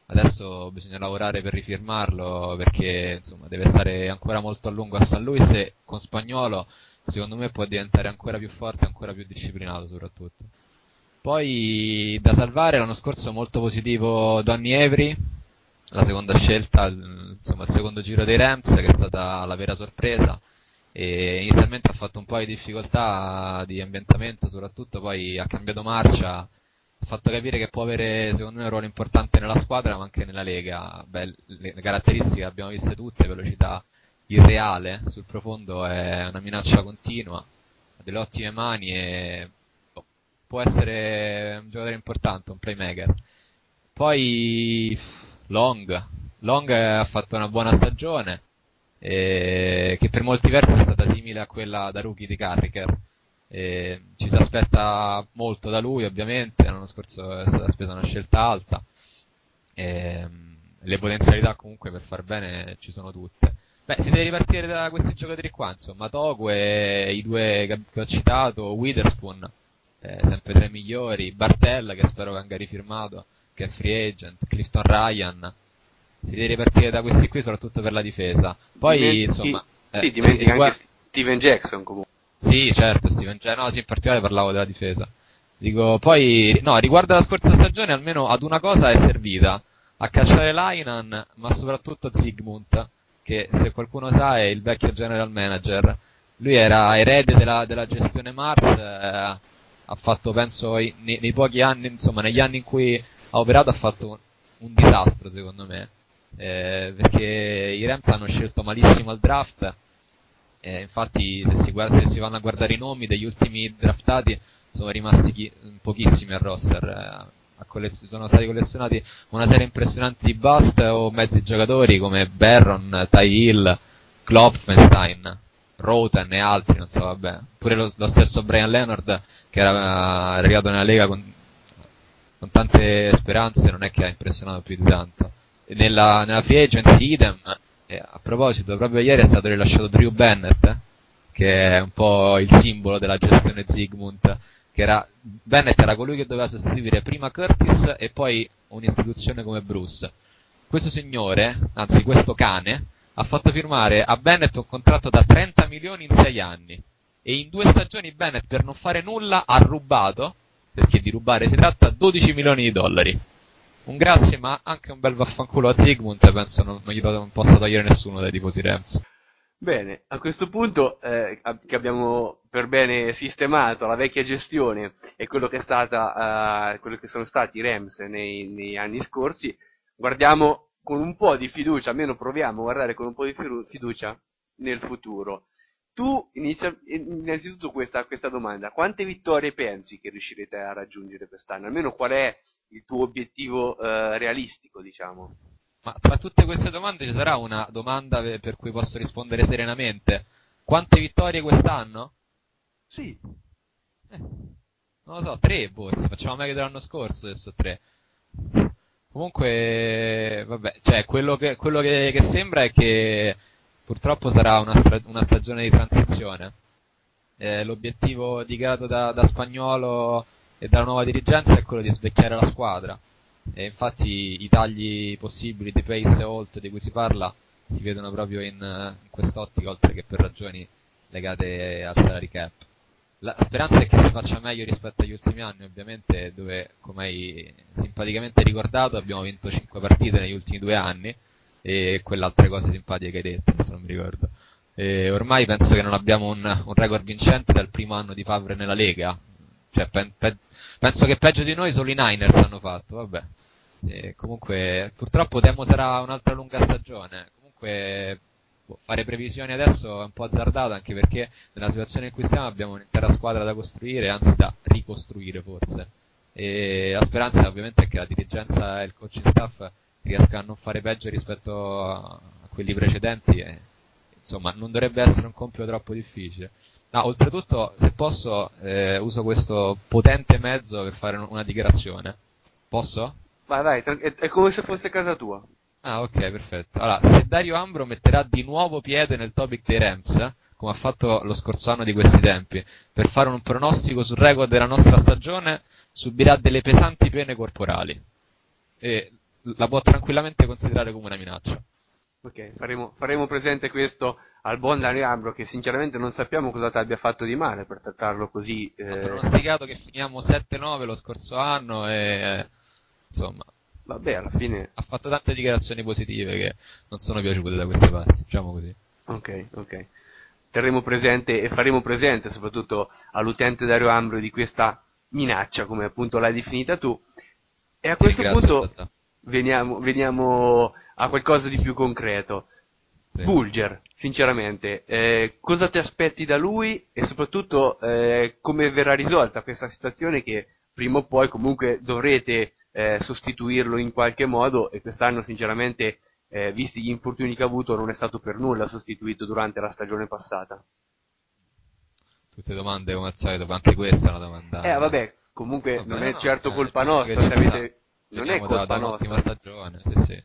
adesso bisogna lavorare per rifirmarlo perché insomma, deve stare ancora molto a lungo a San Luis e con Spagnolo secondo me può diventare ancora più forte, ancora più disciplinato soprattutto. Poi da salvare l'anno scorso molto positivo Donny Evry, la seconda scelta, insomma il secondo giro dei Rams che è stata la vera sorpresa e inizialmente ha fatto un po' di difficoltà di ambientamento soprattutto, poi ha cambiato marcia, ha fatto capire che può avere secondo me un ruolo importante nella squadra ma anche nella Lega. Beh, le, caratteristiche le abbiamo viste tutte, velocità irreale, sul profondo è una minaccia continua, ha delle ottime mani e boh, può essere un giocatore importante, un playmaker. Poi Long, Long ha fatto una buona stagione, eh, che per molti versi è stata simile a quella da rookie di Carricker. Eh, ci si aspetta molto da lui, ovviamente. L'anno scorso è stata spesa una scelta alta. Ehm, le potenzialità comunque per far bene ci sono tutte. Beh, si deve ripartire da questi giocatori qua, insomma, Togue, i due che- ho citato, Witherspoon, eh, sempre tra i migliori, Bartell che spero venga rifirmato, che è free agent, Clifton Ryan. Si deve ripartire da questi qui soprattutto per la difesa. Poi, Dimentichi- insomma, eh, sì, dimentica riguarda- anche Steven Jackson comunque. Sì, certo, Steven Gerrard. No, sì, in particolare parlavo della difesa. Dico, poi, no, riguardo alla scorsa stagione, almeno ad una cosa è servita. A cacciare Lainan, ma soprattutto Zygmunt, che se qualcuno sa è il vecchio general manager. Lui era erede della, della gestione Mars, eh, ha fatto, penso, nei, nei pochi anni, insomma, negli anni in cui ha operato ha fatto un, un disastro, secondo me. Eh, perché i Rams hanno scelto malissimo al draft, eh, infatti, se si, guarda- se si vanno a guardare i nomi degli ultimi draftati, sono rimasti chi- pochissimi al roster. eh, collez- sono stati collezionati una serie impressionante di bust o mezzi giocatori come Barron, Ty Hill, Klopfenstein, Roten e altri, non so, vabbè. Pure lo, lo stesso Brian Leonard, che era eh, arrivato nella Lega con, con tante speranze, non è che ha impressionato più di tanto. Nella, nella free agency idem, e a proposito, proprio ieri è stato rilasciato Drew Bennett, che è un po' il simbolo della gestione Zygmunt, che era, Bennett era colui che doveva sostituire prima Curtis e poi un'istituzione come Bruce. Questo signore, anzi questo cane, ha fatto firmare a Bennett un contratto da 30 milioni in 6 anni. E in due stagioni Bennett per non fare nulla ha rubato, perché di rubare si tratta, 12 milioni di dollari. Un grazie, ma anche un bel vaffanculo a Zygmunt, penso non, non gli possa togliere nessuno dai tifosi Rams. Bene, a questo punto eh, che abbiamo per bene sistemato la vecchia gestione e quello che, stata, eh, quello che sono stati i Rams nei, negli anni scorsi, guardiamo con un po' di fiducia, almeno proviamo a guardare con un po' di fiducia nel futuro. Tu inizia, innanzitutto questa, questa domanda, quante vittorie pensi che riuscirete a raggiungere quest'anno? Almeno qual è il tuo obiettivo eh, realistico, diciamo? Ma tra tutte queste domande ci sarà una domanda pe- per cui posso rispondere serenamente. Quante vittorie quest'anno? Sì. Eh, non lo so, tre forse, facciamo meglio dell'anno scorso, adesso tre. Comunque, vabbè, cioè, quello che, quello che, che sembra è che purtroppo sarà una, stra- una stagione di transizione. Eh, l'obiettivo dichiarato da, da Spagnolo e dalla nuova dirigenza è quello di svecchiare la squadra. E infatti i tagli possibili di Pace e Holt di cui si parla si vedono proprio in, in quest'ottica, oltre che per ragioni legate al salary cap. La speranza è che si faccia meglio rispetto agli ultimi anni, ovviamente, dove, come hai simpaticamente ricordato, abbiamo vinto 5 partite negli ultimi due anni, e quell'altra cosa simpatica che hai detto, adesso non mi ricordo. E ormai penso che non abbiamo un, un record vincente dal primo anno di Favre nella Lega. Cioè, pen- pe- penso che peggio di noi solo i Niners hanno fatto, vabbè. E comunque, purtroppo temo sarà un'altra lunga stagione. Comunque, boh, fare previsioni adesso è un po' azzardato, anche perché nella situazione in cui stiamo abbiamo un'intera squadra da costruire, anzi da ricostruire forse. E la speranza ovviamente è che la dirigenza e il coaching staff riescano a non fare peggio rispetto a, quelli precedenti e insomma non dovrebbe essere un compito troppo difficile. Ah, oltretutto, se posso, eh, uso questo potente mezzo per fare una dichiarazione. Posso? Vai, vai, è, è come se fosse casa tua. Ah, ok, perfetto. Allora, se Dario Ambro metterà di nuovo piede nel topic dei Rams, come ha fatto lo scorso anno di questi tempi, per fare un pronostico sul record della nostra stagione, subirà delle pesanti pene corporali. E la può tranquillamente considerare come una minaccia. Ok, faremo, faremo presente questo al buon Dario Ambro che sinceramente non sappiamo cosa ti abbia fatto di male per trattarlo così. Eh, pronosticato che finiamo 7-9 lo scorso anno e insomma vabbè, alla fine. ha fatto tante dichiarazioni positive che non sono piaciute da queste parti, diciamo così. Ok, ok. Terremo presente e faremo presente soprattutto all'utente Dario Ambro di questa minaccia, come appunto l'hai definita tu. E a questo punto veniamo, veniamo a qualcosa di più concreto. Sì. Bulger, sinceramente, eh, cosa ti aspetti da lui e soprattutto eh, come verrà risolta questa situazione che prima o poi comunque dovrete eh, sostituirlo in qualche modo e quest'anno sinceramente, eh, visti gli infortuni che ha avuto, non è stato per nulla sostituito durante la stagione passata. Tutte domande come al solito, ma anche questa è una domanda. Eh vabbè, comunque Vabbè, non è no, certo eh, colpa nostra Non è da- colpa da un'ottima nostra. stagione, sì sì.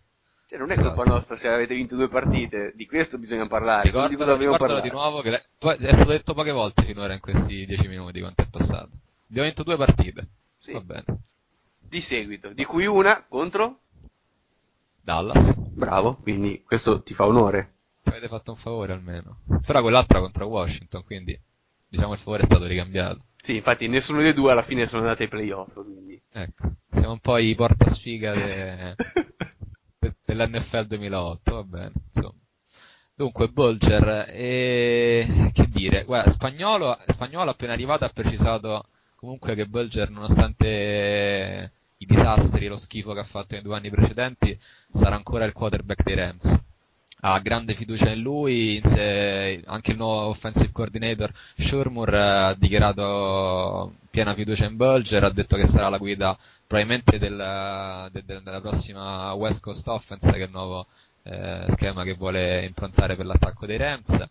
Cioè, non è Esatto. colpa nostra se avete vinto due partite, di questo bisogna parlare, non di Ricordalo, ricordalo di nuovo che le- è stato detto poche volte finora in questi dieci minuti quanto è passato. Abbiamo vinto due partite. Sì. Va bene. Di seguito, di cui una contro... Dallas. Bravo, quindi questo ti fa onore. Ci avete fatto un favore almeno. Però quell'altra contro Washington, quindi diciamo il favore è stato ricambiato. Sì, infatti nessuno dei due alla fine sono andati ai playoff, quindi... Ecco, siamo un po' i portasfiga de- dell'NFL 2008, va bene, insomma. Dunque, Bolger, e... che dire, guarda, Spagnolo, Spagnolo appena arrivato ha precisato comunque che Bolger, nonostante i disastri lo schifo che ha fatto nei due anni precedenti, sarà ancora il quarterback dei Rams. Ha grande fiducia in lui, in sé- anche il nuovo offensive coordinator Shurmur ha dichiarato piena fiducia in Bulger, ha detto che sarà la guida probabilmente del- de- de- della prossima West Coast Offense, che è il nuovo eh, schema che vuole improntare per l'attacco dei Rams.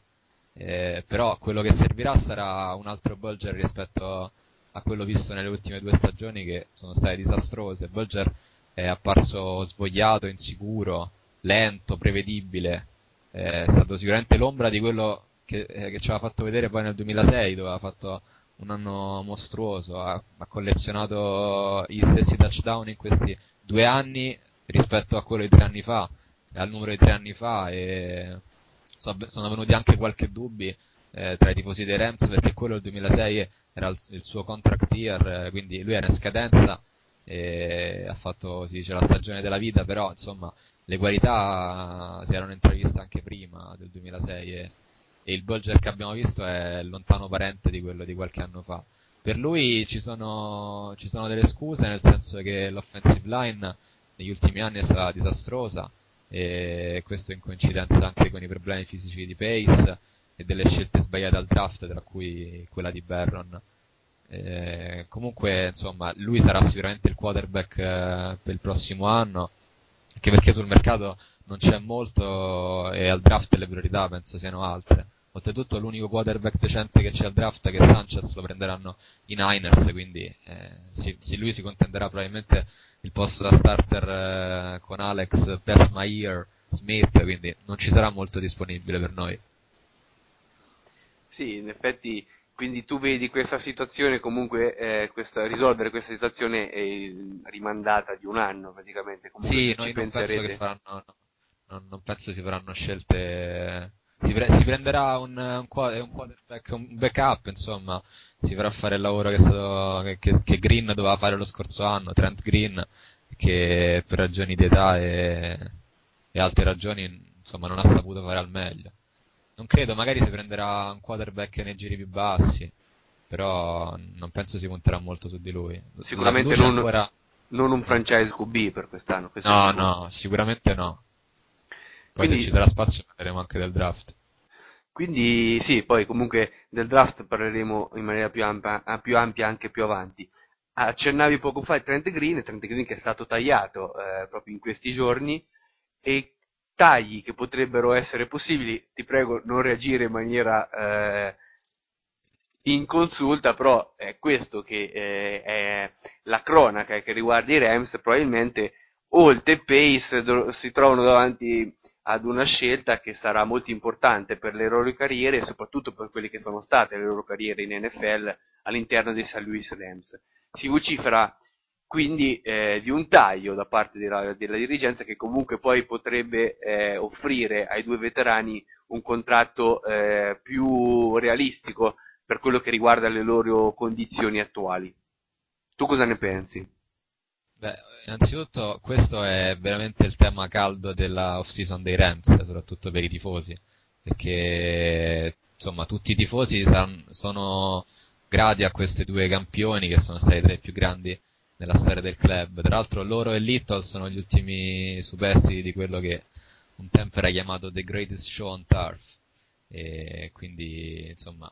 Eh, però quello che servirà sarà un altro Bulger rispetto a quello visto nelle ultime due stagioni che sono state disastrose. Bulger è apparso svogliato, insicuro, lento, prevedibile, è stato sicuramente l'ombra di quello che, eh, che ci aveva fatto vedere poi nel 2006 dove aveva fatto un anno mostruoso, ha, ha collezionato gli stessi touchdown in questi due anni rispetto a quello di tre anni fa, al numero di tre anni fa e so- sono venuti anche qualche dubbi eh, tra i tifosi dei Rams perché quello del 2006 era il, il suo contract year, eh, quindi lui era in scadenza e ha fatto, si dice, la stagione della vita, però insomma le qualità si erano intraviste anche prima del 2006 e, e il Bolger che abbiamo visto è lontano parente di quello di qualche anno fa. Per lui ci sono, ci sono delle scuse, nel senso che l'offensive line negli ultimi anni è stata disastrosa e questo in coincidenza anche con i problemi fisici di Pace e delle scelte sbagliate al draft, tra cui quella di Barron. Eh, comunque, insomma, lui sarà sicuramente il quarterback eh, per il prossimo anno, anche perché sul mercato non c'è molto e al draft le priorità penso siano altre. Oltretutto l'unico quarterback decente che c'è al draft è che Sanchez lo prenderanno i Niners, quindi eh, sì, sì, lui si contenderà probabilmente il posto da starter eh, con Alex, Pesmayer, Smith, quindi non ci sarà molto disponibile per noi. Sì, in effetti, quindi tu vedi questa situazione comunque, eh, questa, risolvere questa situazione è rimandata di un anno praticamente. Comunque Sì, noi non penso che faranno, no, non, non penso si faranno scelte. Si, pre- si prenderà un, un, qua- un quarterback, un backup, insomma, si farà fare il lavoro che, è stato, che, che- Green doveva fare lo scorso anno, Trent Green, che per ragioni di età e, e altre ragioni, insomma, non ha saputo fare al meglio. Non credo, magari si prenderà un quarterback nei giri più bassi, però non penso si punterà molto su di lui. Sicuramente non, ancora- non un franchise QB per quest'anno. No, no, sicuramente no. Poi Quindi- se ci sarà spazio parleremo anche del draft. Quindi sì, poi comunque del draft parleremo in maniera più ampia, più ampia anche più avanti. Accennavi poco fa il Trent Green, Trent Green che è stato tagliato eh, proprio in questi giorni e tagli che potrebbero essere possibili, ti prego non reagire in maniera eh, inconsulta, però è questo che eh, è la cronaca che riguarda i Rams, probabilmente Holt e Pace do- si trovano davanti ad una scelta che sarà molto importante per le loro carriere e soprattutto per quelle che sono state le loro carriere in NFL all'interno dei St. Louis Rams. Si vocifera quindi eh, di un taglio da parte della, della dirigenza che comunque poi potrebbe eh, offrire ai due veterani un contratto eh, più realistico per quello che riguarda le loro condizioni attuali. Tu cosa ne pensi? Beh, innanzitutto questo è veramente il tema caldo della off-season dei Rams, soprattutto per i tifosi, perché insomma tutti i tifosi san- sono grati a questi due campioni che sono stati tra i più grandi nella storia del club. Tra l'altro loro e Little sono gli ultimi superstiti di quello che un tempo era chiamato The Greatest Show on Turf. E quindi, insomma,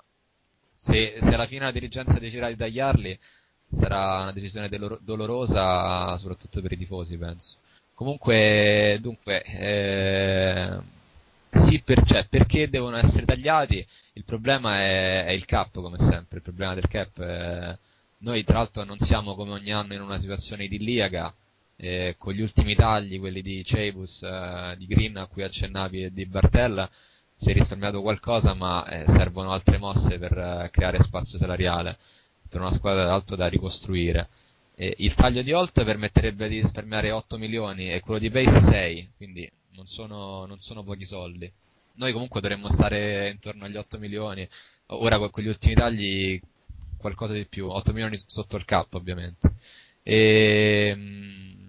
se, se alla fine la dirigenza deciderà di tagliarli, sarà una decisione dolor- dolorosa, soprattutto per i tifosi, penso. Comunque, dunque, eh, sì, per- cioè, perché devono essere tagliati? Il problema è, è il cap, come sempre. Il problema del cap è- Noi, tra l'altro, non siamo come ogni anno in una situazione idilliaca. eh, con gli ultimi tagli, quelli di Cebus, eh, di Green a cui accennavi e di Bartella, si è risparmiato qualcosa, ma eh, servono altre mosse per eh, creare spazio salariale per una squadra d'alto da ricostruire. E il taglio di Holt permetterebbe di risparmiare 8 milioni e quello di Pace 6, quindi non sono, non sono pochi soldi. Noi comunque dovremmo stare intorno agli 8 milioni, ora con con gli ultimi tagli qualcosa di più, 8 milioni sotto il cap ovviamente. E, mm,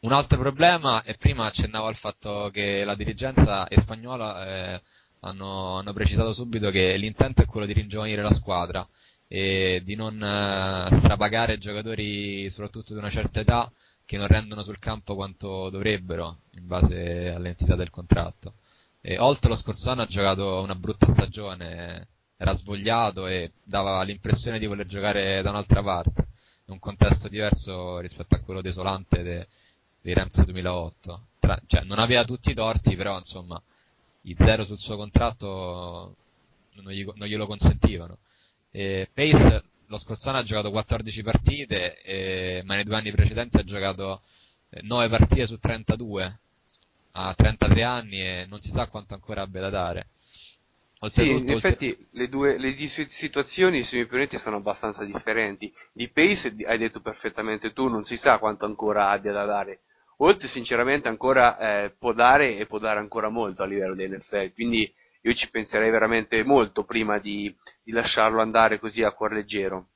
un altro problema, e prima accennavo al fatto che la dirigenza e spagnola eh, hanno, hanno precisato subito che l'intento è quello di ringiovanire la squadra e di non eh, strapagare giocatori soprattutto di una certa età che non rendono sul campo quanto dovrebbero in base all'entità del contratto. E Holt lo scorso anno ha giocato una brutta stagione, era svogliato e dava l'impressione di voler giocare da un'altra parte, in un contesto diverso rispetto a quello desolante de- dei Rams 2008. Tra- cioè, non aveva tutti i torti, però insomma, i zero sul suo contratto non, gli- non glielo consentivano. E Pace lo scorso anno ha giocato 14 partite, e- ma nei due anni precedenti ha giocato eh, 9 partite su 32. Ha 33 anni e non si sa quanto ancora abbia da dare. Sì, Oltretutto, in effetti le due le situazioni, se mi permetti, sono abbastanza differenti. Di Pace, hai detto perfettamente tu, non si sa quanto ancora abbia da dare. Holt sinceramente ancora eh, può dare e può dare ancora molto a livello dell'NFL, quindi io ci penserei veramente molto prima di, di lasciarlo andare così a cuor leggero.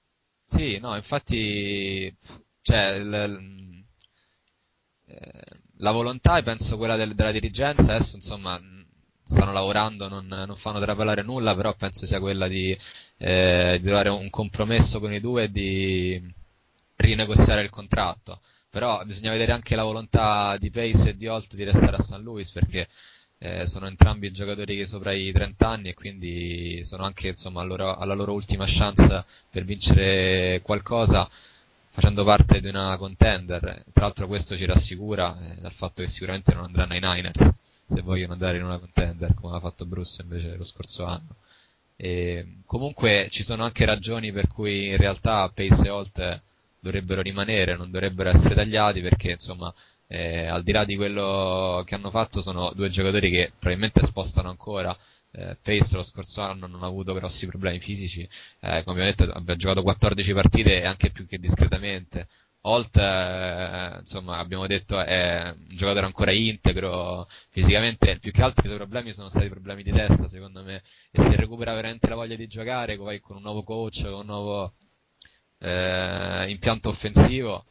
Sì, no, infatti, cioè, il- eh, la volontà è penso quella del- della dirigenza, adesso insomma, stanno lavorando, non, non fanno trapelare nulla, però penso sia quella di, eh, di trovare un compromesso con i due e di rinegoziare il contratto. Però bisogna vedere anche la volontà di Pace e di Holt di restare a St. Louis perché eh, sono entrambi giocatori sopra i 30 anni e quindi sono anche insomma, loro, alla loro ultima chance per vincere qualcosa facendo parte di una contender. Tra l'altro questo ci rassicura eh, dal fatto che sicuramente non andranno ai Niners se vogliono andare in una contender come ha fatto Bruce invece lo scorso anno. E, comunque ci sono anche ragioni per cui in realtà Pace e Holt dovrebbero rimanere, non dovrebbero essere tagliati perché insomma eh, al di là di quello che hanno fatto sono due giocatori che probabilmente spostano ancora. Eh, Pace lo scorso anno non ha avuto grossi problemi fisici. Eh, come abbiamo detto abbiamo giocato 14 partite anche più che discretamente. Holt eh, insomma abbiamo detto è un giocatore ancora integro fisicamente. Più che altro i suoi problemi sono stati problemi di testa secondo me. E se recupera veramente la voglia di giocare poi con un nuovo coach con un nuovo eh, impianto offensivo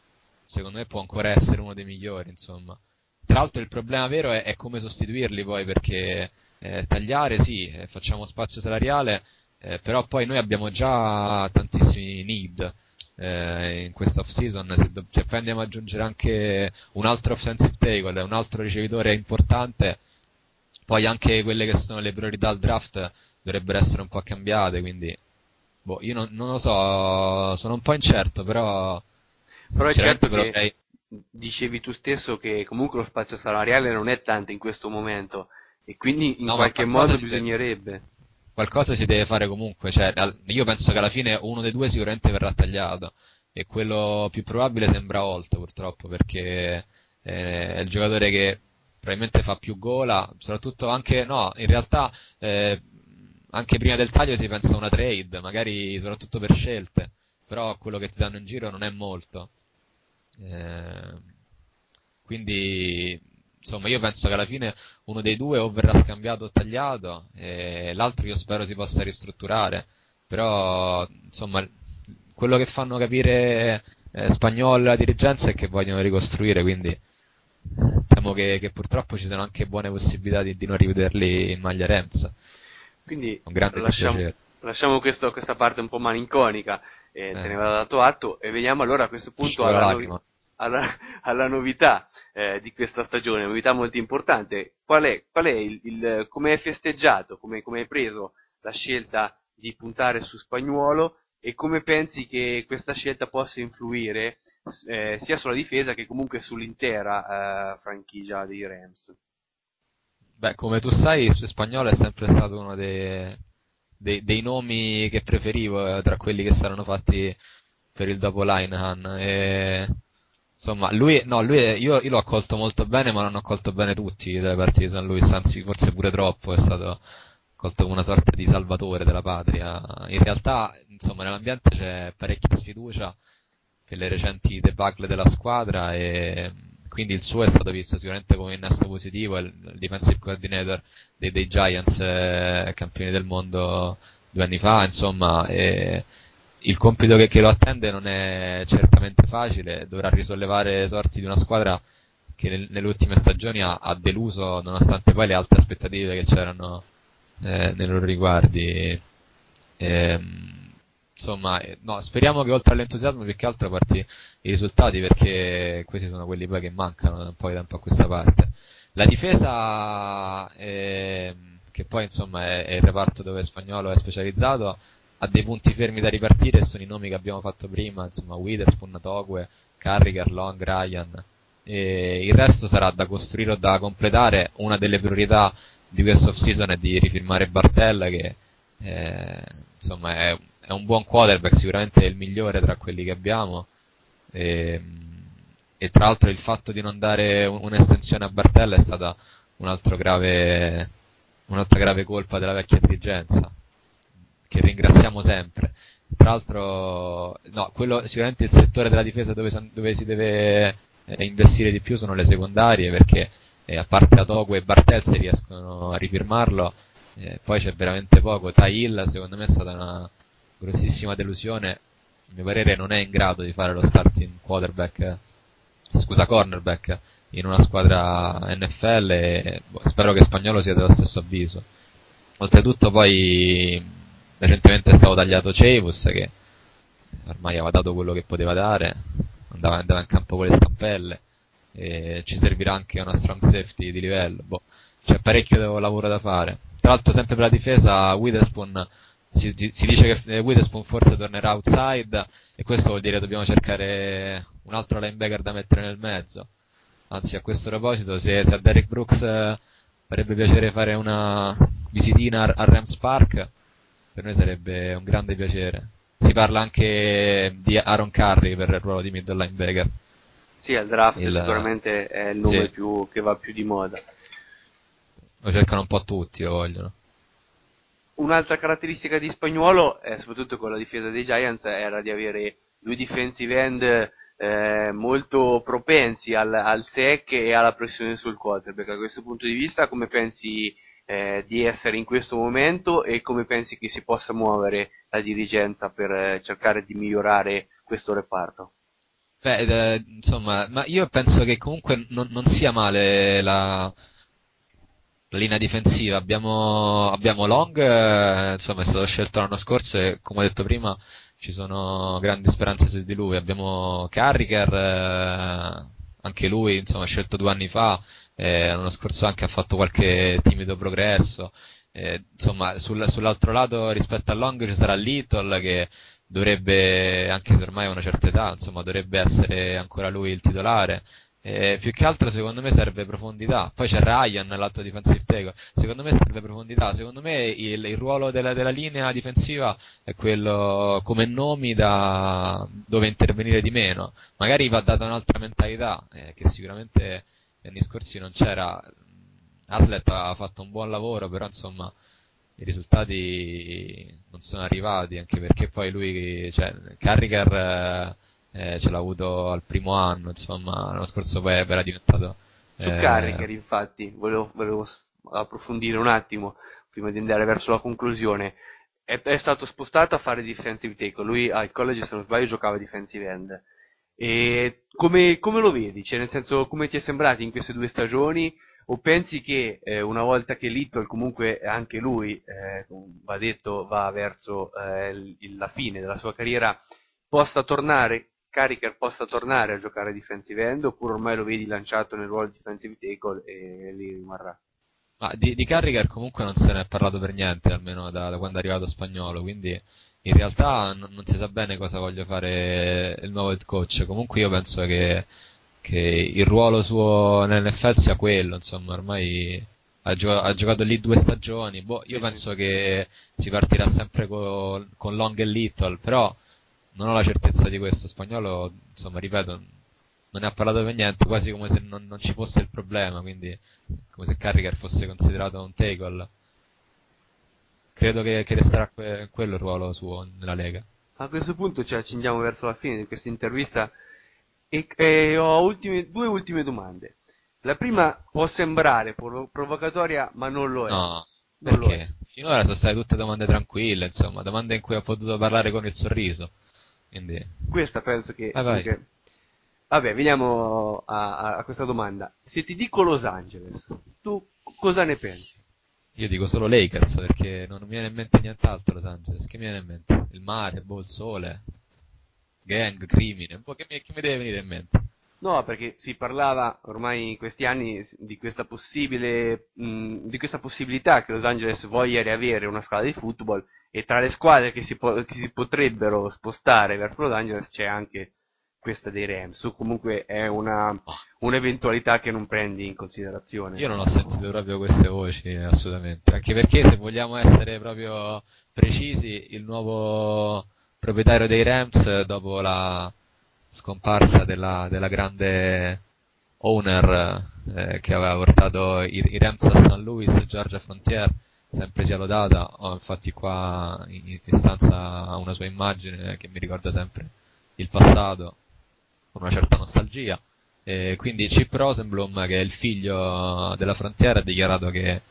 secondo me può ancora essere uno dei migliori, insomma. Tra l'altro il problema vero è, è come sostituirli poi, perché eh, tagliare sì, eh, facciamo spazio salariale, eh, però poi noi abbiamo già tantissimi need eh, in questa off season, se, do- se poi andiamo ad aggiungere anche un altro offensive tackle, un altro ricevitore importante, poi anche quelle che sono le priorità al draft dovrebbero essere un po' cambiate, quindi boh, io non, non lo so, sono un po' incerto, però Però è certo che dicevi tu stesso che comunque lo spazio salariale non è tanto in questo momento e quindi in No, qualche modo si deve- bisognerebbe. qualcosa si deve fare comunque, cioè, io penso che alla fine uno dei due sicuramente verrà tagliato e quello più probabile sembra Holt purtroppo perché eh, è il giocatore che probabilmente fa più gola, soprattutto anche, no, in realtà eh, anche prima del taglio si pensa a una trade, magari soprattutto per scelte, però quello che ti danno in giro non è molto. Eh, quindi, insomma, io penso che alla fine uno dei due o verrà scambiato o tagliato, e l'altro io spero si possa ristrutturare. Però, insomma, quello che fanno capire eh, Spagnolo e la dirigenza è che vogliono ricostruire, quindi temo che, che purtroppo ci sono anche buone possibilità di, di non rivederli in maglia Rams. Quindi Con grande lasciamo, lasciamo questo- questa parte un po' malinconica, eh, te ne va dato atto e veniamo allora a questo punto alla, novi- alla- alla novità eh, di questa stagione, novità molto importante. Qual è, qual è il, il- come hai festeggiato, come, come hai preso la scelta di puntare su Spagnuolo e come pensi che questa scelta possa influire eh, sia sulla difesa che comunque sull'intera eh, franchigia dei Rams? Beh, come tu sai, su Spagnolo è sempre stato uno dei, dei- dei nomi che preferivo eh, tra quelli che saranno fatti per il dopo Linehan. E, insomma, lui, no, lui, io, io l'ho accolto molto bene, ma non ho accolto bene tutti delle partite di San Luis, anzi, forse pure troppo, è stato accolto come una sorta di salvatore della patria. In realtà, insomma, nell'ambiente c'è parecchia sfiducia per le recenti debacle della squadra e quindi il suo è stato visto sicuramente come innesto positivo, il defensive coordinator dei, dei Giants, eh, campioni del mondo due anni fa, insomma, e il compito che, che lo attende non è certamente facile, dovrà risollevare le sorti di una squadra che nel- nelle ultime stagioni ha, ha deluso nonostante poi le alte aspettative che c'erano eh, nei loro riguardi. Ehm, insomma, eh, no, speriamo che oltre all'entusiasmo più che altro parti i risultati perché questi sono quelli poi che mancano da un po' di tempo a questa parte. La difesa, ehm, che poi insomma è, è il reparto dove Spagnolo è specializzato, ha dei punti fermi da ripartire sono i nomi che abbiamo fatto prima, insomma Witherspoon, Togue, Carriger, Long, Ryan. E il resto sarà da costruire o da completare. Una delle priorità di questa off season è di rifirmare Bartella che eh, insomma è, è un buon quarterback, sicuramente è il migliore tra quelli che abbiamo. E, e tra l'altro il fatto di non dare un- un'estensione a Bartella è stata un altro grave, un'altra grave colpa della vecchia dirigenza, che ringraziamo sempre. Tra l'altro, no, quello, sicuramente il settore della difesa dove, dove si deve eh, investire di più sono le secondarie, perché eh, a parte Atogo e Bartel se riescono a rifirmarlo, eh, poi c'è veramente poco. Tahil secondo me è stata una grossissima delusione, a mio parere non è in grado di fare lo starting quarterback, scusa cornerback in una squadra NFL e boh, spero che Spagnolo sia dello stesso avviso. Oltretutto poi recentemente è stato tagliato Ceivus che ormai aveva dato quello che poteva dare, andava, andava in campo con le stampelle e ci servirà anche una strong safety di livello. Boh, c'è parecchio lavoro da fare. Tra l'altro sempre per la difesa Witherspoon si, si dice che Witherspoon forse tornerà outside e questo vuol dire che dobbiamo cercare un altro linebacker da mettere nel mezzo. Anzi, a questo proposito, se, se a Derek Brooks eh, farebbe piacere fare una visitina a Rams Park, per noi sarebbe un grande piacere. Si parla anche di Aaron Curry per il ruolo di middle linebacker. Sì, al draft Il- sicuramente è il nome sì. più, che va più di moda. Lo cercano un po' tutti, lo vogliono. Un'altra caratteristica di Spagnuolo, eh, soprattutto con la difesa dei Giants, era di avere due defensive end eh, molto propensi al, al sec e alla pressione sul quarterback. A questo punto di vista, come pensi eh, di essere in questo momento e come pensi che si possa muovere la dirigenza per eh, cercare di migliorare questo reparto? Beh, eh, insomma, ma io penso che comunque non, non sia male la, la linea difensiva. Abbiamo, abbiamo Long, eh, insomma, è stato scelto l'anno scorso e come ho detto prima ci sono grandi speranze su di lui. Abbiamo Carricker, eh, anche lui, insomma, scelto due anni fa, eh, l'anno scorso anche ha fatto qualche timido progresso. Eh, insomma, sul- sull'altro lato rispetto a Long ci sarà Little che dovrebbe, anche se ormai ha una certa età, insomma, dovrebbe essere ancora lui il titolare. Eh, più che altro secondo me serve profondità. Poi c'è Ryan, l'altro defensive tackle. Secondo me serve profondità. Secondo me il, il ruolo della, della linea difensiva è quello come nomi da dove intervenire di meno. Magari va data un'altra mentalità, eh, che sicuramente negli scorsi non c'era. Aslet ha fatto un buon lavoro, però insomma i risultati non sono arrivati, anche perché poi lui, cioè, Carriger eh, eh, ce l'ha avuto al primo anno, insomma, l'anno scorso poi era diventato... Su eh, Carricker, infatti, volevo, volevo approfondire un attimo prima di andare verso la conclusione. È, è stato spostato a fare defensive tackle. Lui al college, se non sbaglio, giocava defensive end. E come, come lo vedi? Cioè, nel senso, come ti è sembrato in queste due stagioni? O pensi che eh, una volta che Little, comunque anche lui, eh, va detto, va verso eh, la fine della sua carriera, possa tornare, Carricker possa tornare a giocare defensive end, oppure ormai lo vedi lanciato nel ruolo di defensive tackle e lì rimarrà? Ma di, di Carriger comunque non se ne è parlato per niente, almeno da, da quando è arrivato spagnolo, quindi in realtà non, non si sa bene cosa voglia fare il nuovo head coach. Comunque io penso che, che il ruolo suo nell'NFL sia quello, insomma, ormai ha, gio- ha giocato lì due stagioni, boh, io penso che si partirà sempre co- con Long e Little, però non ho la certezza di questo. Spagnolo, insomma, ripeto, non ne ha parlato per niente, quasi come se non, non ci fosse il problema, quindi come se Carriger fosse considerato un tackle. Credo che, che resterà que- quello il ruolo suo nella Lega. A questo punto ci accingiamo verso la fine di questa intervista e, e ho ultime- due ultime domande. La prima può sembrare provo- provocatoria, ma non lo è. No, Non lo è. perché? Finora sono state tutte domande tranquille, insomma, domande in cui ho potuto parlare con il sorriso. Quindi, Questa penso che... Vai. che- Vabbè, veniamo a, a- questa domanda. Se ti dico Los Angeles, tu cosa ne pensi? io dico solo Lakers perché non mi viene in mente nient'altro Los Angeles. Che mi viene in mente? Il mare, boh, il sole, gang, crimine, boh, che mi, che mi deve venire in mente? No, perché si parlava ormai in questi anni di questa possibile, mh, di questa possibilità che Los Angeles voglia riavere una squadra di football e tra le squadre che si, po- che si potrebbero spostare verso Los Angeles c'è anche questa dei Rams, o comunque è una, un'eventualità che non prendi in considerazione. Io non ho sentito proprio queste voci, assolutamente. Anche perché, se vogliamo essere proprio precisi, il nuovo proprietario dei Rams, dopo la scomparsa della, della grande owner eh, che aveva portato i, i Rams a St. Louis, Georgia Frontier, sempre sia lodata. Ho infatti qua in, in stanza una sua immagine che mi ricorda sempre il passato, con una certa nostalgia. E quindi Chip Rosenblum, che è il figlio della frontiera, ha dichiarato che,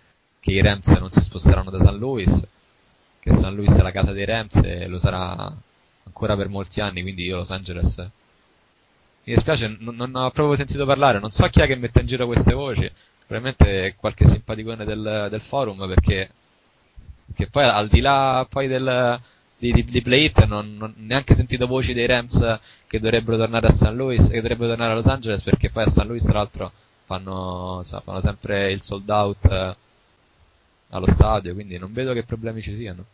che i Rams non si sposteranno da St. Louis, che St. Louis è la casa dei Rams e lo sarà ancora per molti anni, quindi io Los Angeles Mi dispiace, non, non ho proprio sentito parlare, non so chi è che mette in giro queste voci, probabilmente qualche simpaticone del, del forum perché, perché poi al di là poi del, di, di, di Play It non, non neanche sentito voci dei Rams che dovrebbero tornare a San Luis, che dovrebbero tornare a Los Angeles perché poi a San Luis tra l'altro fanno, so, fanno sempre il sold out eh, allo stadio, quindi non vedo che problemi ci siano.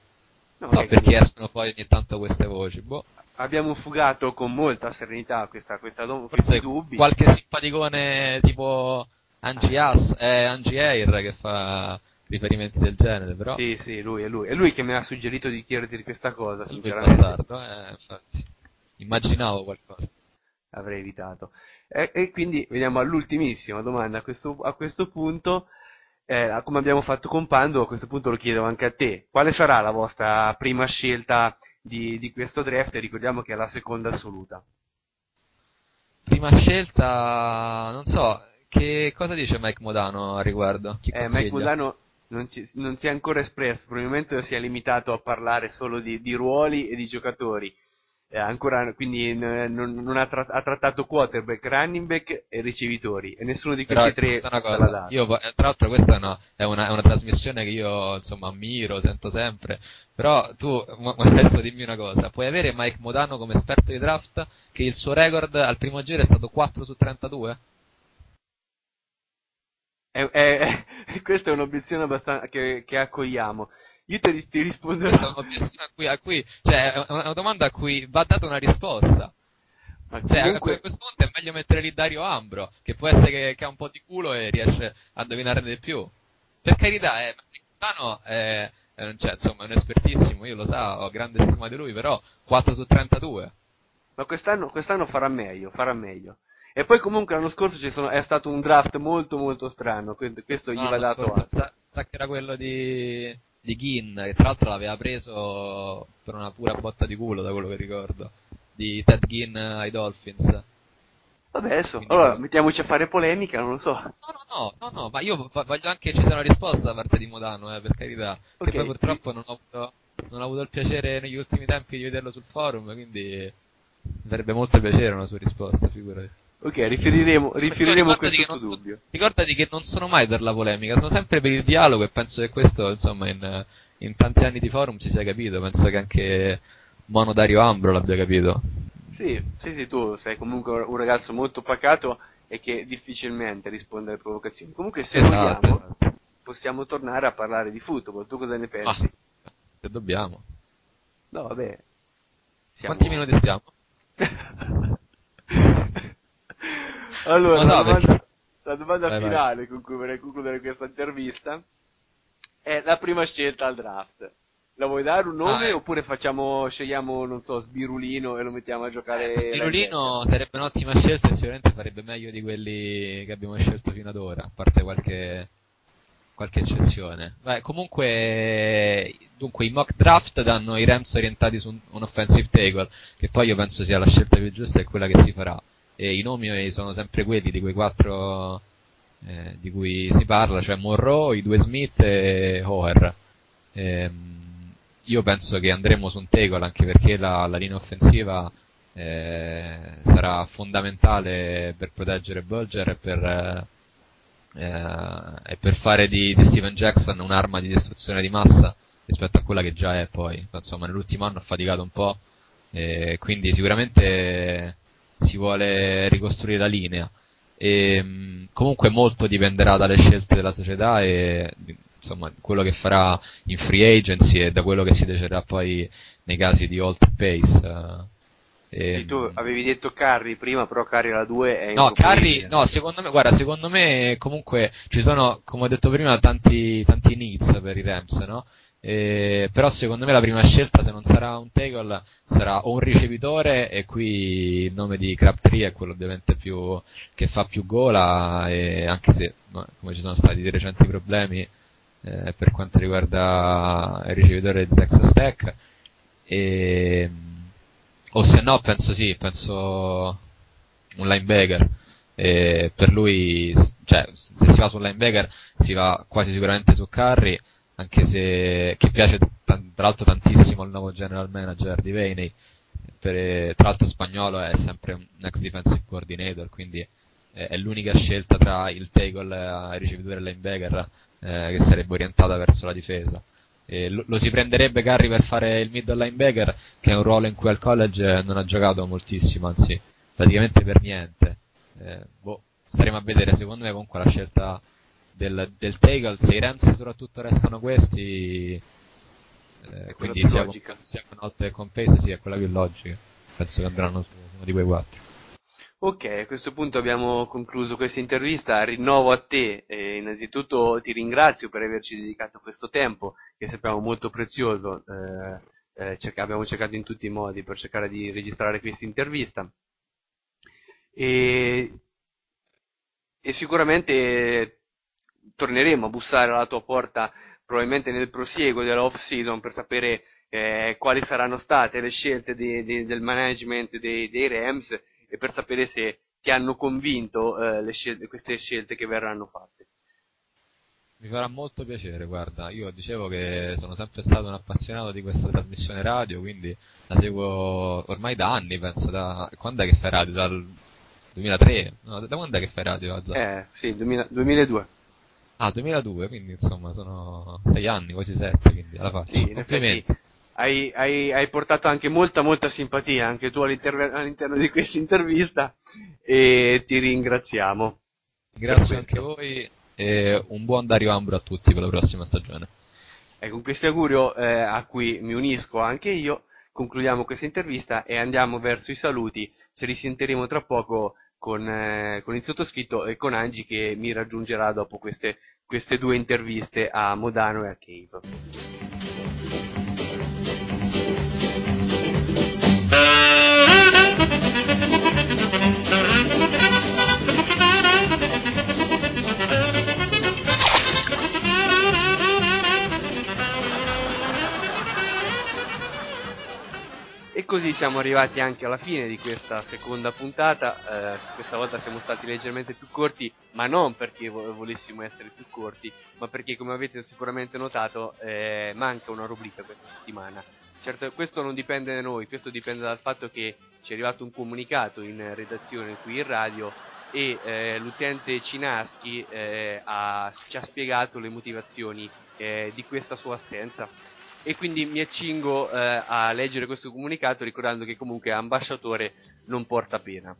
No, so che- perché escono poi ogni tanto queste voci, boh. Abbiamo fugato con molta serenità questa, questa questi Forse dubbi. qualche simpaticone tipo Angie, As, eh, Angie Air che fa riferimenti del genere, però Sì, sì, lui è lui. È lui che mi ha suggerito di chiederti questa cosa, lui è sinceramente. bastardo, eh, infatti. Immaginavo qualcosa. Avrei evitato. E, e quindi veniamo all'ultimissima domanda a questo, a questo punto. Eh, come abbiamo fatto con Pando, a questo punto lo chiedo anche a te. Quale sarà la vostra prima scelta di, di questo draft? Ricordiamo che è la seconda assoluta. Prima scelta, non so, che cosa dice Mike Modano a riguardo? Eh? Mike Modano non, ci- non si è ancora espresso, probabilmente si è limitato a parlare solo di, di ruoli e di giocatori. Eh, ancora, quindi n- non, non ha, tra- ha trattato quarterback, running back e ricevitori. E nessuno di Però questi tre senta una cosa, io, eh, tra l'altro questa è una, è, una, è una trasmissione che io insomma ammiro, sento sempre, però tu adesso dimmi una cosa, puoi avere Mike Modano come esperto di draft che il suo record al primo giro è stato 4 su 32? È- è- è- questa è un'obiezione abbastanza che, che accogliamo. Io ti, ti risponderò. Questa è un'obiezione a cui, a cui- cioè è una, una domanda a cui va data una risposta. Ma Cioè, a- comunque- a questo punto è meglio mettere lì Dario Ambro, che può essere che, che ha un po' di culo e riesce a indovinarne di più. Per carità, eh, Milano è, è- cioè, insomma, è un espertissimo, io lo so, ho grande stima di lui, però 4 su 32. Ma quest'anno, quest'anno farà meglio, farà meglio. E poi comunque l'anno scorso ci sono- è stato un draft molto molto strano, que- questo gli No, va l'anno dato scorso atto. sa, sa che era quello di, di Ginn, che tra l'altro l'aveva preso per una pura botta di culo, da quello che ricordo, di Ted Ginn ai Dolphins. Vabbè, adesso, allora mettiamoci a fare polemica, non lo so. No, no, no, no, ma io vo- voglio anche che ci sia una risposta da parte di Modano, eh, per carità. Ok, Che poi purtroppo non ho, avuto, non ho avuto il piacere negli ultimi tempi di vederlo sul forum, quindi mi farebbe molto piacere una sua risposta, figurati. Ok, riferiremo, riferiremo questo tuo so- dubbio. Ricordati che non sono mai per la polemica, sono sempre per il dialogo e penso che questo, insomma, in, in tanti anni di forum si sia capito. Penso che anche Mono Dario Ambro l'abbia capito. Sì, sì, sì, tu sei comunque un ragazzo molto pacato e che difficilmente risponde alle provocazioni. Comunque se Esatto, vogliamo, possiamo tornare a parlare di football. Tu cosa ne pensi? Se dobbiamo. No, vabbè. Siamo- Quanti minuti stiamo? Allora, la domanda, la domanda Vai, vai. finale con cui vorrei concludere questa intervista è la prima scelta al draft. La vuoi dare un nome Ah, eh. oppure facciamo, scegliamo, non so, Sbirulino e lo mettiamo a giocare? Spirulino sarebbe un'ottima scelta e sicuramente farebbe meglio di quelli che abbiamo scelto fino ad ora, a parte qualche, qualche eccezione. Beh, comunque, dunque, i mock draft danno i Rams orientati su un, un offensive tackle, che poi io penso sia la scelta più giusta e quella che si farà. E i nomi sono sempre quelli di quei quattro eh, di cui si parla, cioè Monroe, i due Smith e Hoer. Ehm, io penso che andremo su un tackle anche perché la, la linea offensiva eh, sarà fondamentale per proteggere Bulger e per, eh, eh, e per fare di, di Steven Jackson un'arma di distruzione di massa rispetto a quella che già è poi. Insomma, nell'ultimo anno ha faticato un po', quindi sicuramente si vuole ricostruire la linea. E, mh, comunque molto dipenderà dalle scelte della società e insomma quello che farà in free agency e da quello che si deciderà poi nei casi di Alter Pace. eh. Sì, tu avevi detto Carry prima, però Carry alla 2 è No, improponibile. no, secondo me, guarda, secondo me comunque ci sono, come ho detto prima, tanti, tanti needs per i Rams, no? Eh, però secondo me la prima scelta, se non sarà un tackle, sarà o un ricevitore, e qui il nome di Crabtree è quello ovviamente più, che fa più gola, e anche se, no, come ci sono stati dei recenti problemi, eh, per quanto riguarda il ricevitore di Texas Tech, e, o se no penso sì, penso un linebacker. E per lui, cioè, se si va sul linebacker, si va quasi sicuramente su Curry, anche se che piace t- tra l'altro tantissimo al nuovo general manager di Vaney. per- tra l'altro spagnolo è sempre un ex defensive coordinator, quindi è, è l'unica scelta tra il tackle e il ricevitore e linebacker eh, che sarebbe orientata verso la difesa. Lo, lo si prenderebbe Curry per fare il middle linebacker, che è un ruolo in cui al college non ha giocato moltissimo, anzi praticamente per niente. Eh, boh, staremo a vedere, secondo me comunque la scelta del, del tackle, se i Rams soprattutto restano questi, eh, quindi sia con, logica. sia con Holt che con Pace, è quella più logica. Penso che andranno su uno di quei quattro. Ok, a questo punto abbiamo concluso questa intervista. Rinnovo a te, e innanzitutto ti ringrazio per averci dedicato questo tempo, che sappiamo molto prezioso. eh, eh, cerca- abbiamo cercato in tutti i modi per cercare di registrare questa intervista. E, e sicuramente torneremo a bussare alla tua porta probabilmente nel prosieguo della off season per sapere eh, quali saranno state le scelte di- di- del management dei, dei Rams e per sapere se ti hanno convinto eh, scelte- queste scelte che verranno fatte. Mi farà molto piacere, guarda, io dicevo che sono sempre stato un appassionato di questa trasmissione radio, quindi la seguo ormai da anni, penso, da... quando è che fai radio? Dal 2003? No, da quando è che fai radio? Azza? Eh, sì, 2000 2002. Ah, 2002, quindi insomma sono sei anni, quasi sette, quindi alla faccia. Sì, Complimenti. hai, hai- hai portato anche molta molta simpatia anche tu all'inter- all'interno di questa intervista e ti ringraziamo. Grazie anche a voi e un buon Dario Ambro a tutti per la prossima stagione. E con questo augurio eh, a cui mi unisco anche io, concludiamo questa intervista e andiamo verso i saluti. Ci risentiremo tra poco con, eh, con il sottoscritto e con Angi che mi raggiungerà dopo queste, queste due interviste a Modano e a Cave. E così siamo arrivati anche alla fine di questa seconda puntata. Eh, questa volta siamo stati leggermente più corti, ma non perché vo- volessimo essere più corti, ma perché, come avete sicuramente notato, eh, manca una rubrica questa settimana. Certo, questo non dipende da noi, questo dipende dal fatto che ci è arrivato un comunicato in redazione qui in radio e eh, l'utente Cinaschi eh, ha- ci ha spiegato le motivazioni eh, di questa sua assenza e quindi mi accingo eh, a leggere questo comunicato ricordando che comunque ambasciatore non porta pena.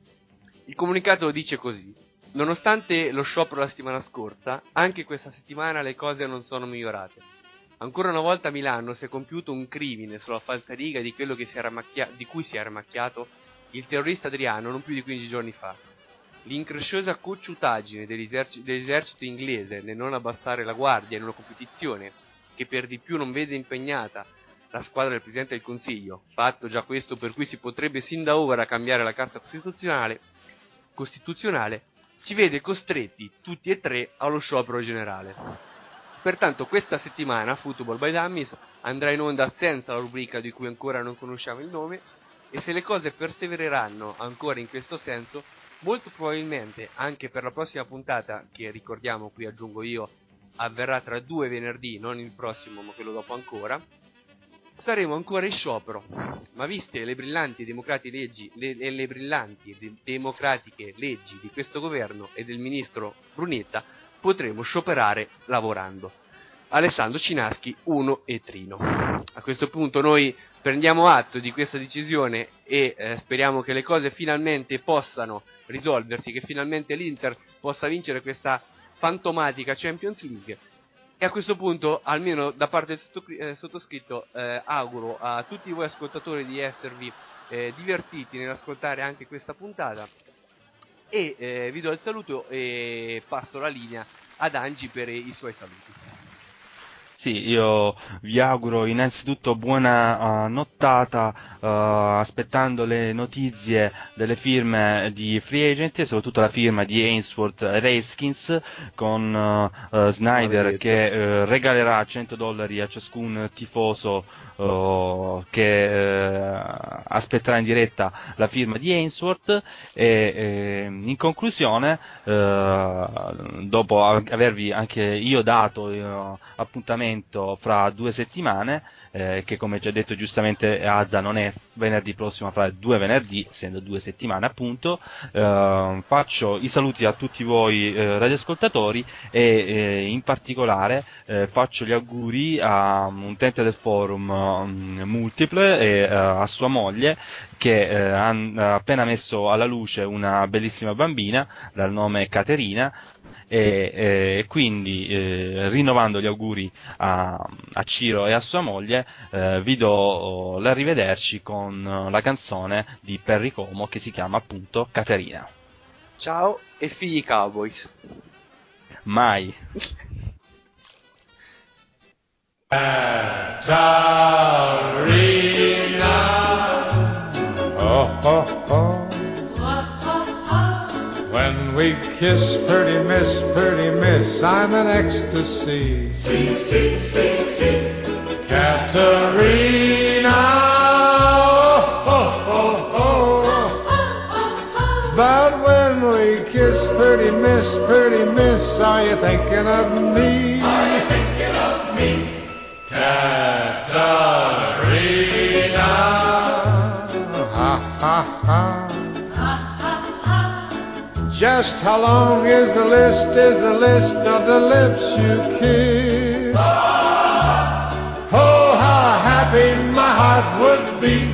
Il comunicato dice così: Nonostante lo sciopero la settimana scorsa, anche questa settimana le cose non sono migliorate. Ancora una volta a Milano si è compiuto un crimine sulla falsariga di macchia- di cui si era macchiato il terrorista Adriano non più di 15 giorni fa. L'incresciosa cocciutaggine dell'eserci- dell'esercito inglese nel non abbassare la guardia in una competizione che per di più non vede impegnata la squadra del Presidente del Consiglio, fatto già questo per cui si potrebbe sin da ora cambiare la Carta Costituzionale, costituzionale ci vede costretti tutti e tre allo sciopero generale. Pertanto questa settimana Football by Dummies andrà in onda senza la rubrica di cui ancora non conosciamo il nome e se le cose persevereranno ancora in questo senso, molto probabilmente anche per la prossima puntata, che ricordiamo qui aggiungo io, avverrà tra due venerdì, non il prossimo ma quello dopo ancora, saremo ancora in sciopero. Ma viste le brillanti, leggi, le, le- le brillanti de- democratiche leggi di questo governo e del ministro Brunetta, potremo scioperare lavorando. Alessandro Cinaschi, 1 e Trino. A questo punto noi prendiamo atto di questa decisione e eh, speriamo che le cose finalmente possano risolversi, che finalmente l'Inter possa vincere questa fantomatica Champions League. E a questo punto, almeno da parte del sottocri- eh, sottoscritto, eh, auguro a tutti voi ascoltatori di esservi eh, divertiti nell'ascoltare anche questa puntata. E eh, vi do il saluto e passo la linea ad Angi per i suoi saluti. Sì, io vi auguro innanzitutto buona eh, nottata, eh, aspettando le notizie delle firme di free agent e soprattutto la firma di Ainsworth Redskins con eh, Snyder che regalerà 100 dollari a ciascun tifoso che aspetterà in diretta la firma di Ainsworth e eh, in conclusione dopo av- avervi anche io dato appuntamento appuntamento fra due settimane, eh, che come già detto giustamente Azza non è venerdì prossimo, ma fra due venerdì, essendo due settimane appunto. Eh, faccio i saluti a tutti voi eh, radioascoltatori e eh, in particolare eh, faccio gli auguri a un utente del forum mm, multiple e eh, a sua moglie che ha appena messo alla luce una bellissima bambina dal nome Caterina e, e quindi eh, rinnovando gli auguri a, a Ciro e a sua moglie eh, vi do l'arrivederci con la canzone di Perry Como che si chiama appunto Caterina. Ciao e figli Cowboys. Mai. Oh, oh, oh. We kiss, pretty miss, pretty miss, I'm in ecstasy. See, see, see, see. Katerina. Oh, oh, oh. But when we kiss, pretty miss, pretty miss, are you thinking of me? Are you thinking of me? Katerina. Ha, ha, ha. Just how long is the list, is the list of the lips you kiss? Oh, how happy my heart would be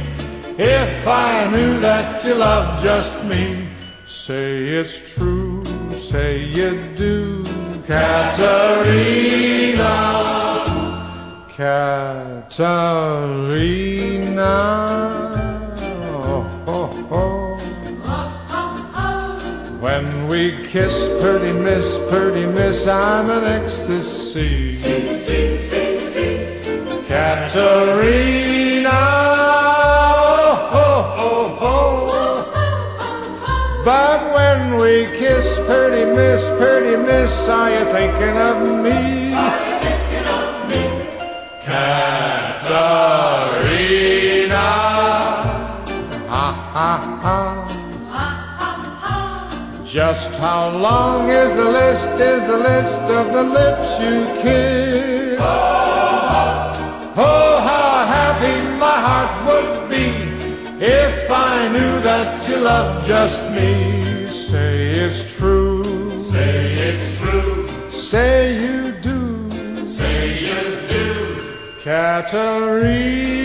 if I knew that you loved just me. Say it's true, say you do, Katerina. Katerina. Oh, oh, oh. When we kiss, pretty miss, pretty miss, I'm an ecstasy. Katerina. Oh, oh, oh. But when we kiss, pretty miss, pretty miss, are you thinking of me? Katerina. Ha, ha, ha. Just how long is the list, is the list of the lips you kiss? Oh, how happy my heart would be if I knew that you loved just me. Say it's true. Say it's true. Say you do. Say you do. Katerina.